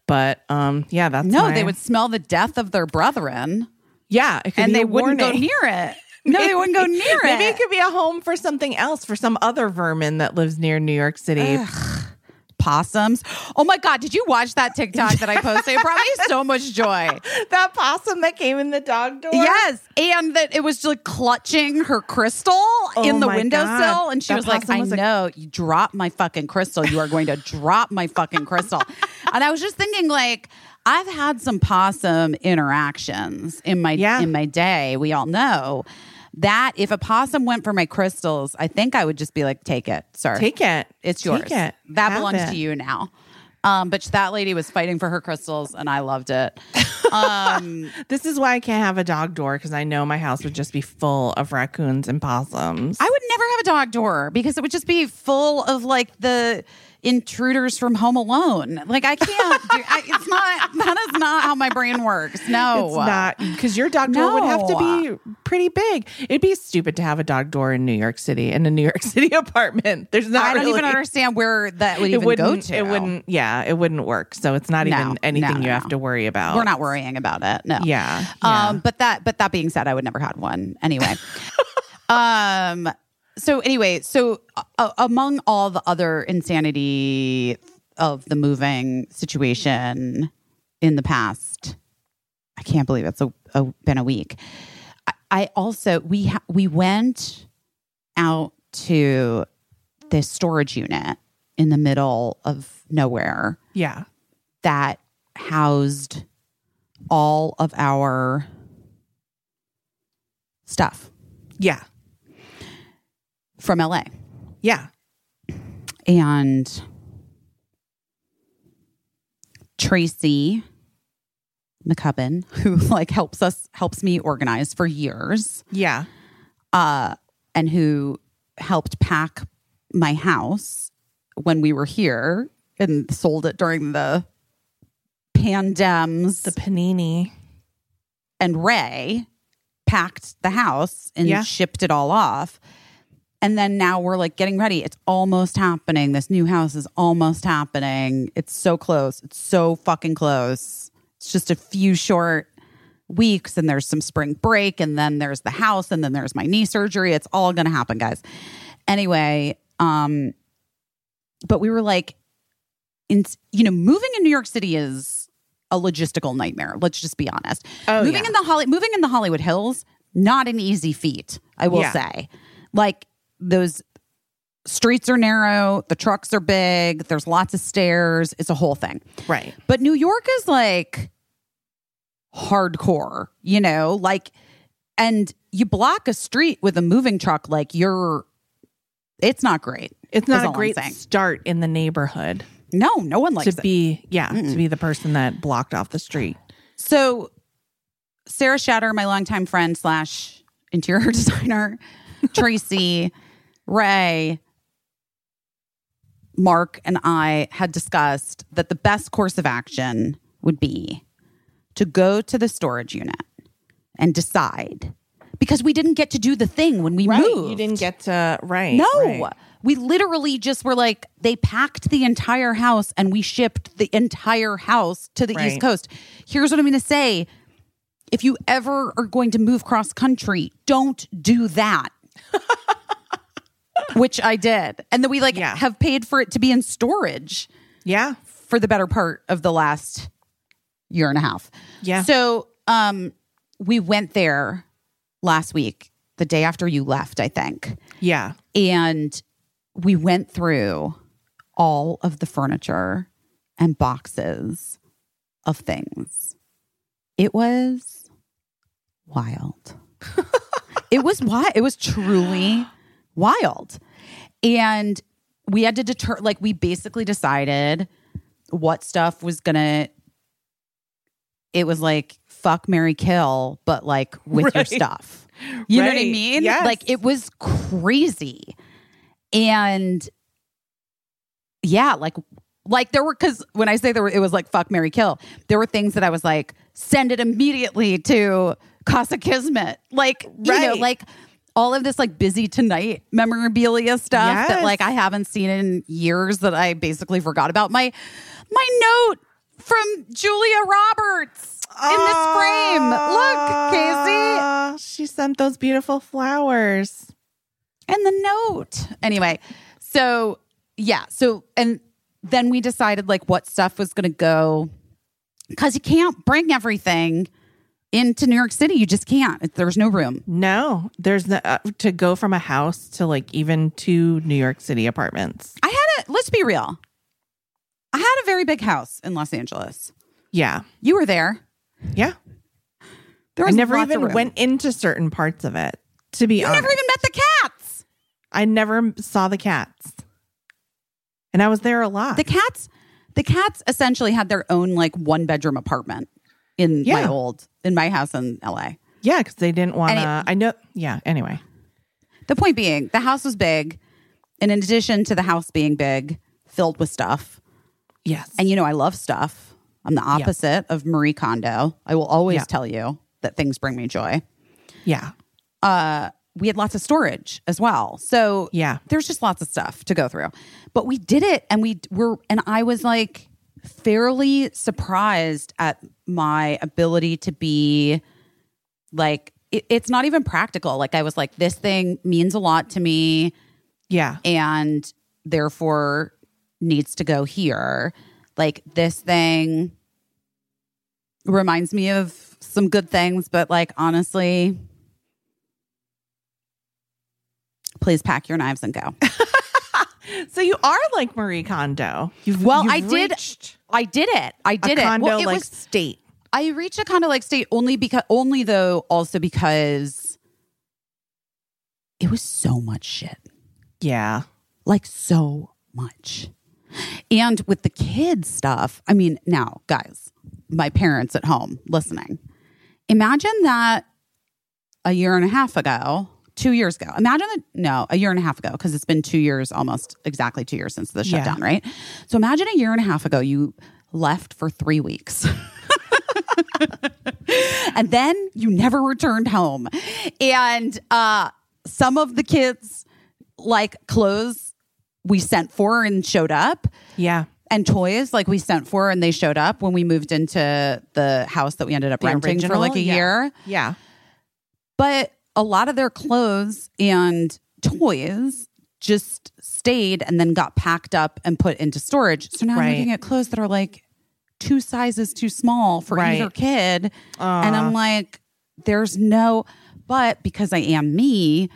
But um, yeah, that's no, my- they would smell the death of their brethren, yeah, it could and they wouldn't go near it. No, they wouldn't go near Maybe it. Maybe it could be a home for something else, for some other vermin that lives near New York City. Possums. Oh my god! Did you watch that TikTok that I posted? It brought me so much joy. that possum that came in the dog door. Yes, and that it was just like clutching her crystal in oh the windowsill, and she That was like, "I was know you drop my fucking crystal. You are going to drop my fucking crystal." And I was just thinking, like, I've had some possum interactions in my Yeah. in my day. We all know that if a possum went for my crystals, I think I would just be like, "Take it, sir. Take it. It's yours. Take it. That Have belongs it. to you now." Um, but that lady was fighting for her crystals, and I loved it. Um, This is why I can't have a dog door because I know my house would just be full of raccoons and possums. I would never have a dog door because it would just be full of like the intruders from Home Alone. Like I can't. do, I, it's not. That is not how my brain works. No, it's not because your dog door would have to be pretty big. It'd be stupid to have a dog door in New York City in a New York City apartment. There's not. I don't even understand where that would It even wouldn't. go to. It wouldn't. Yeah, it wouldn't work. So it's not No, even anything no, you no, have to worry about. We're not worrying about it. No. Yeah, yeah. Um. But that. But that being said, I would never had one anyway. um. So anyway, so uh, among all the other insanity of the moving situation in the past, I can't believe it's a, a, been a week. I, I also we ha- we went out to this storage unit in the middle of nowhere Yeah. that housed all of our stuff Yeah. From LA. Yeah. And Tracy McCubbin, who like helps us helps me organize for years, Yeah. uh, and who helped pack my house when we were here and sold it during the pandems. The panini. and Ray packed the house and Yeah. shipped it all off. And then now we're like getting ready. It's almost happening. This new house is almost happening. It's so close. It's so fucking close. It's just a few short weeks and there's some spring break and then there's the house and then there's my knee surgery. It's all going to happen, guys. Anyway, um but we were like in you know, moving in New York City is a logistical nightmare. Let's just be honest. Oh, moving yeah. in the Holly moving in the Hollywood Hills, not an easy feat, I will Yeah. say. Like those streets are narrow, the trucks are big, there's lots of stairs, it's a whole thing. Right. But New York is like hardcore, you know, like and you block a street with a moving truck like you're it's not great. It's not a great start in the neighborhood No, no one likes to it. be, yeah, to be the person that blocked off the street. So, Sarah Shatter, my longtime friend slash interior designer, Tracy, Ray, Mark, and I had discussed that the best course of action would be to go to the storage unit and decide because we didn't get to do the thing when we moved. You didn't get to, right. No. right. We literally just were like, they packed the entire house and we shipped the entire house to the Right. East Coast. Here's what I'm going to say if you ever are going to move cross country, don't do that. Which I did. And then we like Yeah. have paid for it to be in storage Yeah. for the better part of the last year and a half. Yeah. So um we went there last week the day after you left, I think. Yeah. And we went through all of the furniture and boxes of things. It was wild. it was wild. It was truly wild. And we had to deter, like, we basically decided what stuff was to, it was like, fuck, Mary kill, but like with your stuff. You know what I mean? Yes. Like, it was crazy. And yeah, like, like there were because when I say there were, it was like fuck Mary Kill. There were things that I was like, send it immediately to Casa Kismet. Like, you know, Right. like all of this like busy tonight memorabilia stuff that like I haven't seen in years that I basically forgot about. My my note from Julia Roberts in this frame. Look, Caissie. She sent those beautiful flowers. and the note. Anyway, so yeah, so and then we decided like what stuff was going to go because you can't bring everything into New York City. You just can't. There's no room. No, there's no, uh, to go from a house to like even two New York City apartments. I had a. Let's be real. I had a very big house in Los Angeles. Yeah. You were there. Yeah. There I never even went into certain parts of it, to be You honest. never even met the cats. I never saw the cats. And I was there a lot. The cats. The cats essentially had their own like one bedroom apartment in my old in my house in LA. yeah, because they didn't want to. I know. Yeah. Anyway. The point being, the house was big. And in addition to the house being big, filled with stuff. Yes. And you know, I love stuff. I'm the opposite of Marie Kondo. I will always Yeah. tell you that things bring me joy. yeah. Uh, we had lots of storage as well. So Yeah. there's just lots of stuff to go through. But we did it and we were, and I was like fairly surprised at my ability to be like, it, it's not even practical. Like, I was like, this thing means a lot to me Yeah. and therefore needs to go here. Like this thing reminds me of some good things, but like honestly, please pack your knives and go. So you are like Marie Kondo. You've, Well, you've I did- I did it. I did it. condo Well, it like was state. I reached a Kondo like state only because only though also because it was so much shit. Yeah. like so much. And with the kids stuff, I mean, now, guys, my parents at home listening, imagine that a year and a half ago, two years ago, imagine that, no, a year and a half ago, because it's been two years, almost exactly two years since the Yeah. shutdown, right? So imagine a year and a half ago, you left for three weeks. and then you never returned home. And uh, some of the kids, like clothes, we sent for and showed up, Yeah. and toys, like we sent for and they showed up when we moved into the house that we ended up The renting for like a Yeah. year. Yeah. But a lot of their clothes and toys just stayed and then got packed up and put into storage. So now I'm Right. looking at clothes that are like two sizes too small for Right. either kid. and I'm like, there's no, but because I am me,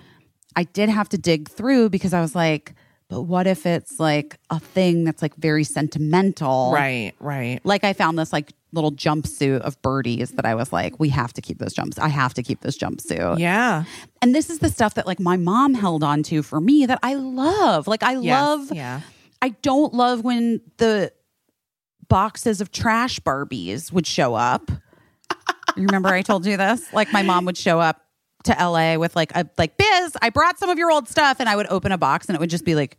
I did have to dig through because I was like, but what if it's like a thing that's like very sentimental? Right. Right. Like I found this like little jumpsuit of Birdie's that I was like, we have to keep this jumps. I have to keep this jumpsuit. Yeah. And this is the stuff that like my mom held on to for me that I love. Like I Yes. love Yeah. I don't love when the boxes of trash Barbies would show up. you remember I told you this? Like my mom would show up to LA with like a like Biz, I brought some of your old stuff and I would open a box and it would just be like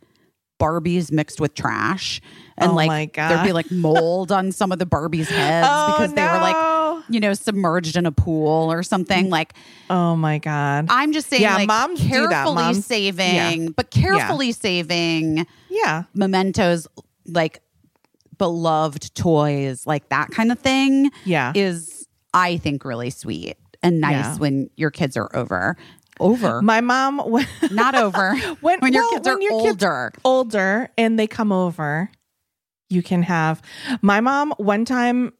Barbies mixed with trash. And Oh like there'd be like mold on some of the Barbies' heads Oh, because they were like, you know, submerged in a pool or something. Like Oh my God. I'm just saying, Yeah, like moms do that. carefully Moms- saving, yeah. but carefully saving yeah. mementos, like beloved toys, like that kind of thing. Yeah. is I think really sweet and nice Yeah. when your kids are over, over, My mom when not over when, when your well, kids are when your kids older. older and they come over, you can have my mom one time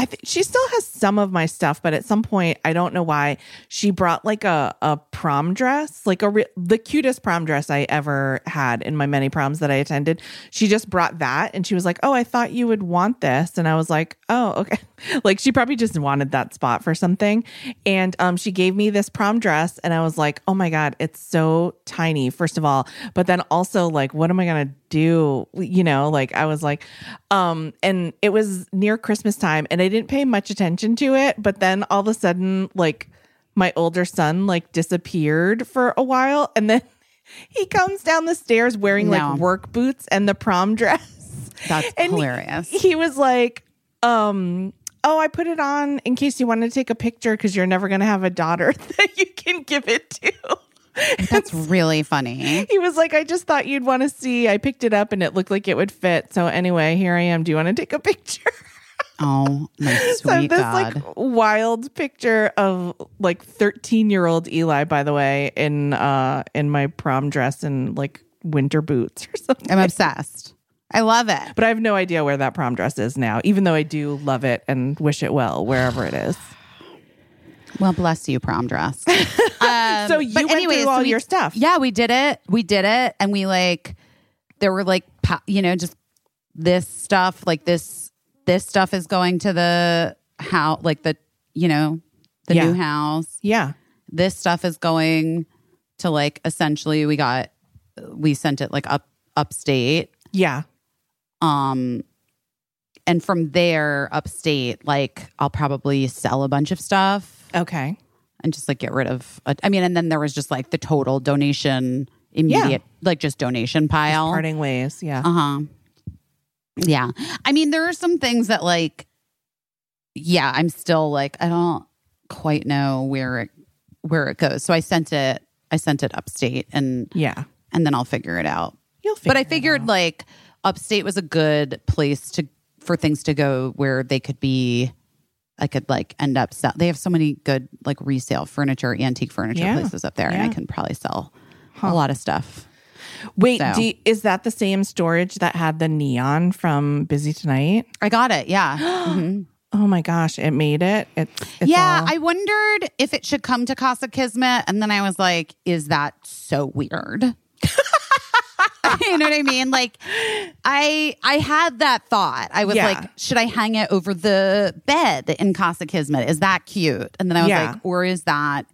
I think she still has some of my stuff, but at some point, I don't know why she brought like a a prom dress, like a re- the cutest prom dress I ever had in my many proms that I attended. She just brought that, and she was like, "Oh, I thought you would want this," and I was like, "Oh, okay." like she probably just wanted that spot for something, and um, she gave me this prom dress, and I was like, "Oh my god, it's so tiny." First of all, but then also like, what am I gonna do? You know, like I was like, um, and it was near Christmas time, and I didn't pay much attention to it, but then all of a sudden, like my older son like disappeared for a while, and then he comes down the stairs wearing No. like work boots and the prom dress. That's And hilarious. He was like, um, oh, I put it on in case you want to take a picture because you're never going to have a daughter that you can give it to. That's really funny. He was like, I just thought you'd want to see. I picked it up and it looked like it would fit. So anyway, here I am. Do you want to take a picture? Oh my sweet So this God. like wild picture of like 13 year old Eli, by the way, in uh in my prom dress and like winter boots or something. I'm obsessed. I love it. But I have no idea where that prom dress is now, even though I do love it and wish it well wherever it is. Well, bless you, prom dress. Um, So you went anyways, through all so we- your stuff. Yeah, we did it. We did it, and we like there were like you know just this stuff like this this stuff is going to the house like the you know the Yeah. new house. Yeah. This stuff is going to like essentially we got we sent it like up upstate Yeah. um and from there upstate like I'll probably sell a bunch of stuff Okay. and just like get rid of I mean and then there was just like the total donation immediate like just donation pile Parting ways. Yeah. uh-huh yeah. I mean there are some things that like yeah i'm still like i don't quite know where it where it goes. So i sent it i sent it upstate and yeah. and then i'll figure it out. You'll but i figured like upstate was a good place to for things to go where they could be i could like end up sell they have so many good like resale furniture antique furniture Yeah. places up there and i can probably sell a lot of stuff Wait, so. do you- is that the same storage that had the neon from Busy Tonight? i got it yeah Mhm. Oh my gosh, it made it. It's, it's yeah, all- I wondered if it should come to Casa Kismet, and then I was like, "Is that so weird?" you know what I mean? Like, I I had that thought. I was Yeah. like, "Should I hang it over the bed in Casa Kismet? Is that cute?" And then I was Yeah. like, "Or is that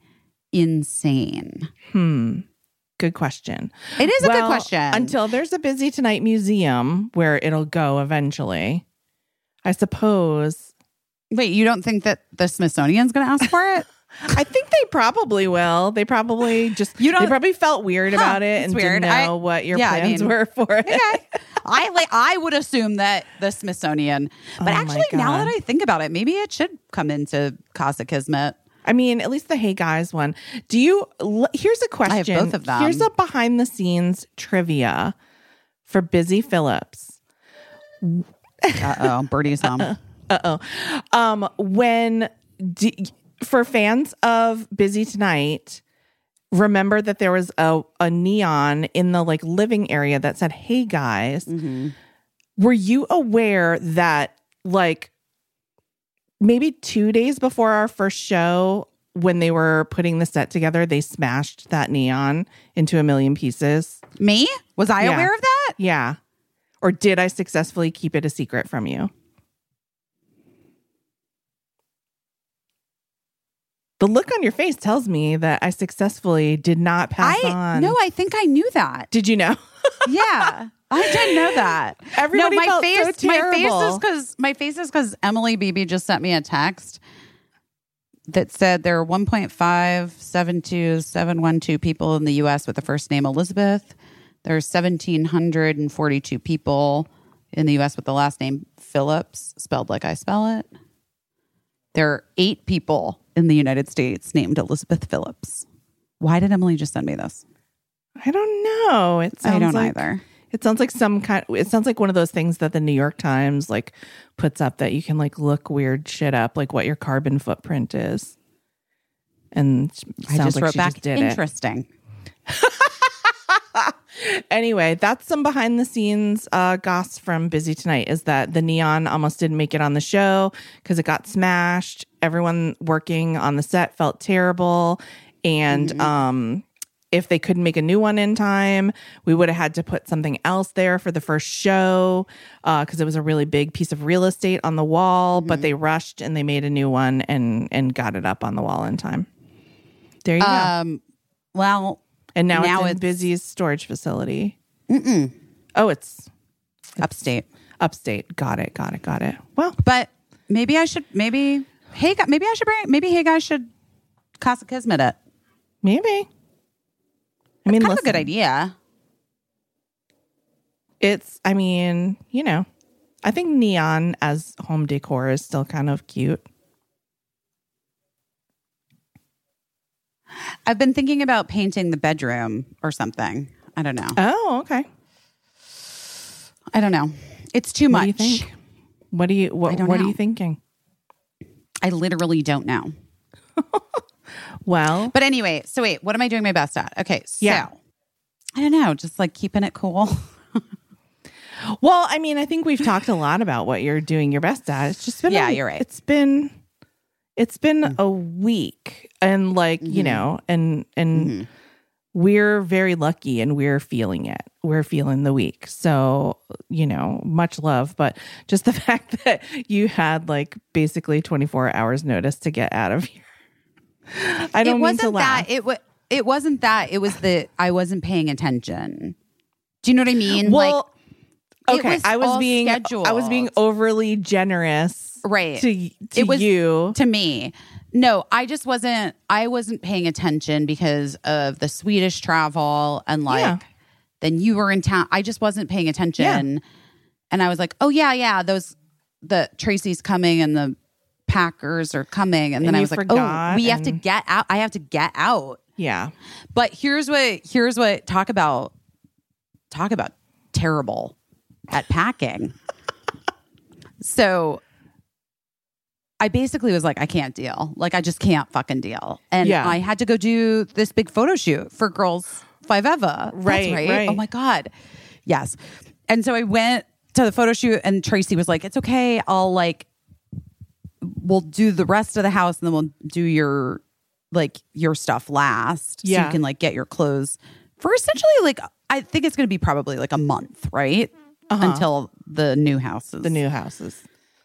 insane?" Hmm. Good question. It is a good Well, question. Until there's a Busy Tonight museum where it'll go eventually. I suppose. Wait, you don't think that the Smithsonian's going to ask for it? I think they probably will. They probably just You don't- they probably felt weird Huh, about it and weird. didn't know I- what your yeah, I plans mean- were for it. okay. I like I would assume that the Smithsonian, but Oh actually now that I think about it, maybe it should come into Casa Kismet. I mean, at least the Hey Guys one. Do you? l- Here's a question. I have both of them. Here's a behind the scenes trivia for Busy Phillips. Uh oh, Birdie's home. Uh oh. Um, when do, for fans of Busy Tonight, remember that there was a, a neon in the like living area that said, Hey guys. Mm-hmm. Were you aware that like maybe two days before our first show, when they were putting the set together, they smashed that neon into a million pieces? Me? Was I Yeah. aware of that? Yeah. Or did I successfully keep it a secret from you? The look on your face tells me that I successfully did not pass I on. no, I think I knew that. did you know? yeah. I didn't know that. Everybody no, my felt so face, my face is terrible. because my face is because Emily Beebe just sent me a text that said there are 1.572712 people in the U.S. with the first name Elizabeth. There are 1,742 people in the U.S. with the last name Phillips, spelled like I spell it. There are eight people in the United States named Elizabeth Phillips. Why did Emily just send me this? I don't know. It sounds I don't like, either. It sounds like some kind it sounds like one of those things that the New York Times like puts up that you can like look weird shit up, like what your carbon footprint is. And I just like wrote back just interesting. anyway, that's some behind the scenes uh, goss from Busy Tonight is that the neon almost didn't make it on the show because it got smashed. Everyone working on the set felt terrible. And um, if they couldn't make a new one in time, we would have had to put something else there for the first show because it was a really big piece of real estate on the wall. But they rushed and they made a new one and and got it up on the wall in time. There you go. Um, well, And now, Now it's it's- storage facility. Oh, it's upstate. upstate. Got it. Got it. Got it. Well, But maybe I should. Maybe hey, maybe I should bring. Maybe hey guys should Casa Kismet it. maybe. I mean, Kind of a good idea. it's. I mean, you know, I think neon as home decor is still kind of cute. I've been thinking about painting the bedroom or something. I don't know. Oh, okay. I don't know. It's too What much. do you think? What do you? What, what are you thinking? I literally don't know. Well, But anyway, so wait, what am I doing my best at? Okay, so Yeah. I don't know, just like keeping it cool. well, I mean, I think we've talked a lot about what you're doing your best at. It's just been. Yeah, a- you're right. It's been. It's been mm. a week, and like you mm-hmm. know, and and mm-hmm. we're very lucky, and we're feeling it. We're feeling the week. So you know, much love, but just the fact that you had like basically 24 hours notice to get out of here. I don't it wasn't to laugh. that. It was. It wasn't that. It was the I wasn't paying attention. Do you know what I mean? well, it okay, was I was being I was being overly generous, Right. To to It was- you, to me. No, I just wasn't. I wasn't paying attention because of the Swedish travel and like. Yeah. Then you were in town. I just wasn't paying attention, and I was like, "Oh yeah, yeah, those the Tracy's coming and the Packers are coming," and, then And I you was like, "Oh, we have to get out. I have to get out." yeah, But here's what here's what talk about talk about terrible at packing. so I basically was like, I can't deal. Like I just can't fucking deal. And Yeah. I had to go do this big photo shoot for Girls Five Eva. That's Right, right. Oh my God. Yes. And so I went to the photo shoot and Tracy was like, It's okay. I'll like we'll do the rest of the house and then we'll do your like your stuff last. So you can like get your clothes for essentially like I think it's gonna be probably like a month, right? Until the new house is Uh-huh. the new houses.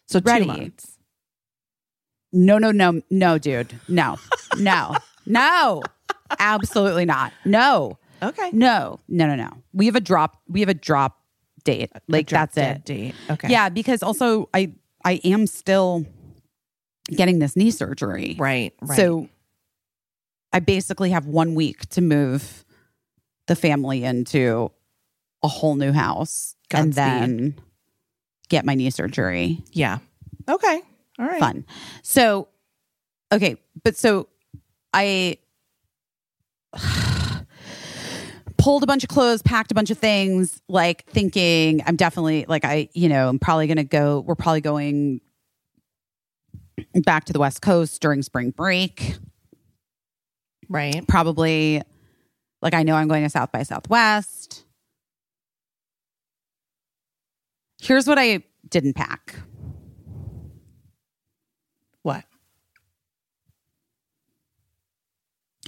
So two Ready. months. No, no, no, no, dude. No, no, no. Absolutely not. No, Okay, no, no, no, no. We have a drop. We have a drop date. Like Drop that's it. Date. Okay. Yeah, because also I I am still getting this knee surgery. Right. Right. So I basically have one week to move the family into a whole new house and then get my knee surgery. yeah. Okay. All right. Fun. So, okay, but so I pulled a bunch of clothes, packed a bunch of things, like thinking I'm definitely like I, you know, I'm probably going to go. We're probably going back to the West Coast during spring break. Right. Probably like I know I'm going to South by Southwest. Here's what I didn't pack. What?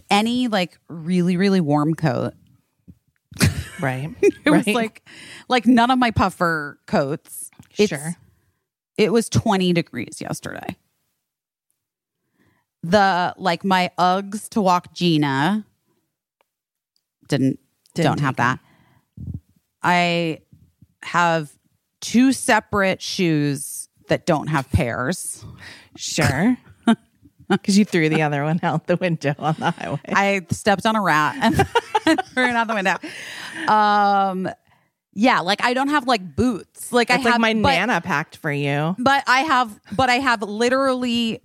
Any like really really warm coat. Right. It was like like none of my puffer coats. It's- Sure. It was 20 degrees yesterday. The like my Uggs to walk Gina didn't, Didn't don't have that. I have two separate shoes that don't have pairs. Sure. Because you threw the other one out the window on the highway. I stepped on a rat and threw it out the window. Um yeah, like I don't have like boots. Like I It's have like my but- nana packed for you. But I have, but I have literally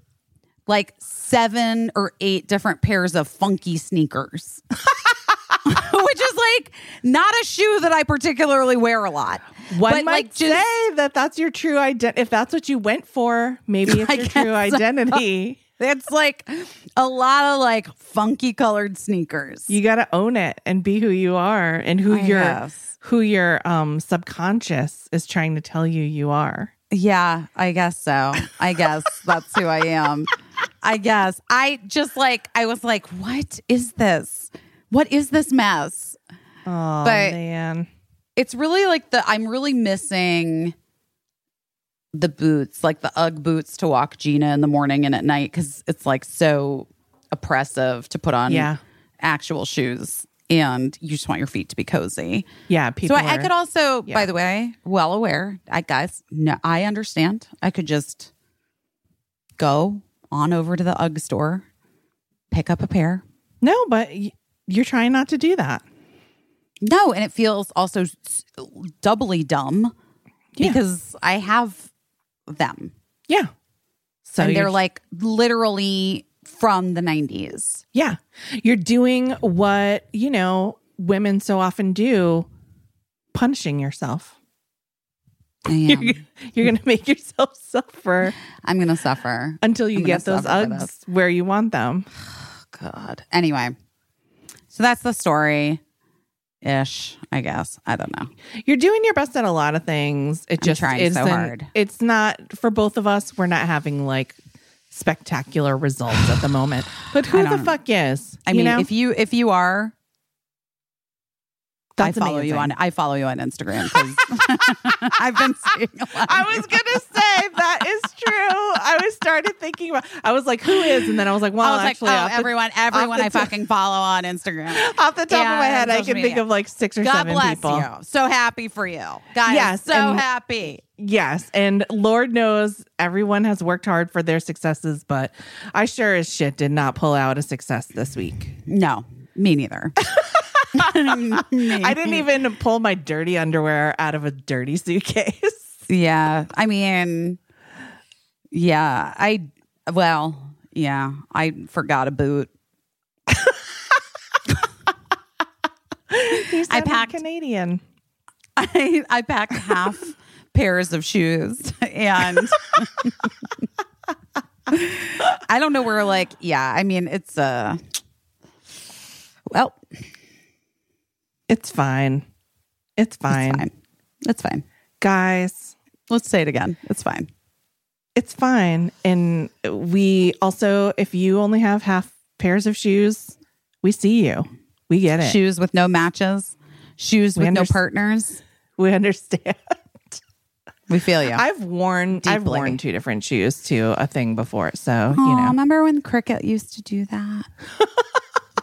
like seven or eight different pairs of funky sneakers, which is like not a shoe that I particularly wear a lot. One but might like just say that that's your true identity. If that's what you went for, maybe it's I your true identity. It's like a lot of like funky colored sneakers. You got to own it and be who you are and who I your guess. who your um subconscious is trying to tell you you are. Yeah, I guess so. I guess that's who I am. I guess. I just like, I was like, what is this? What is this mess? Oh But- man. It's really like the, I'm really missing the boots, like the Ugg boots to walk Gina in the morning and at night because it's like so oppressive to put on Yeah. actual shoes and you just want your feet to be cozy. Yeah, people so I, I could also, yeah. by the way, well aware. I guys, no, I understand. I could just go on over to the UGG store, pick up a pair. No, but you're trying not to do that. No, and it feels also doubly dumb Yeah. because I have them, Yeah. So and they're like literally from the nineties. Yeah. You're doing what, you know, women so often do, punishing yourself. I am. You're going to make yourself suffer I'm gonna suffer. until you I'm get those this. Uggs where you want them. God. Anyway, so that's the story. Ish, I guess. I don't know. You're doing your best at a lot of things. It I'm just trying so hard. It's not for both of us. We're not having like spectacular results at the moment. But who the fuck is? I mean, know? if you if you are, That's I follow you on. I follow you on Instagram because I've been seeing a lot. I was gonna say that is true. I was started thinking about. I was like, who is? And then I was like, well, was like, actually, oh, off the- everyone, everyone I top- fucking follow on Instagram. off the top of my head, I can think of like six or God seven bless people. you. So happy for you, guys. Yes, so and- happy. Yes, and Lord knows everyone has worked hard for their successes, but I sure as shit did not pull out a success this week. No, me neither. I didn't even pull my dirty underwear out of a dirty suitcase. Yeah, I mean, yeah, I well, yeah, I forgot a boot. I packed- Canadian. I I packed half pairs of shoes and I don't know where like yeah, I mean it's uh well, It's fine. It's fine. it's fine. It's fine. Guys, Let's say it again. It's fine. it's fine. And we also, if you only have half pairs of shoes, we see you. We get it. Shoes with no matches, shoes We with no partners. We understand. We feel you. I've worn I've worn two different shoes to a thing before. So, Aw, you know. remember when Cricket used to do that?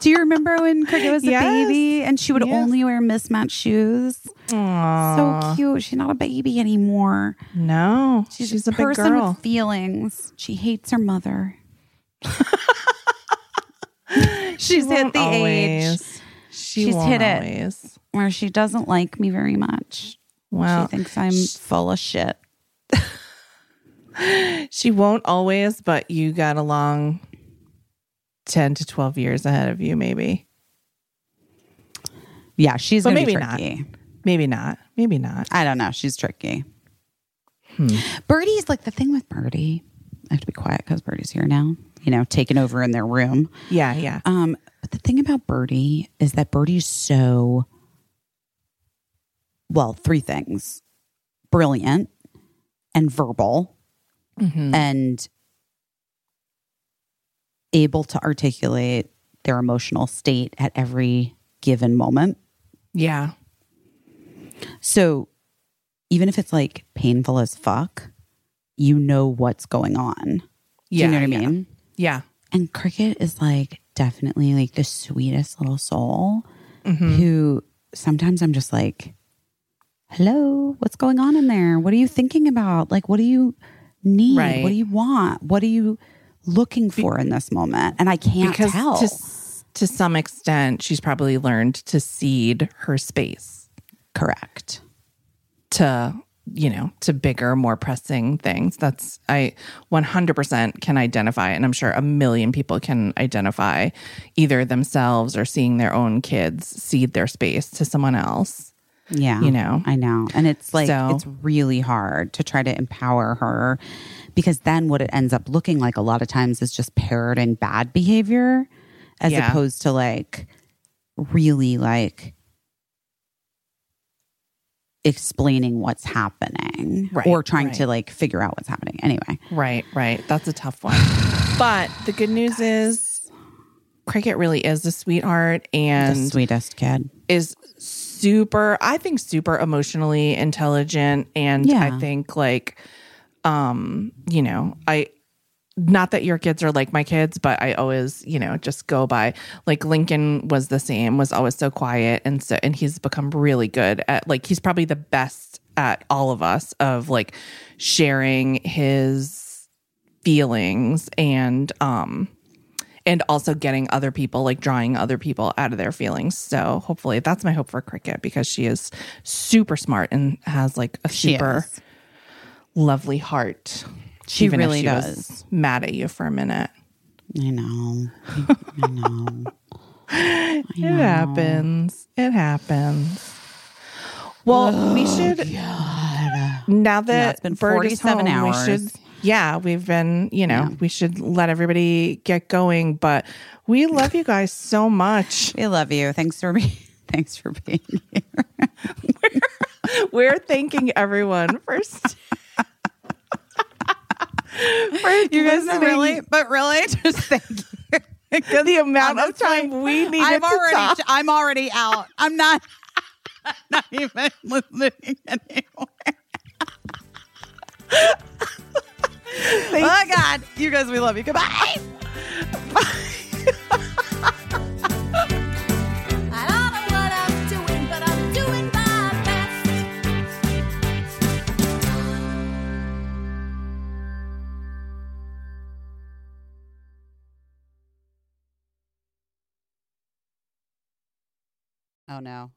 do you remember when Cricket was a Yes. baby and she would Yes. only wear mismatched shoes? Aw. So cute. She's not a baby anymore. No, she's, She's, a a person girl. with feelings. She hates her mother. She's hit won't the age. She She's hit it. where she doesn't like me very much. Well, she thinks I'm full of shit. she won't always, but you got a long 10 to 12 years ahead of you, maybe. Yeah, she's But gonna be maybe not. Maybe not. Maybe not. I don't know. She's tricky. Hmm. Birdie's like the thing with Birdie. I have to be quiet because Birdie's here now. You know, taking over in their room. Yeah, yeah. Um, but the thing about Birdie is that Birdie's so well, three things: brilliant and verbal Mhm. and able to articulate their emotional state at every given moment. Yeah. So even if it's like painful as fuck, you know what's going on. Do Yeah. you know what yeah. I mean? Yeah. And Cricket is like definitely like the sweetest little soul Mhm. who sometimes I'm just like, hello, what's going on in there? What are you thinking about? Like, what do you need? Right. What do you want? What do you looking for in this moment? And I can't Because tell. to, to some extent, she's probably learned to cede her space Correct. to, you know, to bigger, more pressing things. That's, I 100% can identify. And I'm sure a million people can identify either themselves or seeing their own kids cede their space to someone else. Yeah. You know? I know. And it's like, So- it's really hard to try to empower her because then what it ends up looking like a lot of times is just parroting bad behavior as Yeah. opposed to like really like explaining what's happening Right, or trying to like figure out what's happening. Anyway, Right, right. That's a tough one. but the good news is Cricket really is a sweetheart and the and sweetest kid. is super I think super emotionally intelligent and Yeah. I think like um you know, I not that your kids are like my kids, but I always, you know, just go by like Lincoln was the same, was always so quiet and so and he's become really good at like he's probably the best at all of us of like sharing his feelings and um and also getting other people like drawing other people out of their feelings. So hopefully that's my hope for Cricket because she is super smart and has like a super lovely heart. She even really she does. mad at you for a minute. I know. I know. It happens. It happens. Well, we oh, should now that Yeah, it's been 47 home, hours. We should, yeah, we've been. You know, we should let everybody get going. But we love you guys so much. We love you. Thanks for being thanks for being here. We're thanking everyone for. St- for You guys really, but really, just thank you. The amount of time we need I'm to already, talk. I'm already out. I'm not, not even listening anymore. Oh God, you guys, we love you. Goodbye. I don't know what I'm doing, but I'm doing my best. Oh no.